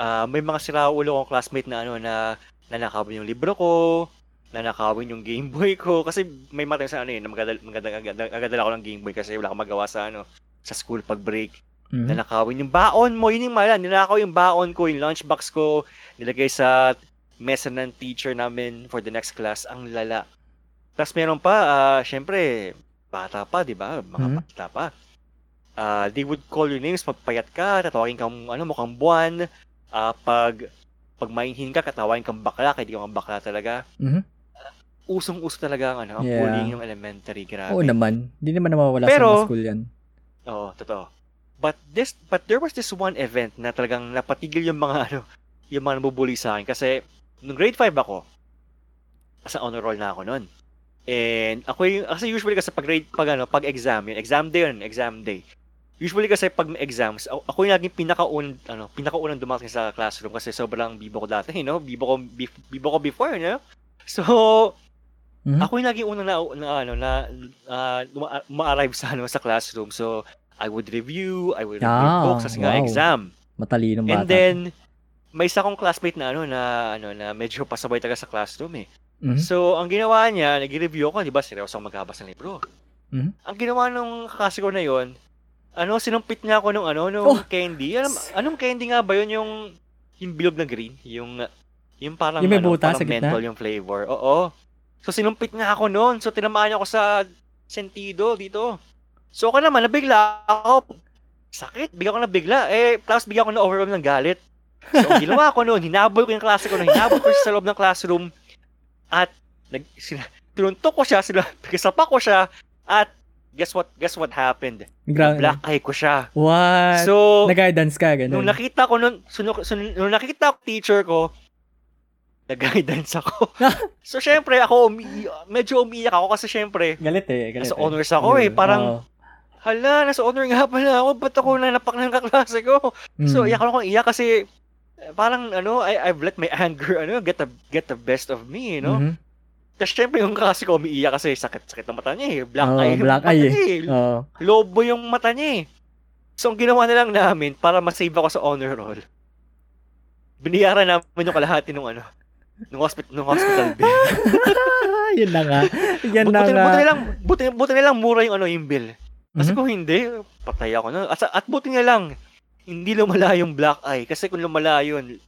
Ah, may mga siraulo kong classmate na ano na nanakawin yung libro ko, nanakawin yung Game Boy ko kasi may mga na ano yun, magdadala ako ng Game Boy kasi wala akong magawa sa ano sa school pag break. Mhm. Nanakawin yung baon mo, yun yung mala. Ninakaw yung baon ko, yung lunchbox ko, nilagay sa mesa ng teacher namin for the next class. Ang lala. Tapos meron pa, ah, syempre, bata pa, di ba? Mga Mhm. bata pa. Ah, they would call your names, magpayat ka, tatawagin kang, ano, mukhang buwan. Ah, pag, pag mainhin ka, katawagin kang bakla, kaya di ka mga bakla talaga. Mhm. Usong-uso talaga ang, ano, ang Yeah. bullying yung elementary, grabe. Oo naman. Hindi naman nawawala Pero- sa school yan. Oo, totoo. But this but there was this one event na talagang napatigil yung mga ano, yung mga nabubuli sa akin kasi nung grade 5 ako, sa honor roll na ako noon. And ako yung kasi usually kasi pag grade pag ano, pag exam, yun, exam day yun, exam day. Usually kasi pag may exams, ako, yung naging pinakaunang ano, pinakaunang dumating sa classroom kasi sobrang bibo ko dati, you know, bibo ko bibo ko before, you know. So, Mhm. ako yung naging unang na, na ano na uma- ma-arrive sa ano sa classroom. So, I would review, I would review Ah, books kasi nga wow. exam. Matalinong bata. And then may isa kong classmate na ano na ano na medyo pasabay talaga sa classroom eh. Mhm. So, ang ginawa niya, nag-review ako, 'di ba? Seryoso ako magbabasa ng libro. Mhm. Ang ginawa nung kaklase ko na 'yon, ano, sinumpit niya ako nung ano, nung Oh! candy. Anong, anong candy nga ba 'yon yung yung bilog na green, yung yung parang Yung may ano, buta parang sa gitna? menthol yung flavor. Oo. So sinumpit nga ako noon. So tinamaan niya ako sa sentido dito. So ako naman nabigla ako. Sakit, bigyan ko na bigla. Eh, plus bigyan ko na overwhelm ng galit. So ginawa ko noon, hinabol ko yung klase ko noon, hinabol ko siya sa loob ng classroom at nag sina, tinuntok ko siya, sila, pinasapa ko siya at guess what guess what happened? Gra- Black eye ko siya. What? So, Nag-guidance ka, ganun. Nung nakita ko nun, sunu, sunu, nung nakita ko teacher ko, nag-guidance ako. so, syempre, ako, umi- medyo umiyak ako kasi syempre, galit eh. Galit nasa eh. honors ako eh. Parang, oo. hala, nasa honor nga pala ako. Ba't ako nanapak ng kaklase ko? So, Mm. iyak ako iyak kasi, parang, ano, I, I've let my anger, ano, get the, get the best of me, you know? Mhm. Kasi syempre, yung kaklase ko umiiyak kasi sakit-sakit ng mata niya eh. Black Oo, eye. black eye niya eh. Oo. Lobo yung mata niya eh. So, ang ginawa na lang namin para masave ako sa honor roll, biniyaran namin yung kalahati nung ano, nung hospital, nung hospital bill. Yun na nga. Yan But, na buti, nga. buti na lang, buti, buti na lang mura yung ano, yung bill. Kasi Mhm. kung hindi, patay ako na. At, at buti na lang, hindi lumala yung black eye. Kasi kung lumala yun,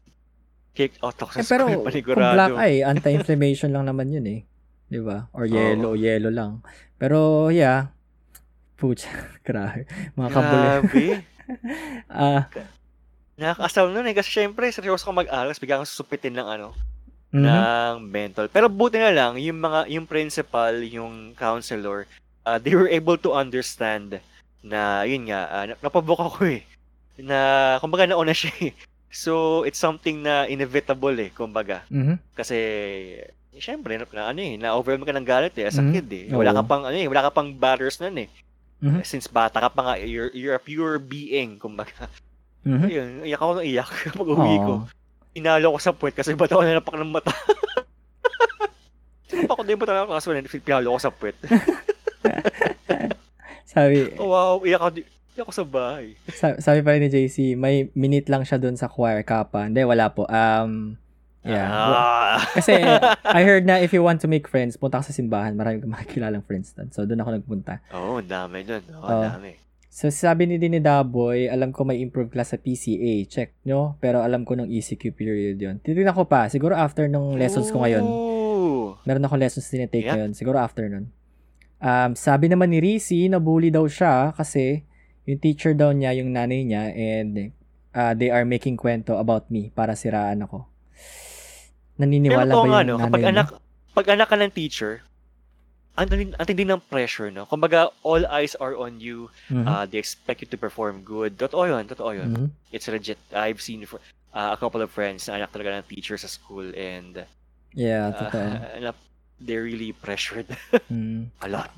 kick out ako sa Eh, pero school, kung panigurado. black eye, anti-inflammation lang naman yun eh. Di ba? Or yellow, yellow lang. Pero yeah, Pucha, grabe. Mga kabuli. Grabe. Ah, Nakakasal nun eh. Kasi syempre, seryoso ko mag-aral. tapos Biglang susupitin ng ano, mhm. ng mental. Pero buti na lang, yung mga, yung principal, yung counselor, uh, they were able to understand na, yun nga, uh, napabok ako eh. Na, kumbaga nauna siya eh. So, it's something na inevitable eh, kumbaga. Mhm. Kasi, syempre, na, na- ano eh, na-overwhelm ka ng galit eh, as a Mhm. kid eh. Wala ka pang, ano eh, wala ka pang barriers nun eh. Mhm. Since bata ka pa nga, you're, you're a pure being, kumbaga. Mhm. Ayun, iyak ako ng iyak pag uwi ko. Inalo ko sa puwet kasi ba't ako nalapak ng mata? Sinapak ko din ba talaga kaso pinalo ko sa puwet. Sabi, Oh, wow, iyak ako, di- iyak ako sa bahay. sa- sabi pa rin ni JC, may minute lang siya doon sa choir kapa. Hindi, wala po. Um, yeah. Ah. Kasi I heard na if you want to make friends, punta ka sa simbahan. Marami kang makikilalang friends doon. So, doon ako nagpunta. Oo, oh, ang dami dun. Oo, Oh. ang dami. So, sabi ni din ni Daboy, alam ko may improve class sa PCA. Check, no? Pero alam ko nung ECQ period yon. Titignan ko pa. Siguro after nung lessons ko ngayon. Ooh. Meron ako lessons din take Yeah. ngayon. Siguro after nun. Um, sabi naman ni Rizzy, nabully daw siya kasi yung teacher daw niya, yung nanay niya, and uh, they are making kwento about me para siraan ako. Naniniwala Pero ba yung nga, no, nanay kapag niya? anak, pag anak ka ng teacher, ang tindi, ang tindi ng pressure, no? Kumbaga, all eyes are on you. Mhm. Uh, they expect you to perform good. Totoo yun, totoo yun. Mhm. It's legit. I've seen uh, a couple of friends na anak talaga ng teacher sa school and Yeah, uh, totoo. na- they're really pressured Mm. a lot.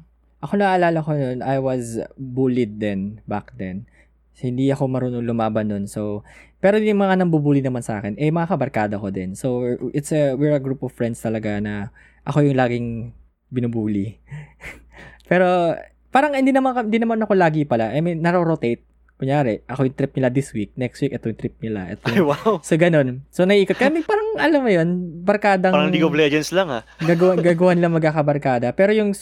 Ako naalala ko nun, I was bullied then, back then. So, hindi ako marunong lumaban nun. So, pero yung mga nambubuli naman sa akin, eh, mga kabarkada ko din. So, it's a, we're a group of friends talaga na ako yung laging binubuli. pero, parang hindi naman, hindi naman ako lagi pala. I mean, naro-rotate. Kunyari, ako yung trip nila this week. Next week, ito yung trip nila. Ito Ay, yung... wow. So, ganun. So, naiikot kami. Parang, alam mo yun, barkadang Parang League of Legends lang, ah. gagawa, gagawa nila magkakabarkada. Pero yung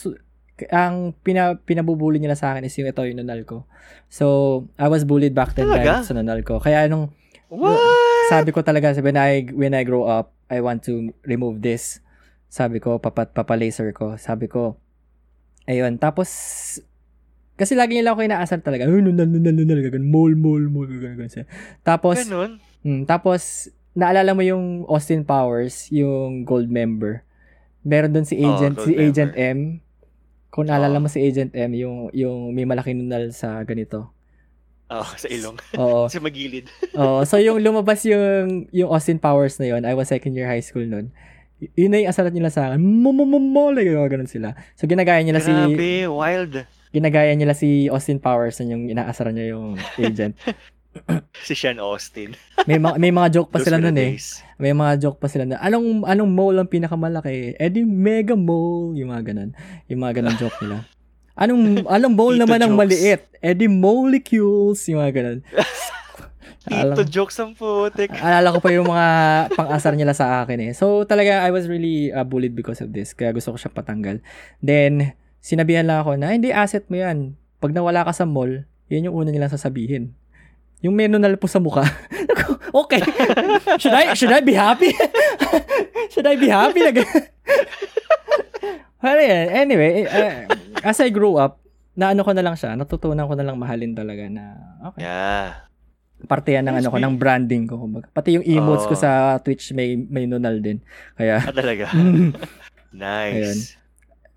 ang pina, pinabubuli nila sa akin is yung ito, yung nunal ko. So, I was bullied back then Talaga? dahil sa nunal ko. Kaya nung What? sabi ko talaga, when I, when I grow up, I want to remove this. Sabi ko, papat, papalaser ko. Sabi ko, ayun. Tapos, kasi lagi nila ako inaasar talaga. Ay, nunal, nunal, nunal. Gagano, mole, mole, mole. Gagano siya. Tapos, Ganun? Mm, tapos, naalala mo yung Austin Powers, yung gold member. Meron doon si Agent, gold si Agent member. M. Kung naalala Oo. mo si Agent M, yung, yung may malaking nunal sa ganito. Oh, sa ilong. Oo. sa magilid. Oo. So, yung lumabas yung, yung Austin Powers na yun, I was second year high school noon. Y- Yun na yung asarat nila sa akin. Momomomole. Ganun sila. So, ginagaya nila si, Grabe, wild. ginagaya nila si Austin Powers na yung inaasaran niya yung agent. Si Sean Austin. May, mga may mga joke pa sila nun eh. May mga joke pa sila na, anong, anong mole ang pinakamalaki? Eh di mega mole. Yung mga ganun. Yung mga ganun joke nila. Anong, anong mole Tito naman ang jokes. maliit? Eh di molecules. Yung mga ganun. Tito Alam, jokes ang putik. alala ko pa yung mga pang-asar nila sa akin eh. So talaga, I was really uh, bullied because of this. Kaya gusto ko siya patanggal. Then, sinabihan lang ako na, hindi asset mo yan. Pag nawala ka sa mall, yun yung una nilang sasabihin. Yung may nunal po sa mukha. okay. should I should I be happy? should I be happy? Well, yeah, anyway, uh, as I grew up, naano ko na lang siya, natutunan ko na lang mahalin talaga na, okay. Yeah. Parte yan ng ano ko, ng branding ko. Kumbaga. Pati yung emotes ko Oo. sa Twitch may may nunal din. Kaya, Ah, talaga. nice.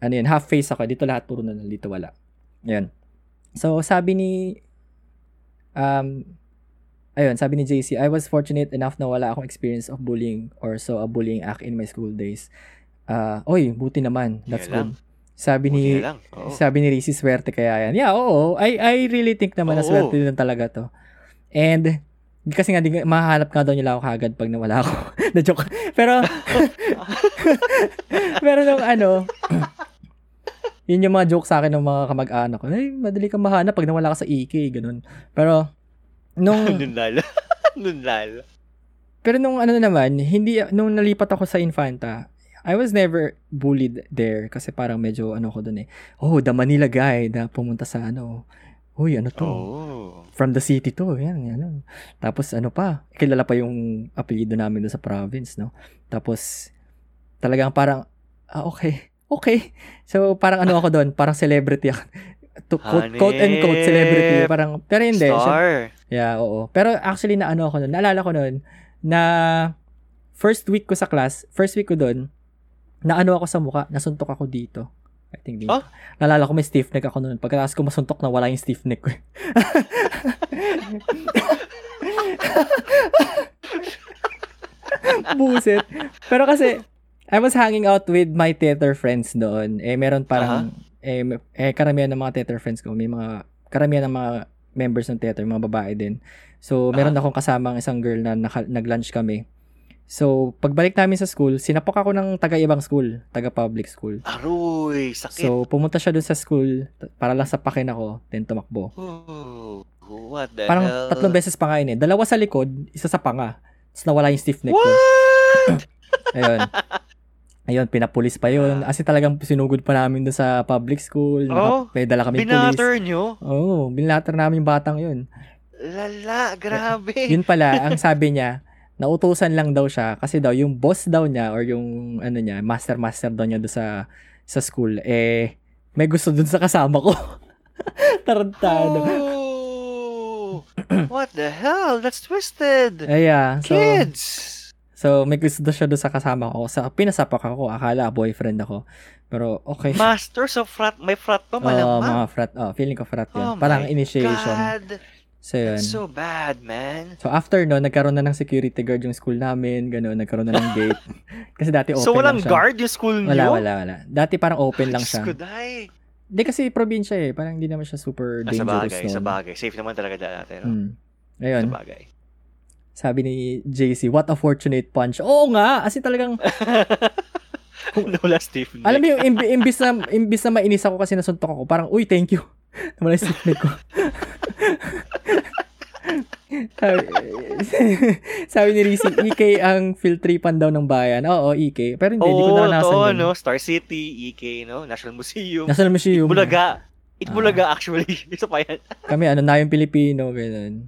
ano yun, half face ako. Dito lahat puro nunal, dito wala. Yan. So, sabi ni, um, ayun, sabi ni JC, I was fortunate enough na wala akong experience of bullying or so a bullying act in my school days. Ah, oy, buti naman. That's good. lang. Sabi ni, Buti na lang. Oo. Sabi ni Rizzy, swerte kaya yan. Yeah, oo. I, I really think naman na Oo. swerte din talaga to. And, kasi nga, di, mahahanap nga daw nila ako kagad pag nawala ako. na joke. Pero, pero nung ano, yun yung mga joke sa akin ng mga kamag-anak ko. Ay, madali kang mahanap pag nawala ka sa EK, ganun. Pero, nung, Nunal. Nunal. pero nung ano naman, hindi, nung nalipat ako sa Infanta, I was never bullied there kasi parang medyo ano ko dun eh. Oh, the Manila guy na pumunta sa ano. Uy, ano to? Oh. From the city to. Yan, yan. Tapos ano pa, kilala pa yung apelyido namin doon sa province, no? Tapos, talagang parang, ah, okay. Okay. So, parang ano ako doon, parang celebrity ako. to quote, quote and quote celebrity. Parang, pero hindi. Star. Yeah, oo. Pero actually na ano ako noon, naalala ko noon na first week ko sa class, first week ko doon, na ano ako sa muka, nasuntok ako dito. I think dito. Oh? Naalala ko may stiff neck ako noon. Pagkatapos ko masuntok na wala yung stiff neck ko. Buset. Pero kasi, I was hanging out with my theater friends doon. Eh, meron parang, eh, m- eh, karamihan ng mga theater friends ko, may mga, karamihan ng mga members ng theater, mga babae din. So, meron Ah. akong kasamang isang girl na naka, nag-lunch kami. So, pagbalik namin sa school, sinapok ako ng taga-ibang school, taga-public school. Aroy, sakit. So, pumunta siya doon sa school para lang sapakin ako, then tumakbo. Ooh, what the Parang hell? tatlong beses pa nga yun eh. Dalawa sa likod, isa sa panga. Tapos nawala yung stiff neck ko. What? Ayun. Ayun, pinapulis pa yun. Kasi talagang sinugod pa namin doon sa public school. Oh, Naka, may dala kami pulis. Binatter nyo? Oo, oh, binatter namin yung batang yun. Lala, grabe. Yun pala, ang sabi niya, nautusan lang daw siya kasi daw yung boss daw niya or yung ano niya, master master daw niya doon sa sa school eh may gusto dun sa kasama ko. Tarantado. Oh, what the hell? That's twisted. Ayan, so Kids. So may gusto daw siya doon sa kasama ko. Sa pinasapak ako, akala boyfriend ako. Pero okay. Masters of frat. May frat pa Oo, malamang. mga frat. Oh, feeling ko frat yun. Oh Parang initiation. God. So, yun. That's so bad, man. So, after no, nagkaroon na ng security guard yung school namin. Gano'n, nagkaroon na ng gate. Kasi dati open So, walang lang siya. guard yung school nyo? Wala, wala, wala. Dati parang open lang Diyos siya. ko, day. Hindi kasi probinsya eh. Parang hindi naman siya super Ah, sa dangerous bagay, noon. sa bagay. Safe naman talaga dati. No? Sa Ayun, bagay. Sabi ni JC, what a fortunate punch. Oo nga, kasi talagang, Wala stiff neck. alam mo yung imbi- imbis na, imbis na mainis ako kasi nasuntok ako, parang, uy, thank you. Yung stiff neck ko. sabi, sabi ni Rizzy, EK ang field tripan daw ng bayan. Oo, EK. Pero hindi, hindi ko Oo, naranasan to, yun. no? Star City, EK, no? National Museum. Nasa museum. Itbulaga. Itbulaga, Ah. actually. Isa pa yan. Kami, ano, na yung Pilipino, ganun.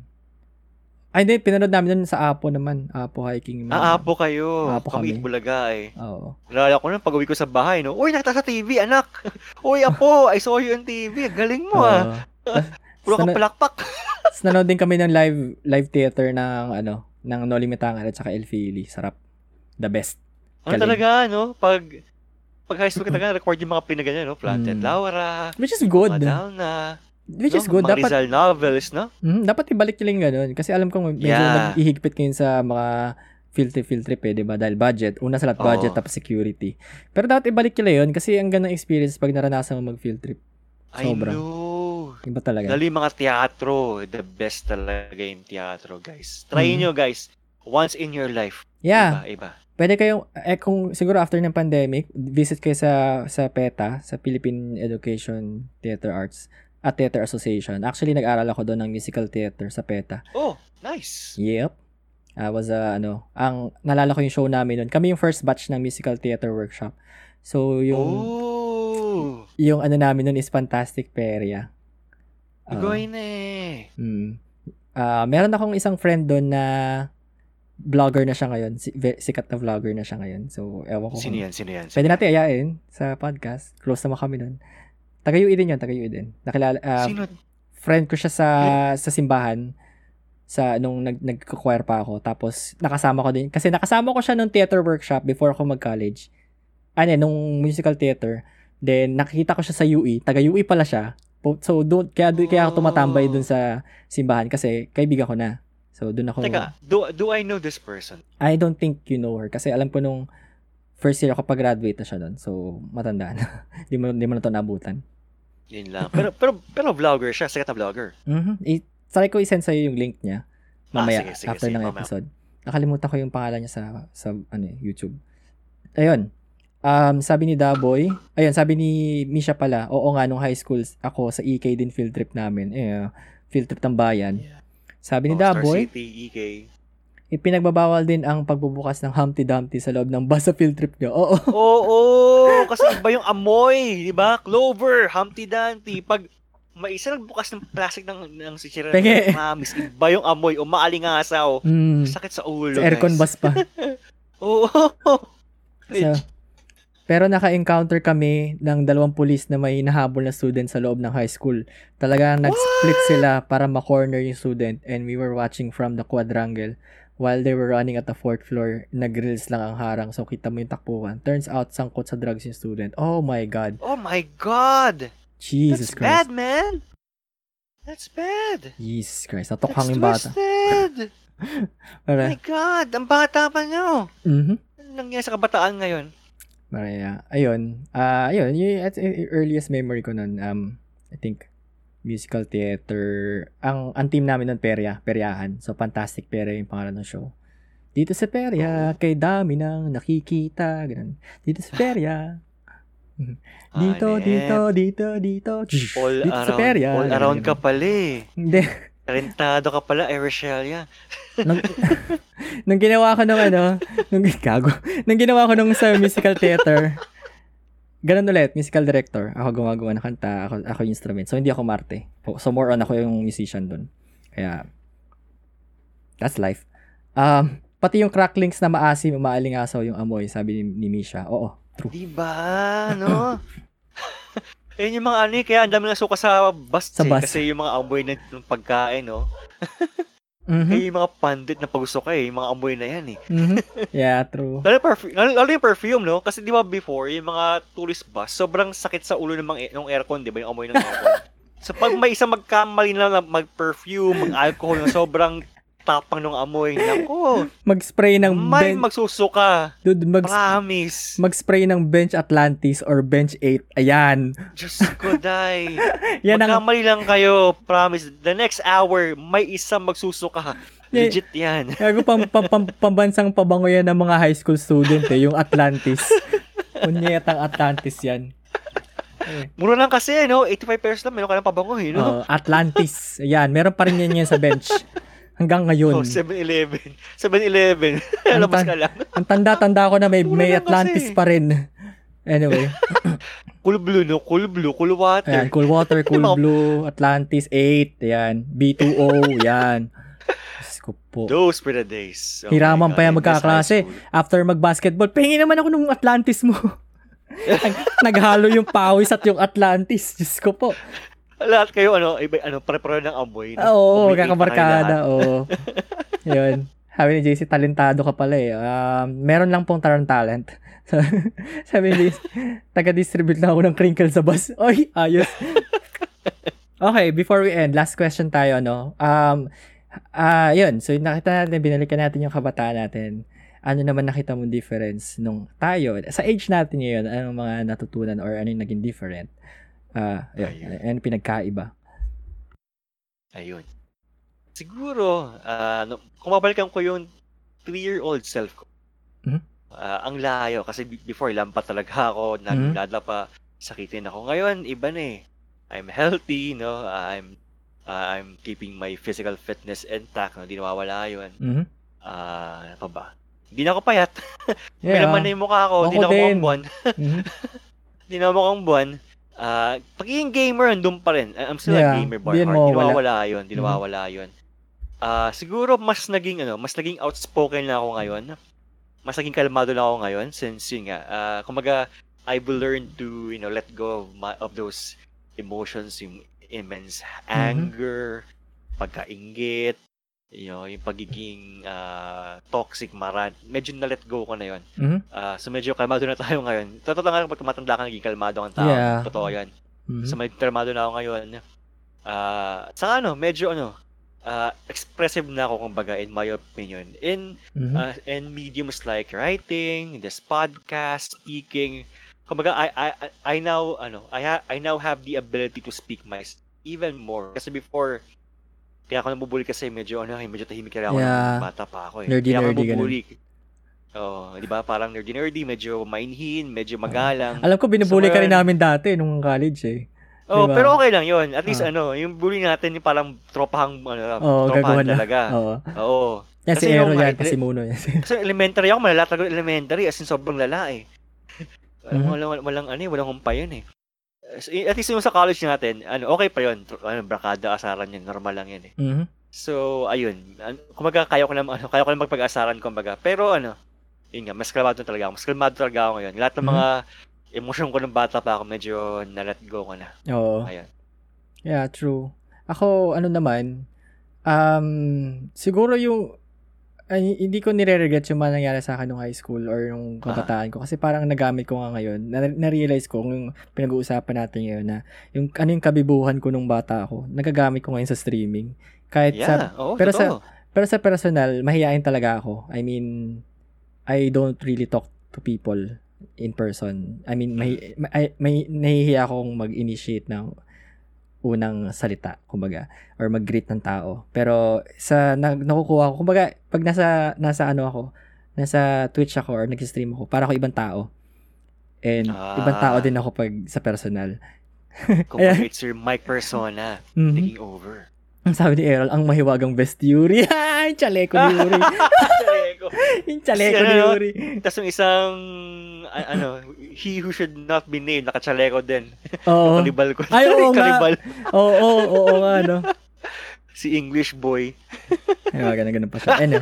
Ay, hindi, pinanood namin dun sa Apo naman. Apo hiking. Ah, apo kayo. Apo kami kami. Itbulaga, eh. Oo. Nalala ko na pag uwi ko sa bahay, no? Uy, nakita sa TV, anak! Uy, apo, I saw you on TV. Galing mo, ah. Puro kang palakpak. Tapos nanood din kami ng live live theater ng ano, ng Noli Me Tangere at saka El Fili. Sarap. The best. Ano Galing. talaga, no? Pag pag high school ka talaga, record yung mga pinaganyan, no? Planted Mm. Laura, Which is good. Madonna, Which is no? good. mga Dapat Rizal novels, no? mm, dapat ibalik nyo lang ganun. Kasi alam kong medyo Yeah. nag-ihigpit ngayon sa mga field trip, field trip eh, di ba? Dahil budget. Una sa lahat, budget, Oo. tapos security. Pero dapat ibalik lang yun kasi ang gandang experience pag naranasan mo mag-field trip. Sobra. I know. Iba talaga. Lalo yung mga teatro, the best talaga yung teatro, guys. Try Mhm. nyo, guys. Once in your life. Yeah. Iba, iba. Pwede kayong, eh kung siguro after ng pandemic, visit kayo sa, sa PETA, sa Philippine Education Theater Arts at Theater Association. Actually, nag-aral ako doon ng musical theater sa PETA. Oh, nice. Yep. I was, uh, ano, ang, nalala ko yung show namin noon. Kami yung first batch ng musical theater workshop. So, yung, oh, yung ano namin noon is Fantastic Peria. Oo. Goy na eh. Mm. Ah, meron akong isang friend doon na vlogger na siya ngayon. Si, sikat na vlogger na siya ngayon. So, ewan ko. Sino yan? Sino yan? Pwede natin ayain sa podcast. Close naman kami nun. Taga-UE din yun, taga-UE din. Nakilala, ah, Sino? friend ko siya sa sa simbahan sa nung nag nagko-choir pa ako. Tapos nakasama ko din kasi nakasama ko siya nung theater workshop before ako mag-college. Ano, nung musical theater. Then nakikita ko siya sa UE, taga-UE pala siya. So doon kaya doon kaya ako tumatambay doon sa simbahan kasi kaibigan ko na. So doon ako Teka, do, do I know this person? I don't think you know her kasi alam ko nung first year ako pag-graduate na siya doon. So matanda na. Di mo di mo na to naabutan. Yun lang. Pero, pero, pero vlogger siya. Sikat na vlogger. Mhm. I- try ko i-send sa'yo yung link niya. Mamaya, Ah, sige, sige, after sige, ng mamaya. episode. Nakalimutan ko yung pangalan niya sa, sa ano, eh, YouTube. Ayun. Um, sabi ni Daboy, ayun, sabi ni Misha pala, oo nga, nung high school, ako sa EK din field trip namin. Eh, field trip ng bayan. Sabi ni Oh, Star Daboy, City, EK. Ipinagbabawal din ang pagbubukas ng Humpty Dumpty sa loob ng bus sa field trip niyo. Oo. Oo, kasi iba yung amoy, di ba? Clover, Humpty Dumpty. Pag may isa nagbukas ng plastic ng, ng sisira ng mamis, iba yung amoy, umaalingasaw. Mm, Sakit sa ulo, sa aircon bus pa. Oo. So, pero naka-encounter kami ng dalawang pulis na may nahabol na student sa loob ng high school. Talaga nag-split sila para ma-corner yung student and we were watching from the quadrangle while they were running at the fourth floor. Nag-grills lang ang harang so kita mo yung takbuhan. Turns out sangkot sa drugs yung student. Oh my God. oh my God! Jesus That's bad, Christ. man! That's bad! Jesus Christ. That's Natukhang yung bata. twisted! Oh my God, ang bata pa nyo. mhm. Ano nangyari sa kabataan ngayon? Maraya. Ayun. Ah, ayun, yung at- yung earliest memory ko nun, um, I think, musical theater. Ang, ang team namin nun, Perya, Peryahan. So, Fantastic Perya yung pangalan ng show. Dito sa Perya, kay dami nang nakikita. Ganun. Dito sa Perya. Dito, Anet. dito, dito, dito. All dito sa around, Perya. all around ka pala eh. Hindi. Rentado ka pala, eh, Rochelle. nung, nung ginawa ko nung ano, nung gago, nung ginawa ko nung sa musical theater, ganun ulit, musical director. Ako gumagawa ng kanta, ako, ako yung instrument. So, hindi ako marte. So, more on ako yung musician dun. Kaya, that's life. Um, pati yung cracklings na maasim, umaalingasaw yung amoy, sabi ni, ni Misha. Oo, true. Diba, no? Ayun yung mga ano eh, kaya ang dami na suka sa bus, Sa eh, bus. Kasi yung mga amoy ng, ng pagkain, no? Mhm, Eh, yung mga pandit na paggusto ka eh, yung mga amoy na yan eh. mhm. Yeah, true. Lalo, perfume, lalo, lalo yung perfume, no? Kasi di ba before, yung mga tourist bus, sobrang sakit sa ulo ng, mga, ng aircon, di ba? Yung amoy ng aircon. so pag may isang magkamali na na mag-perfume, mag-alcohol na sobrang tapang ng amoy, nako, Mag-spray ng may bench, magsusuka. dude, mag, Promise. mag-spray ng Bench Atlantis or Bench 8. Ayan. Diyos ko, day. Yan ang, Magkamali lang kayo, promise. The next hour, may isang magsusuka. Legit yan. Gago pam, pam, pam, pambansang pabango yan ng mga high school student eh, yung Atlantis. Kunyetang Atlantis yan. Mura lang kasi, no? 85 pesos lang, meron ka ng pabango, eh, no? Oh, Atlantis. Ayan, meron pa rin yan yan sa bench. Hanggang ngayon. Oh, 7-Eleven. 7-Eleven. Ang Labas ka lang. Ang tanda-tanda ko na may, may Atlantis pa rin. Anyway, Cool blue, no? Cool blue, cool water. ayan, Cool Water, Cool Mga- Blue, Atlantis 8, ayan, B2O, yan. Ko po. Those were the days. Oh Hiraman pa yan magkaklase. After mag-basketball, pahingin naman ako nung Atlantis mo. Nag- Naghalo yung pawis at yung Atlantis. Diyos ko po. Lahat kayo, ano, iba, ano, pare-pareho ng amoy. Oo, Amoy kakabarkada. Oo. Yun. Sabi ni JC, talentado ka pala eh. Um, meron lang pong tarang talent. Sabi ni JC, taga-distribute na ako ng crinkle sa bus. Oy, ayos. okay, before we end, last question tayo, no? Um, ah yun. So, nakita natin, binalikan natin yung kabataan natin. Ano naman nakita mong difference nung tayo, sa age natin ngayon, anong mga natutunan or ano yung naging different? Ah, yun. Ayun. Ano pinagkaiba? Ayun. Siguro, ah, no, kung babalikan ko yung 3-year-old self ko, Mhm. ah, ang layo. Kasi be- before, lampat talaga ako, Mhm. nagdadla pa, sakitin ako. Ngayon, iba na eh. I'm healthy, no? I'm ah, I'm keeping my physical fitness intact, no? Hindi nawawala yun. Mhm. Ah, ano pa ba? Hindi na ako payat. Yeah. laman na yung mukha ko. Hindi Ako na ako mukhang buwan. Hindi na ako mukhang buwan. Ah, pagiging gamer, andun pa rin. I'm still Yeah, a gamer by heart. Hindi nawawala yun. Hindi Mhm. nawawala yun. Ah, siguro mas naging ano, mas naging outspoken na ako ngayon. Mas naging kalmado na ako ngayon since yun nga, ah, kumaga I've learned to, you know, let go of, my, of those emotions, yung immense anger, pagkaingit, you know, yung pagiging ah, toxic maran. Medyo na-let go ko na yun. Mhm. Ah, so medyo kalmado na tayo ngayon. Totoo lang kapag tumatanda ka, naging kalmado ang tao. Yeah. Totoo yan. Mhm. So medyo kalmado na ako ngayon. Ah, sa ano, medyo ano, ah, expressive na ako kumbaga in my opinion. In Mhm. uh, in mediums like writing, this podcast, speaking. Kumbaga I I I- I now ano, I ha, I now have the ability to speak my even more kasi before kaya ako nabubuli kasi medyo ano, medyo tahimik kaya ako Yeah. bata pa ako eh. Nerdy, kaya ako nerdy, nabubuli. Oh, di ba? Parang nerdy nerdy, medyo mainhin, medyo magalang. Alam ko, binubuli So, ka rin namin dati nung college eh. Oh, Diba? pero okay lang 'yon. At least Ah. ano, yung bully natin yung parang tropahang ano, Oo, tropahan talaga. Oo. Oo. Yan si Kasi Ero yung yan, mga- si Muno yan. Kasi elementary ako, malala talaga elementary, as in sobrang lala eh. Mhm. Walang, walang, walang, ano eh, walang humpay yun eh. At least yung sa college natin, ano, okay pa yun. Ano, brakada, asaran yun, normal lang yun eh. Mhm. So, ayun. Kumbaga, kaya ko na, ano, kaya ko na magpag-asaran, kumbaga. Pero ano, yun nga, mas kalmado talaga ako. Mas kalmado talaga ako ngayon. Lahat ng Mhm. mga emosyon ko ng bata pa ako, medyo na-let go ko na. Oo. Ayun. Yeah, true. Ako, ano naman, um, siguro yung, ay, hindi ko nire-regret yung mga nangyari sa akin nung high school or nung kabataan ko. Kasi parang nagamit ko nga ngayon. Na- na-realize ko kung pinag-uusapan natin ngayon na yung ano yung kabibuhan ko nung bata ako. Nagagamit ko ngayon sa streaming. Kahit sa Yeah, oo, pero sa- totoo. Pero sa personal, mahihain talaga ako. I mean, I don't really talk to people in person. I mean, may, may, may nahihiya akong mag-initiate ng unang salita, kumbaga, or mag-greet ng tao. Pero sa na, nakukuha ko, kumbaga, pag nasa nasa ano ako, nasa Twitch ako or nag-stream ako, para ako ibang tao. And Ah. ibang tao din ako pag sa personal. Kung it's your mic persona Mhm. taking over. Ang sabi ni Errol, ang mahiwagang best Yuri. yung chaleko ni Yuri. Yung chaleko Si ni ano, Yuri. Tapos yung isang, ano, he who should not be named, nakachaleko din. Oo. Kalibal ko. Ay, oo nga. Oo, oo, oo, nga, no. Si English boy. Ay, mga ganun, ganun pa siya. Ano?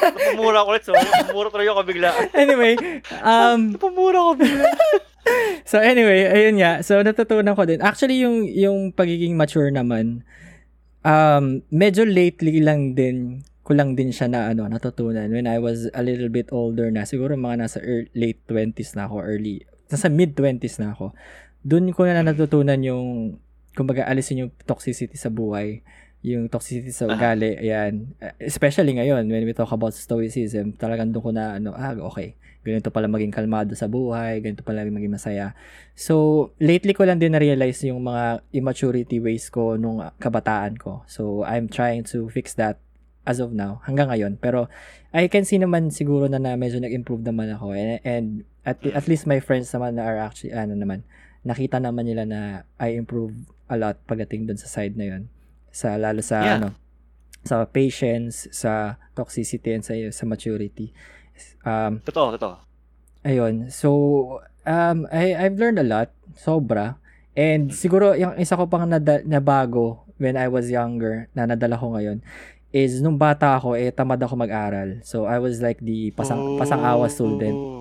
Napamura ko ulit. So, napamura talaga ako bigla. Anyway, um, Napamura ko bigla. so anyway, ayun nga. So natutunan ko din. Actually, yung yung pagiging mature naman, um, medyo lately lang din ko lang din siya na ano, natutunan when I was a little bit older na. Siguro mga nasa ear- late 20s na ako, early, nasa mid 20s na ako. Doon ko na natutunan yung kumbaga alisin yung toxicity sa buhay, yung toxicity sa Ah. ugali, ayan. Especially ngayon when we talk about stoicism, talagang doon ko na ano, ah, okay. Ganito pala maging kalmado sa buhay, ganito pala maging masaya. So, lately ko lang din na-realize yung mga immaturity ways ko nung kabataan ko. So, I'm trying to fix that as of now, hanggang ngayon. Pero, I can see naman siguro na, na medyo nag-improve naman ako. And, and at, at least my friends naman na are actually, ano naman, nakita naman nila na I improve a lot pagdating dun sa side na yun. Sa, lalo sa, Yeah. ano, sa patience, sa toxicity, and sa, sa maturity. Um, Totoo, totoo. Ayun. So, um, I, I've learned a lot. Sobra. And siguro, yung isa ko pang nada, nabago when I was younger, na nadala ko ngayon, is nung bata ako, eh, tamad ako mag-aral. So, I was like the pasang, pasang-awa student. Oh.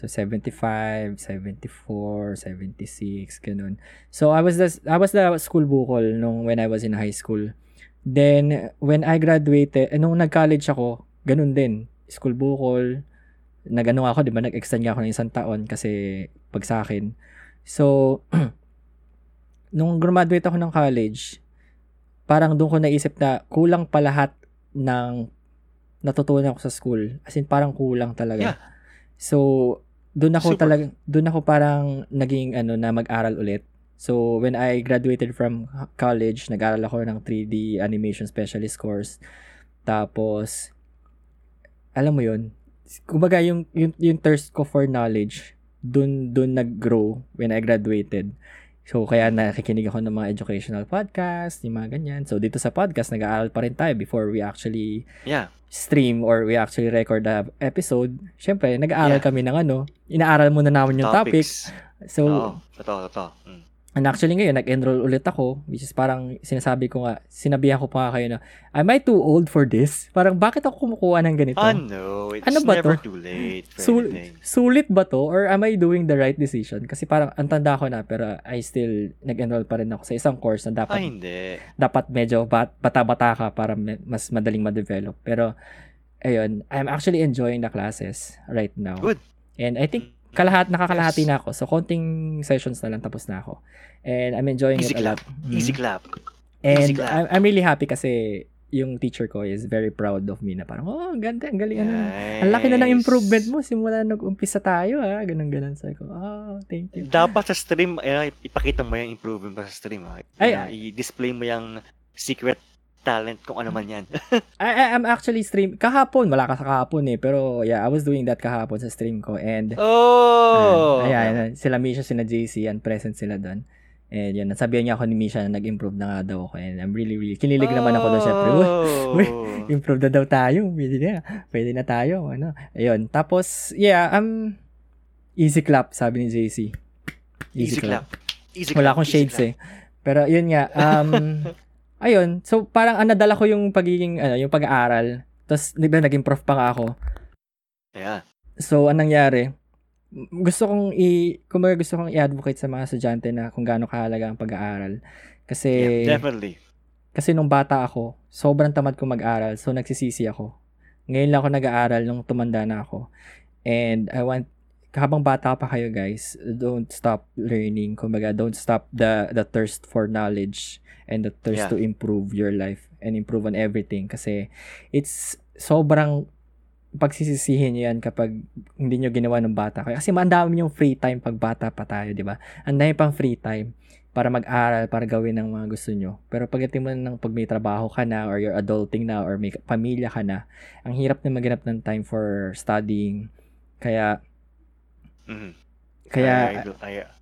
So 75, 74, 76, ganun. So I was the I was the school bukol nung when I was in high school. Then when I graduated, eh, nung nag-college ako, ganun din. School bukol. Nagano ako, 'di ba? Nag-extend nga ako ng isang taon kasi pag sa akin. So nung graduate ako ng college, parang doon ko naisip na kulang pa lahat ng natutunan ko sa school. As in, parang kulang talaga. Yeah. So, doon ako Super. talaga, doon ako parang naging ano na mag-aral ulit. So, when I graduated from college, nag-aral ako ng 3D animation specialist course. Tapos, alam mo yun, kumbaga yung, yung, yung thirst ko for knowledge, doon, doon nag-grow when I graduated. So, kaya nakikinig ako ng mga educational podcast, yung mga ganyan. So, dito sa podcast, nag-aaral pa rin tayo before we actually Yeah. stream or we actually record the episode. Siyempre, nag-aaral Yeah. kami ng ano, inaaral muna namin yung topics. Topics. So, Oo, totoo, totoo. Mm. And actually ngayon, nag-enroll ulit ako, which is parang sinasabi ko nga, sinabihan ko pa nga kayo na, am I too old for this? Parang, bakit ako kumukuha ng ganito? Ah, no. It's Ano ba never to? too late for Sul- anything. sulit ba to? Or am I doing the right decision? Kasi parang, ang tanda ko na, pero I still nag-enroll pa rin ako sa isang course na Ah, dapat hindi. dapat medyo bat- bata-bata ka para mas madaling ma-develop. Pero, ayun, I'm actually enjoying the classes right now. Good. And I think kalahat, nakakalahati na ako. So, konting sessions na lang tapos na ako. And I'm enjoying Easy it a lot. clap. Easy Mhm. clap. And easy clap. I'm, I'm really happy kasi yung teacher ko is very proud of me na parang, oh, ganda, ang galing. Ano. Ang laki na ng improvement mo simula nag-umpisa tayo, ha? Ganun, ganun. Sabi ko, oh, thank you. Dapat sa stream, eh, ipakita mo yung improvement mo sa stream. Ha? Ay, Na, I-display mo yung secret talent kung ano man yan. I, I'm actually stream, kahapon, wala ka sa kahapon eh, pero yeah, I was doing that kahapon sa stream ko and oh! Ayan, ayan, sila Misha, sila JC, yan, present sila doon. And yun, nasabihan niya ako ni Misha na nag-improve na nga daw ako. And I'm really, really, kinilig naman ako doon, syempre. Uy, uy, improve na daw tayo. Pwede na. Pwede na tayo. Ano. Ayun. Tapos, yeah, um, easy clap, sabi ni JC. Easy clap. Easy Wala clap, akong easy shades clap. eh. Pero yun nga, um, ayun. So, parang ang nadala ko yung pagiging, ano, yung pag-aaral. Tapos, di ba, naging prof pa nga ako. Yeah. So, anong nangyari? Gusto kong i, kumbaga gusto kong i-advocate sa mga estudyante na kung gaano kahalaga ang pag-aaral. Kasi, yeah. Definitely. kasi nung bata ako, sobrang tamad ko mag-aral. So, nagsisisi ako. Ngayon lang ako nag-aaral nung tumanda na ako. And I want, habang bata pa kayo guys, don't stop learning. Kumbaga, don't stop the the thirst for knowledge and the thirst Yeah. to improve your life. and improve on everything kasi it's sobrang pagsisisihin nyo yan kapag hindi nyo ginawa ng bata kayo. Kasi ang dami yung free time pag bata pa tayo, di ba? Ang dami pang free time para mag-aral, para gawin ng mga gusto nyo. Pero pagdating mo ng pag may trabaho ka na or you're adulting na or may pamilya ka na, ang hirap na maganap ng time for studying. Kaya, Mhm. kaya, I, I, I-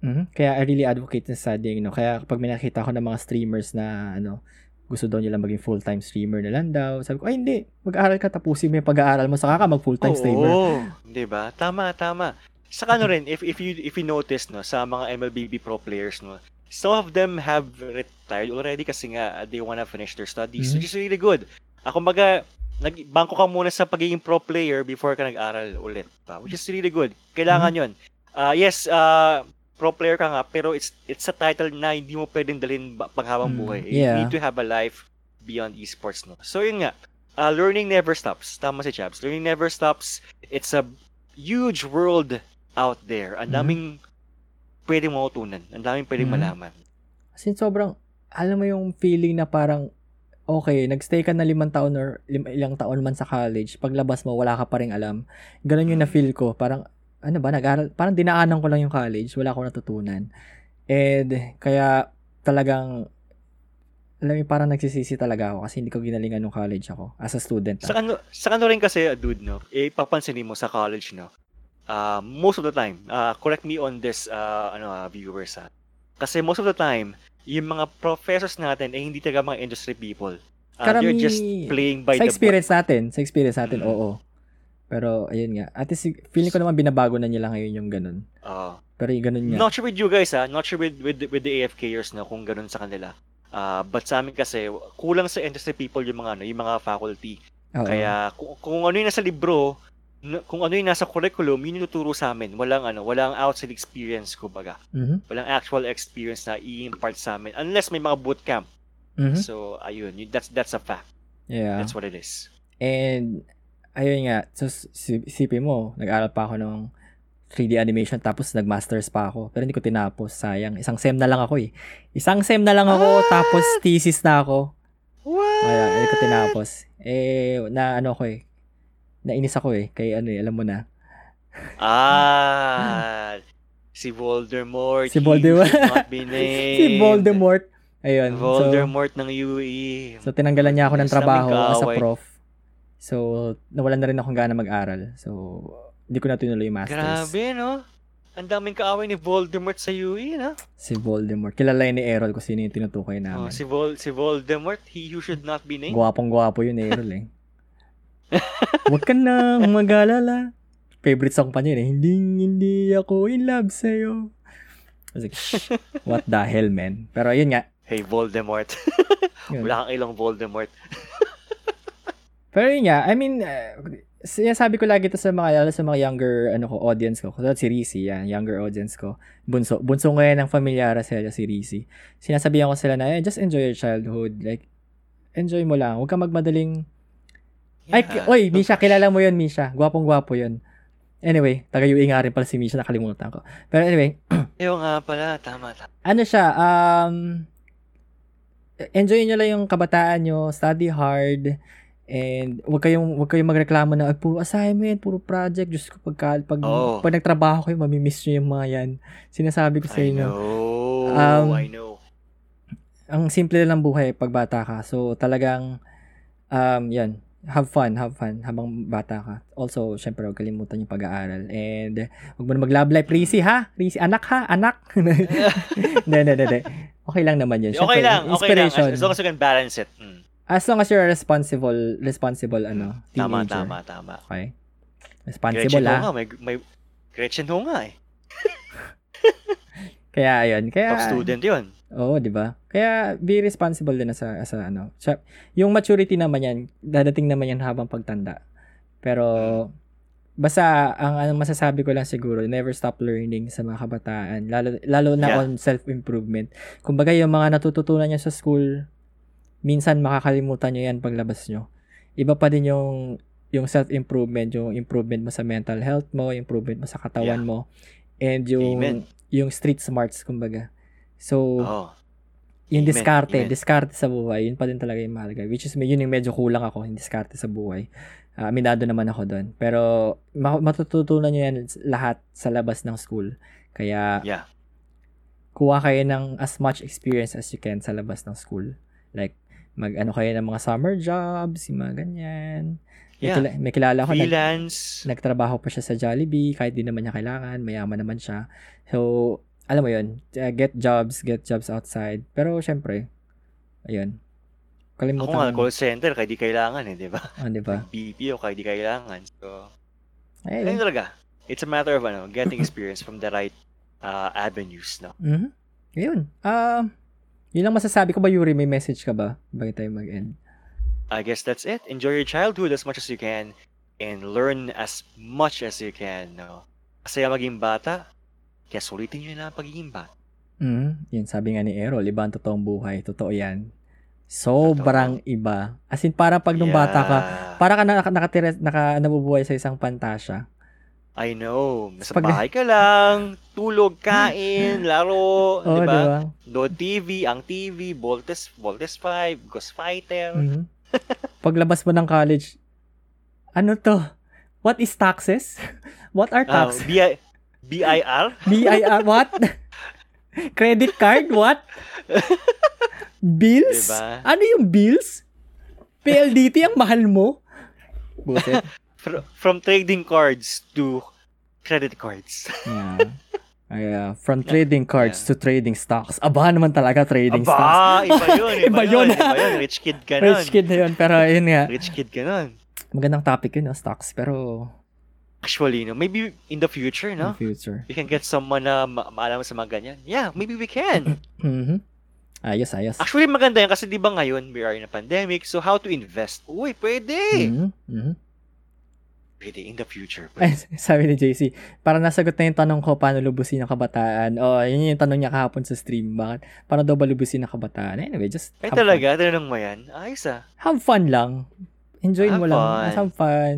Mhm. Kaya I really advocate sa studying, no? Kaya kapag may nakita ko ng mga streamers na, ano, gusto daw nila maging full-time streamer na lang daw. Sabi ko, ay hindi, mag-aaral ka, tapusin mo yung pag-aaral mo, saka ka mag full-time streamer. Oo, 'di ba? Tama, tama. Saka ano rin, if if you if you notice no sa mga MLBB pro players no, some of them have retired already kasi nga uh, they wanna finish their studies, Mhm. which is really good. Ako baga nagbangko ka muna sa pagiging pro player before ka nag-aral ulit, pa, which is really good. Kailangan 'yon. Uh, yes, uh, pro player ka nga, pero it's it's a title na hindi mo pwedeng dalhin ba- panghabang Mm, buhay. yeah. You need to have a life beyond esports, no? So yun nga, uh, learning never stops. Tama si Chaps. Learning never stops. It's a huge world out there. Ang Mhm. daming pwedeng mautunan. Ang daming pwedeng Mhm. malaman. Kasi sobrang, alam mo yung feeling na parang, okay, nagstay ka na limang taon or lim- ilang taon man sa college, paglabas mo, wala ka pa rin alam. Ganun yung Mm. na-feel ko. Parang, ano ba, nag-aral, parang dinaanan ko lang yung college, wala akong natutunan. And, kaya, talagang, alam mo, parang nagsisisi talaga ako kasi hindi ko ginalingan nung college ako as a student. Sa ano, sa ano rin kasi, dude, no? Eh, papansinin mo sa college, no? Uh, most of the time, uh, correct me on this, uh, ano, uh, viewers, ha? Kasi most of the time, yung mga professors natin, eh, hindi talaga mga industry people. Uh, they're Karami- just playing by sa the experience natin, sa experience natin, Mm. oo. Pero, ayun nga. At least, feeling ko naman binabago na nila ngayon yung ganun. book. Uh, Pero yung ganun nga. Not sure with you guys ha, not sure with with, with the AFKers na kung ganun sa kanila. Ah, but sa amin kasi kulang sa industry people yung mga ano, yung mga faculty. Oo. Kaya kung, kung ano yung nasa libro, kung ano yung nasa curriculum, yun yung tuturo sa amin. Walang ano, walang outside experience kumbaga. Mhm. Walang actual experience na i-impart sa amin unless may mga bootcamp. Mhm. So ayun, yun, that's that's a fact. Yeah. That's what it is. And, ayun nga, so, si- isipin mo, nag-aral pa ako ng 3D animation tapos nag-masters pa ako. Pero hindi ko tinapos, sayang. Isang sem na lang ako eh. Isang sem na lang ako, What? tapos thesis na ako. What? Kaya, hindi ko tinapos. Eh, na ano ko eh. Nainis ako eh. Kay ano eh, alam mo na. Ah, si Voldemort. Si Voldemort. si Voldemort. Ayun. So, Voldemort ng UE. so, tinanggalan niya ako ng trabaho as a prof. So, nawalan na rin akong gana mag-aral. So, hindi ko na tinuloy yung masters. Grabe, no? Ang daming kaaway ni Voldemort sa UE, no? Si Voldemort. Kilala ni Errol kung sino yung tinutukoy Oh, namin. si, Vol si Voldemort, he who should not be named. Gwapong-gwapo yun, Errol eh. Huwag ka nang mag-alala. Favorite song pa niya eh. Hindi, hindi ako in love sa'yo. I was like, "Shh, what the hell, man? Pero yun nga. Hey, Voldemort. Wala kang ilong Voldemort. Pero yun nga, I mean, uh, sinasabi ko lagi to sa mga, lalo sa mga younger ano ko, audience ko. Kasi si Risi, yan, younger audience ko. Bunso, bunso ngayon ng familyara sila, si Risi. Sinasabihan ko sila na, eh, just enjoy your childhood. Like, enjoy mo lang. Huwag ka magmadaling Ay, ki- oy, Misha, kilala mo yun, Misha. Gwapong-gwapo yun. Anyway, taga-UE nga rin pala si Misha, nakalimutan ko. Pero anyway, Ayaw nga pala, tama, tama. ano siya, um, enjoy nyo lang yung kabataan nyo, study hard, and wag kayong, wag kayong magreklamo na, puro assignment, puro project, Diyos ko, pag, pag, Oo. pag nagtrabaho kayo, mamimiss nyo yung mga yan. Sinasabi ko sa I inyo. know. Um, I know. ang simple lang buhay pag bata ka. So, talagang, um, yan, have fun, have fun habang bata ka. Also, syempre, huwag kalimutan yung pag-aaral. And, huwag mo na mag-love life. Risi, ha? Risi, anak, ha? Anak? Hindi, hindi, hindi. Okay lang naman yun. okay Syempre, lang, okay lang. inspiration. As, as long as you can balance it. Mm. As long as you're responsible, responsible, ano, Tama, teenager. tama, tama. Okay? Gretchen Responsible, Ho ha? nga, may, may Gretchen Ho nga eh. Kaya, ayun. Kaya, Top student yun. Oo, di ba? Kaya be responsible din as a, as a ano. Siya, yung maturity naman yan, dadating naman yan habang pagtanda. Pero basta ang ano masasabi ko lang siguro, never stop learning sa mga kabataan, lalo lalo na Yeah. on self-improvement. Kumbaga yung mga natututunan niyo sa school, minsan makakalimutan niyo yan paglabas niyo. Iba pa din yung yung self-improvement, yung improvement mo sa mental health mo, improvement mo sa katawan Yeah. mo, and yung Amen. yung street smarts kumbaga. So, Oh. Yung Amen, diskarte, amen. diskarte sa buhay, yun pa din talaga yung mahalaga. Which is, yun yung medyo kulang ako, yung diskarte sa buhay. Ah, aminado naman ako doon. Pero, ma- matututunan nyo yan lahat sa labas ng school. Kaya, Yeah. kuha kayo ng as much experience as you can sa labas ng school. Like, mag-ano kayo ng mga summer jobs, yung mga ganyan. May, Yeah. kila- may kilala ko, nag, Freelance. nagtrabaho pa siya sa Jollibee, kahit di naman niya kailangan, mayaman naman siya. So, alam mo yun, uh, get jobs, get jobs outside. Pero, syempre, ayun. Ako Kalimutan nga, mo. call center, kaya di kailangan eh, di ba? Oh, di ba? BPO, kaya di kailangan. So, Ayun. ayun talaga. It's a matter of ano, getting experience from the right uh, avenues, no? Mhm. Ayun. Ah, yun lang masasabi ko ba, Yuri? May message ka ba? Bago tayo mag-end. I guess that's it. Enjoy your childhood as much as you can and learn as much as you can, no? Kasi maging bata, kaya sulitin nyo na ang pagiging bata. Mhm. Yun, sabi nga ni Errol, iba ang totoong buhay. Totoo yan. Sobrang iba. As in, parang pag nung bata ka, Yeah. para ka na, nakatira, naka, nabubuhay sa isang pantasya. I know. Nasa Pag- bahay ka lang, tulog, kain, laro, Oo, di ba? ba? Load TV, ang TV, Voltes, Voltes 5, Ghost Fighter. Mhm. Paglabas mo ng college, ano to? What is taxes? What are Ah, taxes? BI, BIR? BIR, what? Credit card, what? Bills? Diba? Ano yung bills? PLDT ang mahal mo? Buset. Fr- from trading cards to credit cards. Yeah. Ay, uh, from trading cards to trading stocks. Aba naman talaga trading stocks. Aba, iba yun, iba, Iba yun, yun. iba yun. Rich kid ka nun. Rich kid na yun. Pero yun nga. Rich kid ka nun. Magandang topic yun, no? stocks. Pero Actually, no, maybe in the future, in no? the future. We can get someone na ma- maalam sa mga ganyan. Yeah, maybe we can. Mhm. Ayos, ayos. Actually, maganda yan kasi di ba ngayon, we are in a pandemic, so how to invest? Uy, pwede! Mhm. Mhm. Pwede, in the future. Ay, sabi ni JC, para nasagot na yung tanong ko, paano lubusin ang kabataan? O, oh, yun yung tanong niya kahapon sa stream. Bakit? Paano daw ba lubusin ang kabataan? Anyway, just Ay, have fun. talaga? Tinanong mo yan? Ayos ah. Have fun lang. Enjoy Have mo lang. fun. Have fun.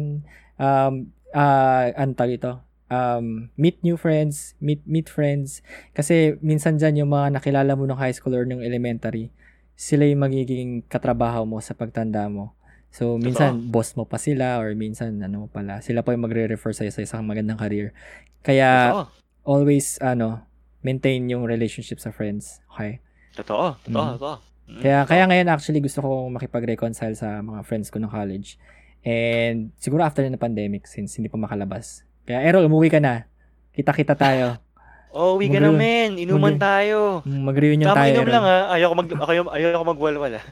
Um, uh, ano tawag ito? Um, meet new friends, meet meet friends. Kasi minsan dyan yung mga nakilala mo ng high school or ng elementary, sila yung magiging katrabaho mo sa pagtanda mo. So, minsan, boss mo pa sila or minsan, ano pala, sila pa yung magre-refer sa'yo sa isang magandang career. Kaya, Totoo. always, ano, maintain yung relationship sa friends. Okay? Totoo. Totoo. Mhm. Totoo. Mm, Kaya, totoo. kaya ngayon, actually, gusto ko makipag-reconcile sa mga friends ko ng college. And, siguro after na pandemic, since hindi pa makalabas. Kaya, Errol, umuwi ka na. Kita-kita tayo. Oh, we na, men. Inuman mag- tayo. Mag-reunion Tamang tayo, inom Errol. lang ha. Ayaw ko mag ayaw, ayaw ko magwalwal ha.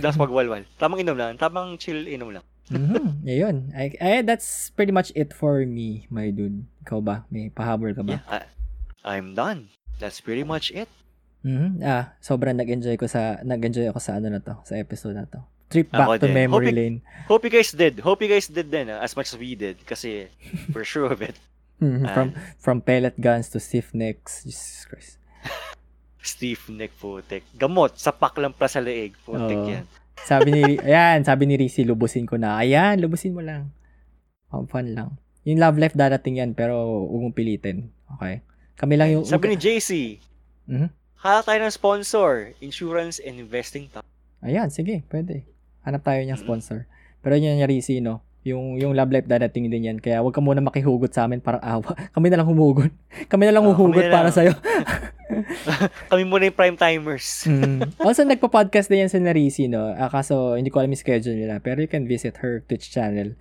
Lang sa magwalwal. Tamang inom lang. Tamang chill inom lang. Mhm, Ayun. Ay, ay, that's pretty much it for me, my dude. Ikaw ba? May pahabol ka ba? Yeah, I, I'm done. That's pretty much it. Mhm. Ah, sobrang nag-enjoy ko sa nag-enjoy ako sa ano na to, sa episode na to. Trip Ako back to din. memory Hope lane. Hope you guys did. Hope you guys did din ha, as much as we did. Kasi we're sure of it. Mhm, Ah. From from pellet guns to stiff necks. Jesus Christ. Steve Nick putik. Gamot. Sapak lang pa sa leeg. Putik Oo. yan. Sabi ni ayan, sabi ni Rizzy, lubusin ko na. Ayan, lubusin mo lang. Have fun lang. Yung love life darating yan, pero huwag mong pilitin. Okay? Kami lang yung... Sabi ni JC, Mhm. hala tayo ng sponsor. Insurance and investing. ta- Ayan, sige, pwede. Hanap tayo niyang Mhm. sponsor. Pero yun yung Rizzy, no? Yung, yung love life dadating din yan. Kaya huwag ka muna makihugot sa amin para awa. Kami na lang humugot. Kami na lang kami huhugot para lang. sa'yo. Kami muna yung prime timers. Mm. Also, nagpa-podcast din yan si Narisi, no? Ah, kaso, hindi ko alam yung schedule nila. Pero you can visit her Twitch channel.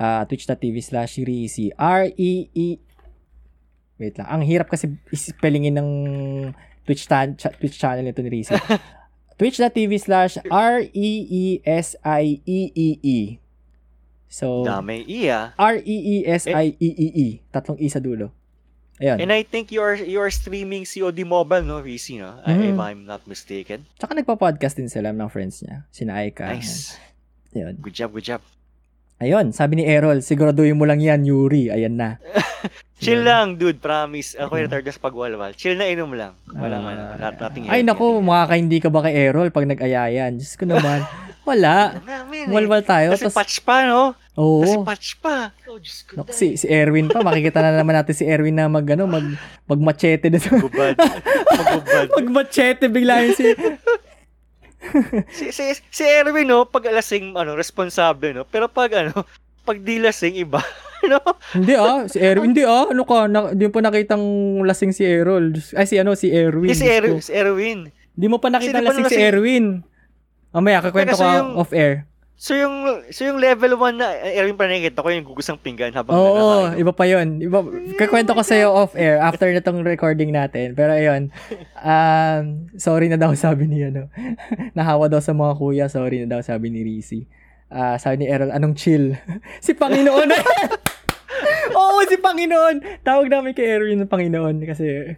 Uh, twitch.tv slash Risi. R-E-E... Wait lang. Ang hirap kasi spellingin ng Twitch, ta- cha- Twitch channel nito ni Risi. Twitch.tv slash R-E-E-S-I-E-E-E. So, Dami iya. R-E-E-S-I-E-E-E. Tatlong E sa dulo. Ayan. And I think you are you are streaming COD Mobile, no, Rizy, no? Uh, Mhm. if I'm not mistaken. Tsaka nagpa-podcast din sila ng friends niya. Sina Aika. Nice. Ayan. Good job, good job. Ayun, sabi ni Errol, siguraduhin mo lang yan, Yuri. Ayan na. Chill lang, dude, promise. Ako yung retarded sa pagwalwal. Chill na inom lang. Walang Ah, ano, not, nothing Ay, naku, nothing makaka-hindi ka ba kay Errol pag nag-ayayan? Diyos ko naman. Wala. Namin, eh. Walwal tayo. Kasi tas- patch pa, no? Kasi Oo. patch pa. Oh, Diyos ko. Naku, si, si Erwin pa. Makikita na naman natin si Erwin na mag, ano, mag, mag-machete. doon. Magbubad. Magbubad. mag-machete bigla yun si... si, si, si Erwin, no, pag lasing, ano, responsable, no? Pero pag, ano, pag di lasing, iba. no? hindi ah, si Erwin, hindi ah. Ano ka, na, di mo pa nakitang lasing si Errol. Ay, si ano, si Erwin. Si, si, Erwin, si Erwin. Di mo pa nakita Kasi pa lasing si lasing- Erwin. Mamaya, kakwento ko yung- off-air. So yung so yung level 1 na eh, Erwin pa nakikita ko yung gugusang pinggan habang Oo, nakakain. iba pa yun. Iba, kakwento ko sa'yo off-air after na tong recording natin. Pero ayun, um, sorry na daw sabi ni ano. Nahawa daw sa mga kuya, sorry na daw sabi ni Rizzy. Ah, sabi ni Errol, anong chill? si Panginoon. Oo, si Panginoon. Tawag namin kay Erwin ng Panginoon kasi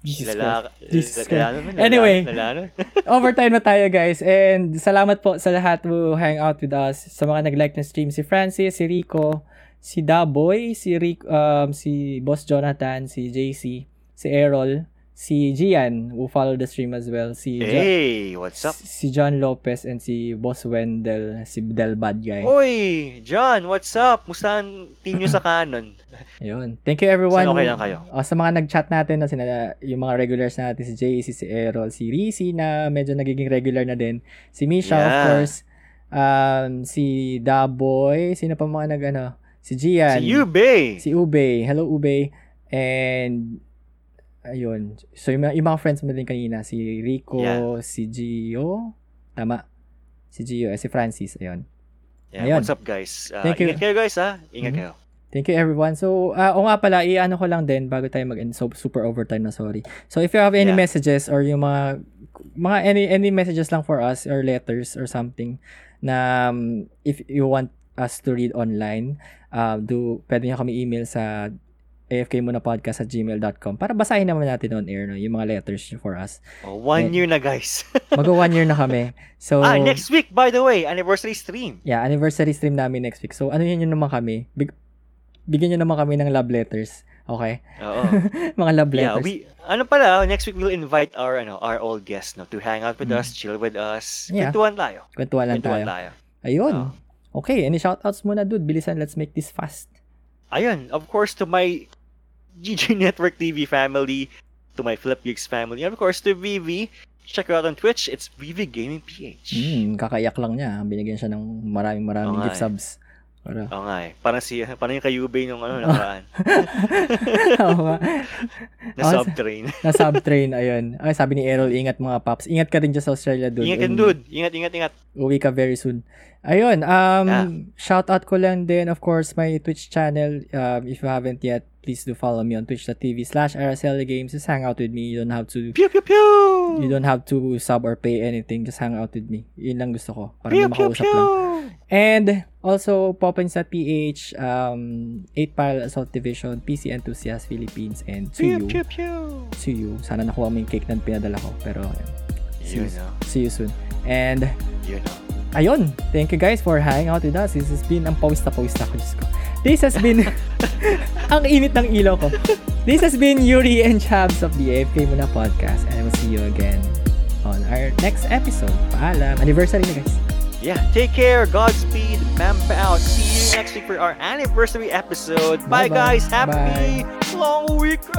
Jesus. Lala, Jesus lala, lala, Anyway. lala, Overtime na tayo guys. And salamat po sa lahat who hang out with us. Sa mga nag-like ng stream, si Francis, si Rico, si Daboy, si Rick, um, si Boss Jonathan, si JC, si Errol, si Gian, who follow the stream as well, si Jo- Hey, what's up? si John Lopez and si Boss Wendell, si Del Bad Guy. Oy, John, what's up? Musta ang team nyo sa Canon? Ayun. Thank you everyone. Okay lang kayo. Oh, sa mga nag-chat natin, no, sina, yung mga regulars natin, si JC, si Errol, si Rizzy na medyo nagiging regular na din. Si Misha, of Yeah. course. Um, si Daboy. Sino pa mga nag, ano? Si Gian. Si Yube. Si Ube. Hello, Ube. And, ayun. So, yung, mga- yung mga friends mo din kanina. Si Rico, Yeah. si Gio. Tama. Si Gio, eh, si Francis. Ayun. Yeah, Ayun. what's up guys? Uh, Thank you. Ingat kayo guys ha. Ingat Mhm. kayo. Thank you everyone. So, ah o nga pala, i-ano ko lang din bago tayo mag-end. So, super overtime na, sorry. So, if you have any Yeah. messages or yung mga, mga any, any messages lang for us or letters or something na um, if you want us to read online, uh, do, pwede nyo kami email sa afkmunapodcast at gmail.com para basahin naman natin on air no, yung mga letters for us. Oh, one Eh. year na guys. Mag one year na kami. So, ah, next week by the way, anniversary stream. yeah, anniversary stream namin next week. So, ano yun yun naman kami? Big, bigyan nyo naman kami ng love letters. Okay? Oo. mga love yeah, letters. we ano pala, next week we'll invite our ano, our old guests no to hang out with Mm. us, chill with us. Yeah. Kwentuhan tayo. Kwentuhan lang Kwentuhan tayo. tayo. Ayun. Oo. Okay, any shoutouts muna, dude? Bilisan, let's make this fast. Ayun, of course to my GG Network TV family, to my Flip Geeks family, and of course to Vivi. Check her out on Twitch. It's Vivi Gaming PH. Hmm, kakaiyak lang niya. Binigyan siya ng maraming maraming nga gift eh. subs. Para. Oo nga eh. Parang si parang yung kayube nung ano nakaraan. Oo nga. na Oh, subtrain. Na subtrain, ayun. Ay, sabi ni Errol, ingat mga paps. Ingat ka din dyan sa Australia, dude. ingat And dude. Ingat, ingat, ingat. Uwi ka very soon. Ayun, um, Yeah. shout out ko lang din, of course, my Twitch channel. Um, if you haven't yet, please do follow me on twitch.tv slash RSL Games. Just hang out with me. You don't have to Pew, pew, pew! You don't have to sub or pay anything. Just hang out with me. Yun lang gusto ko. Para Pew, may pew, makausap pew! lang. And also, Poppins.ph, um, 8 Parallel Assault Division, PC Enthusiast Philippines, and to Pew, you. pew, pew! To you. Sana nakuha mo yung cake na pinadala ko. Pero, ayun. Yun, no? see you soon. And, Yun, no? Ayun. Thank you guys for hanging out with us. This has been, ang pawis na pawis na ako. Diyos ko. This has been, ang init ng ilaw ko. This has been Yuri and Chabs of the AFK Muna Podcast. And I will see you again on our next episode. Paalam. Anniversary na guys. Yeah, take care. Godspeed. Mampa out. See you next week for our anniversary episode. Bye, Bye-bye. guys. Happy long weekend.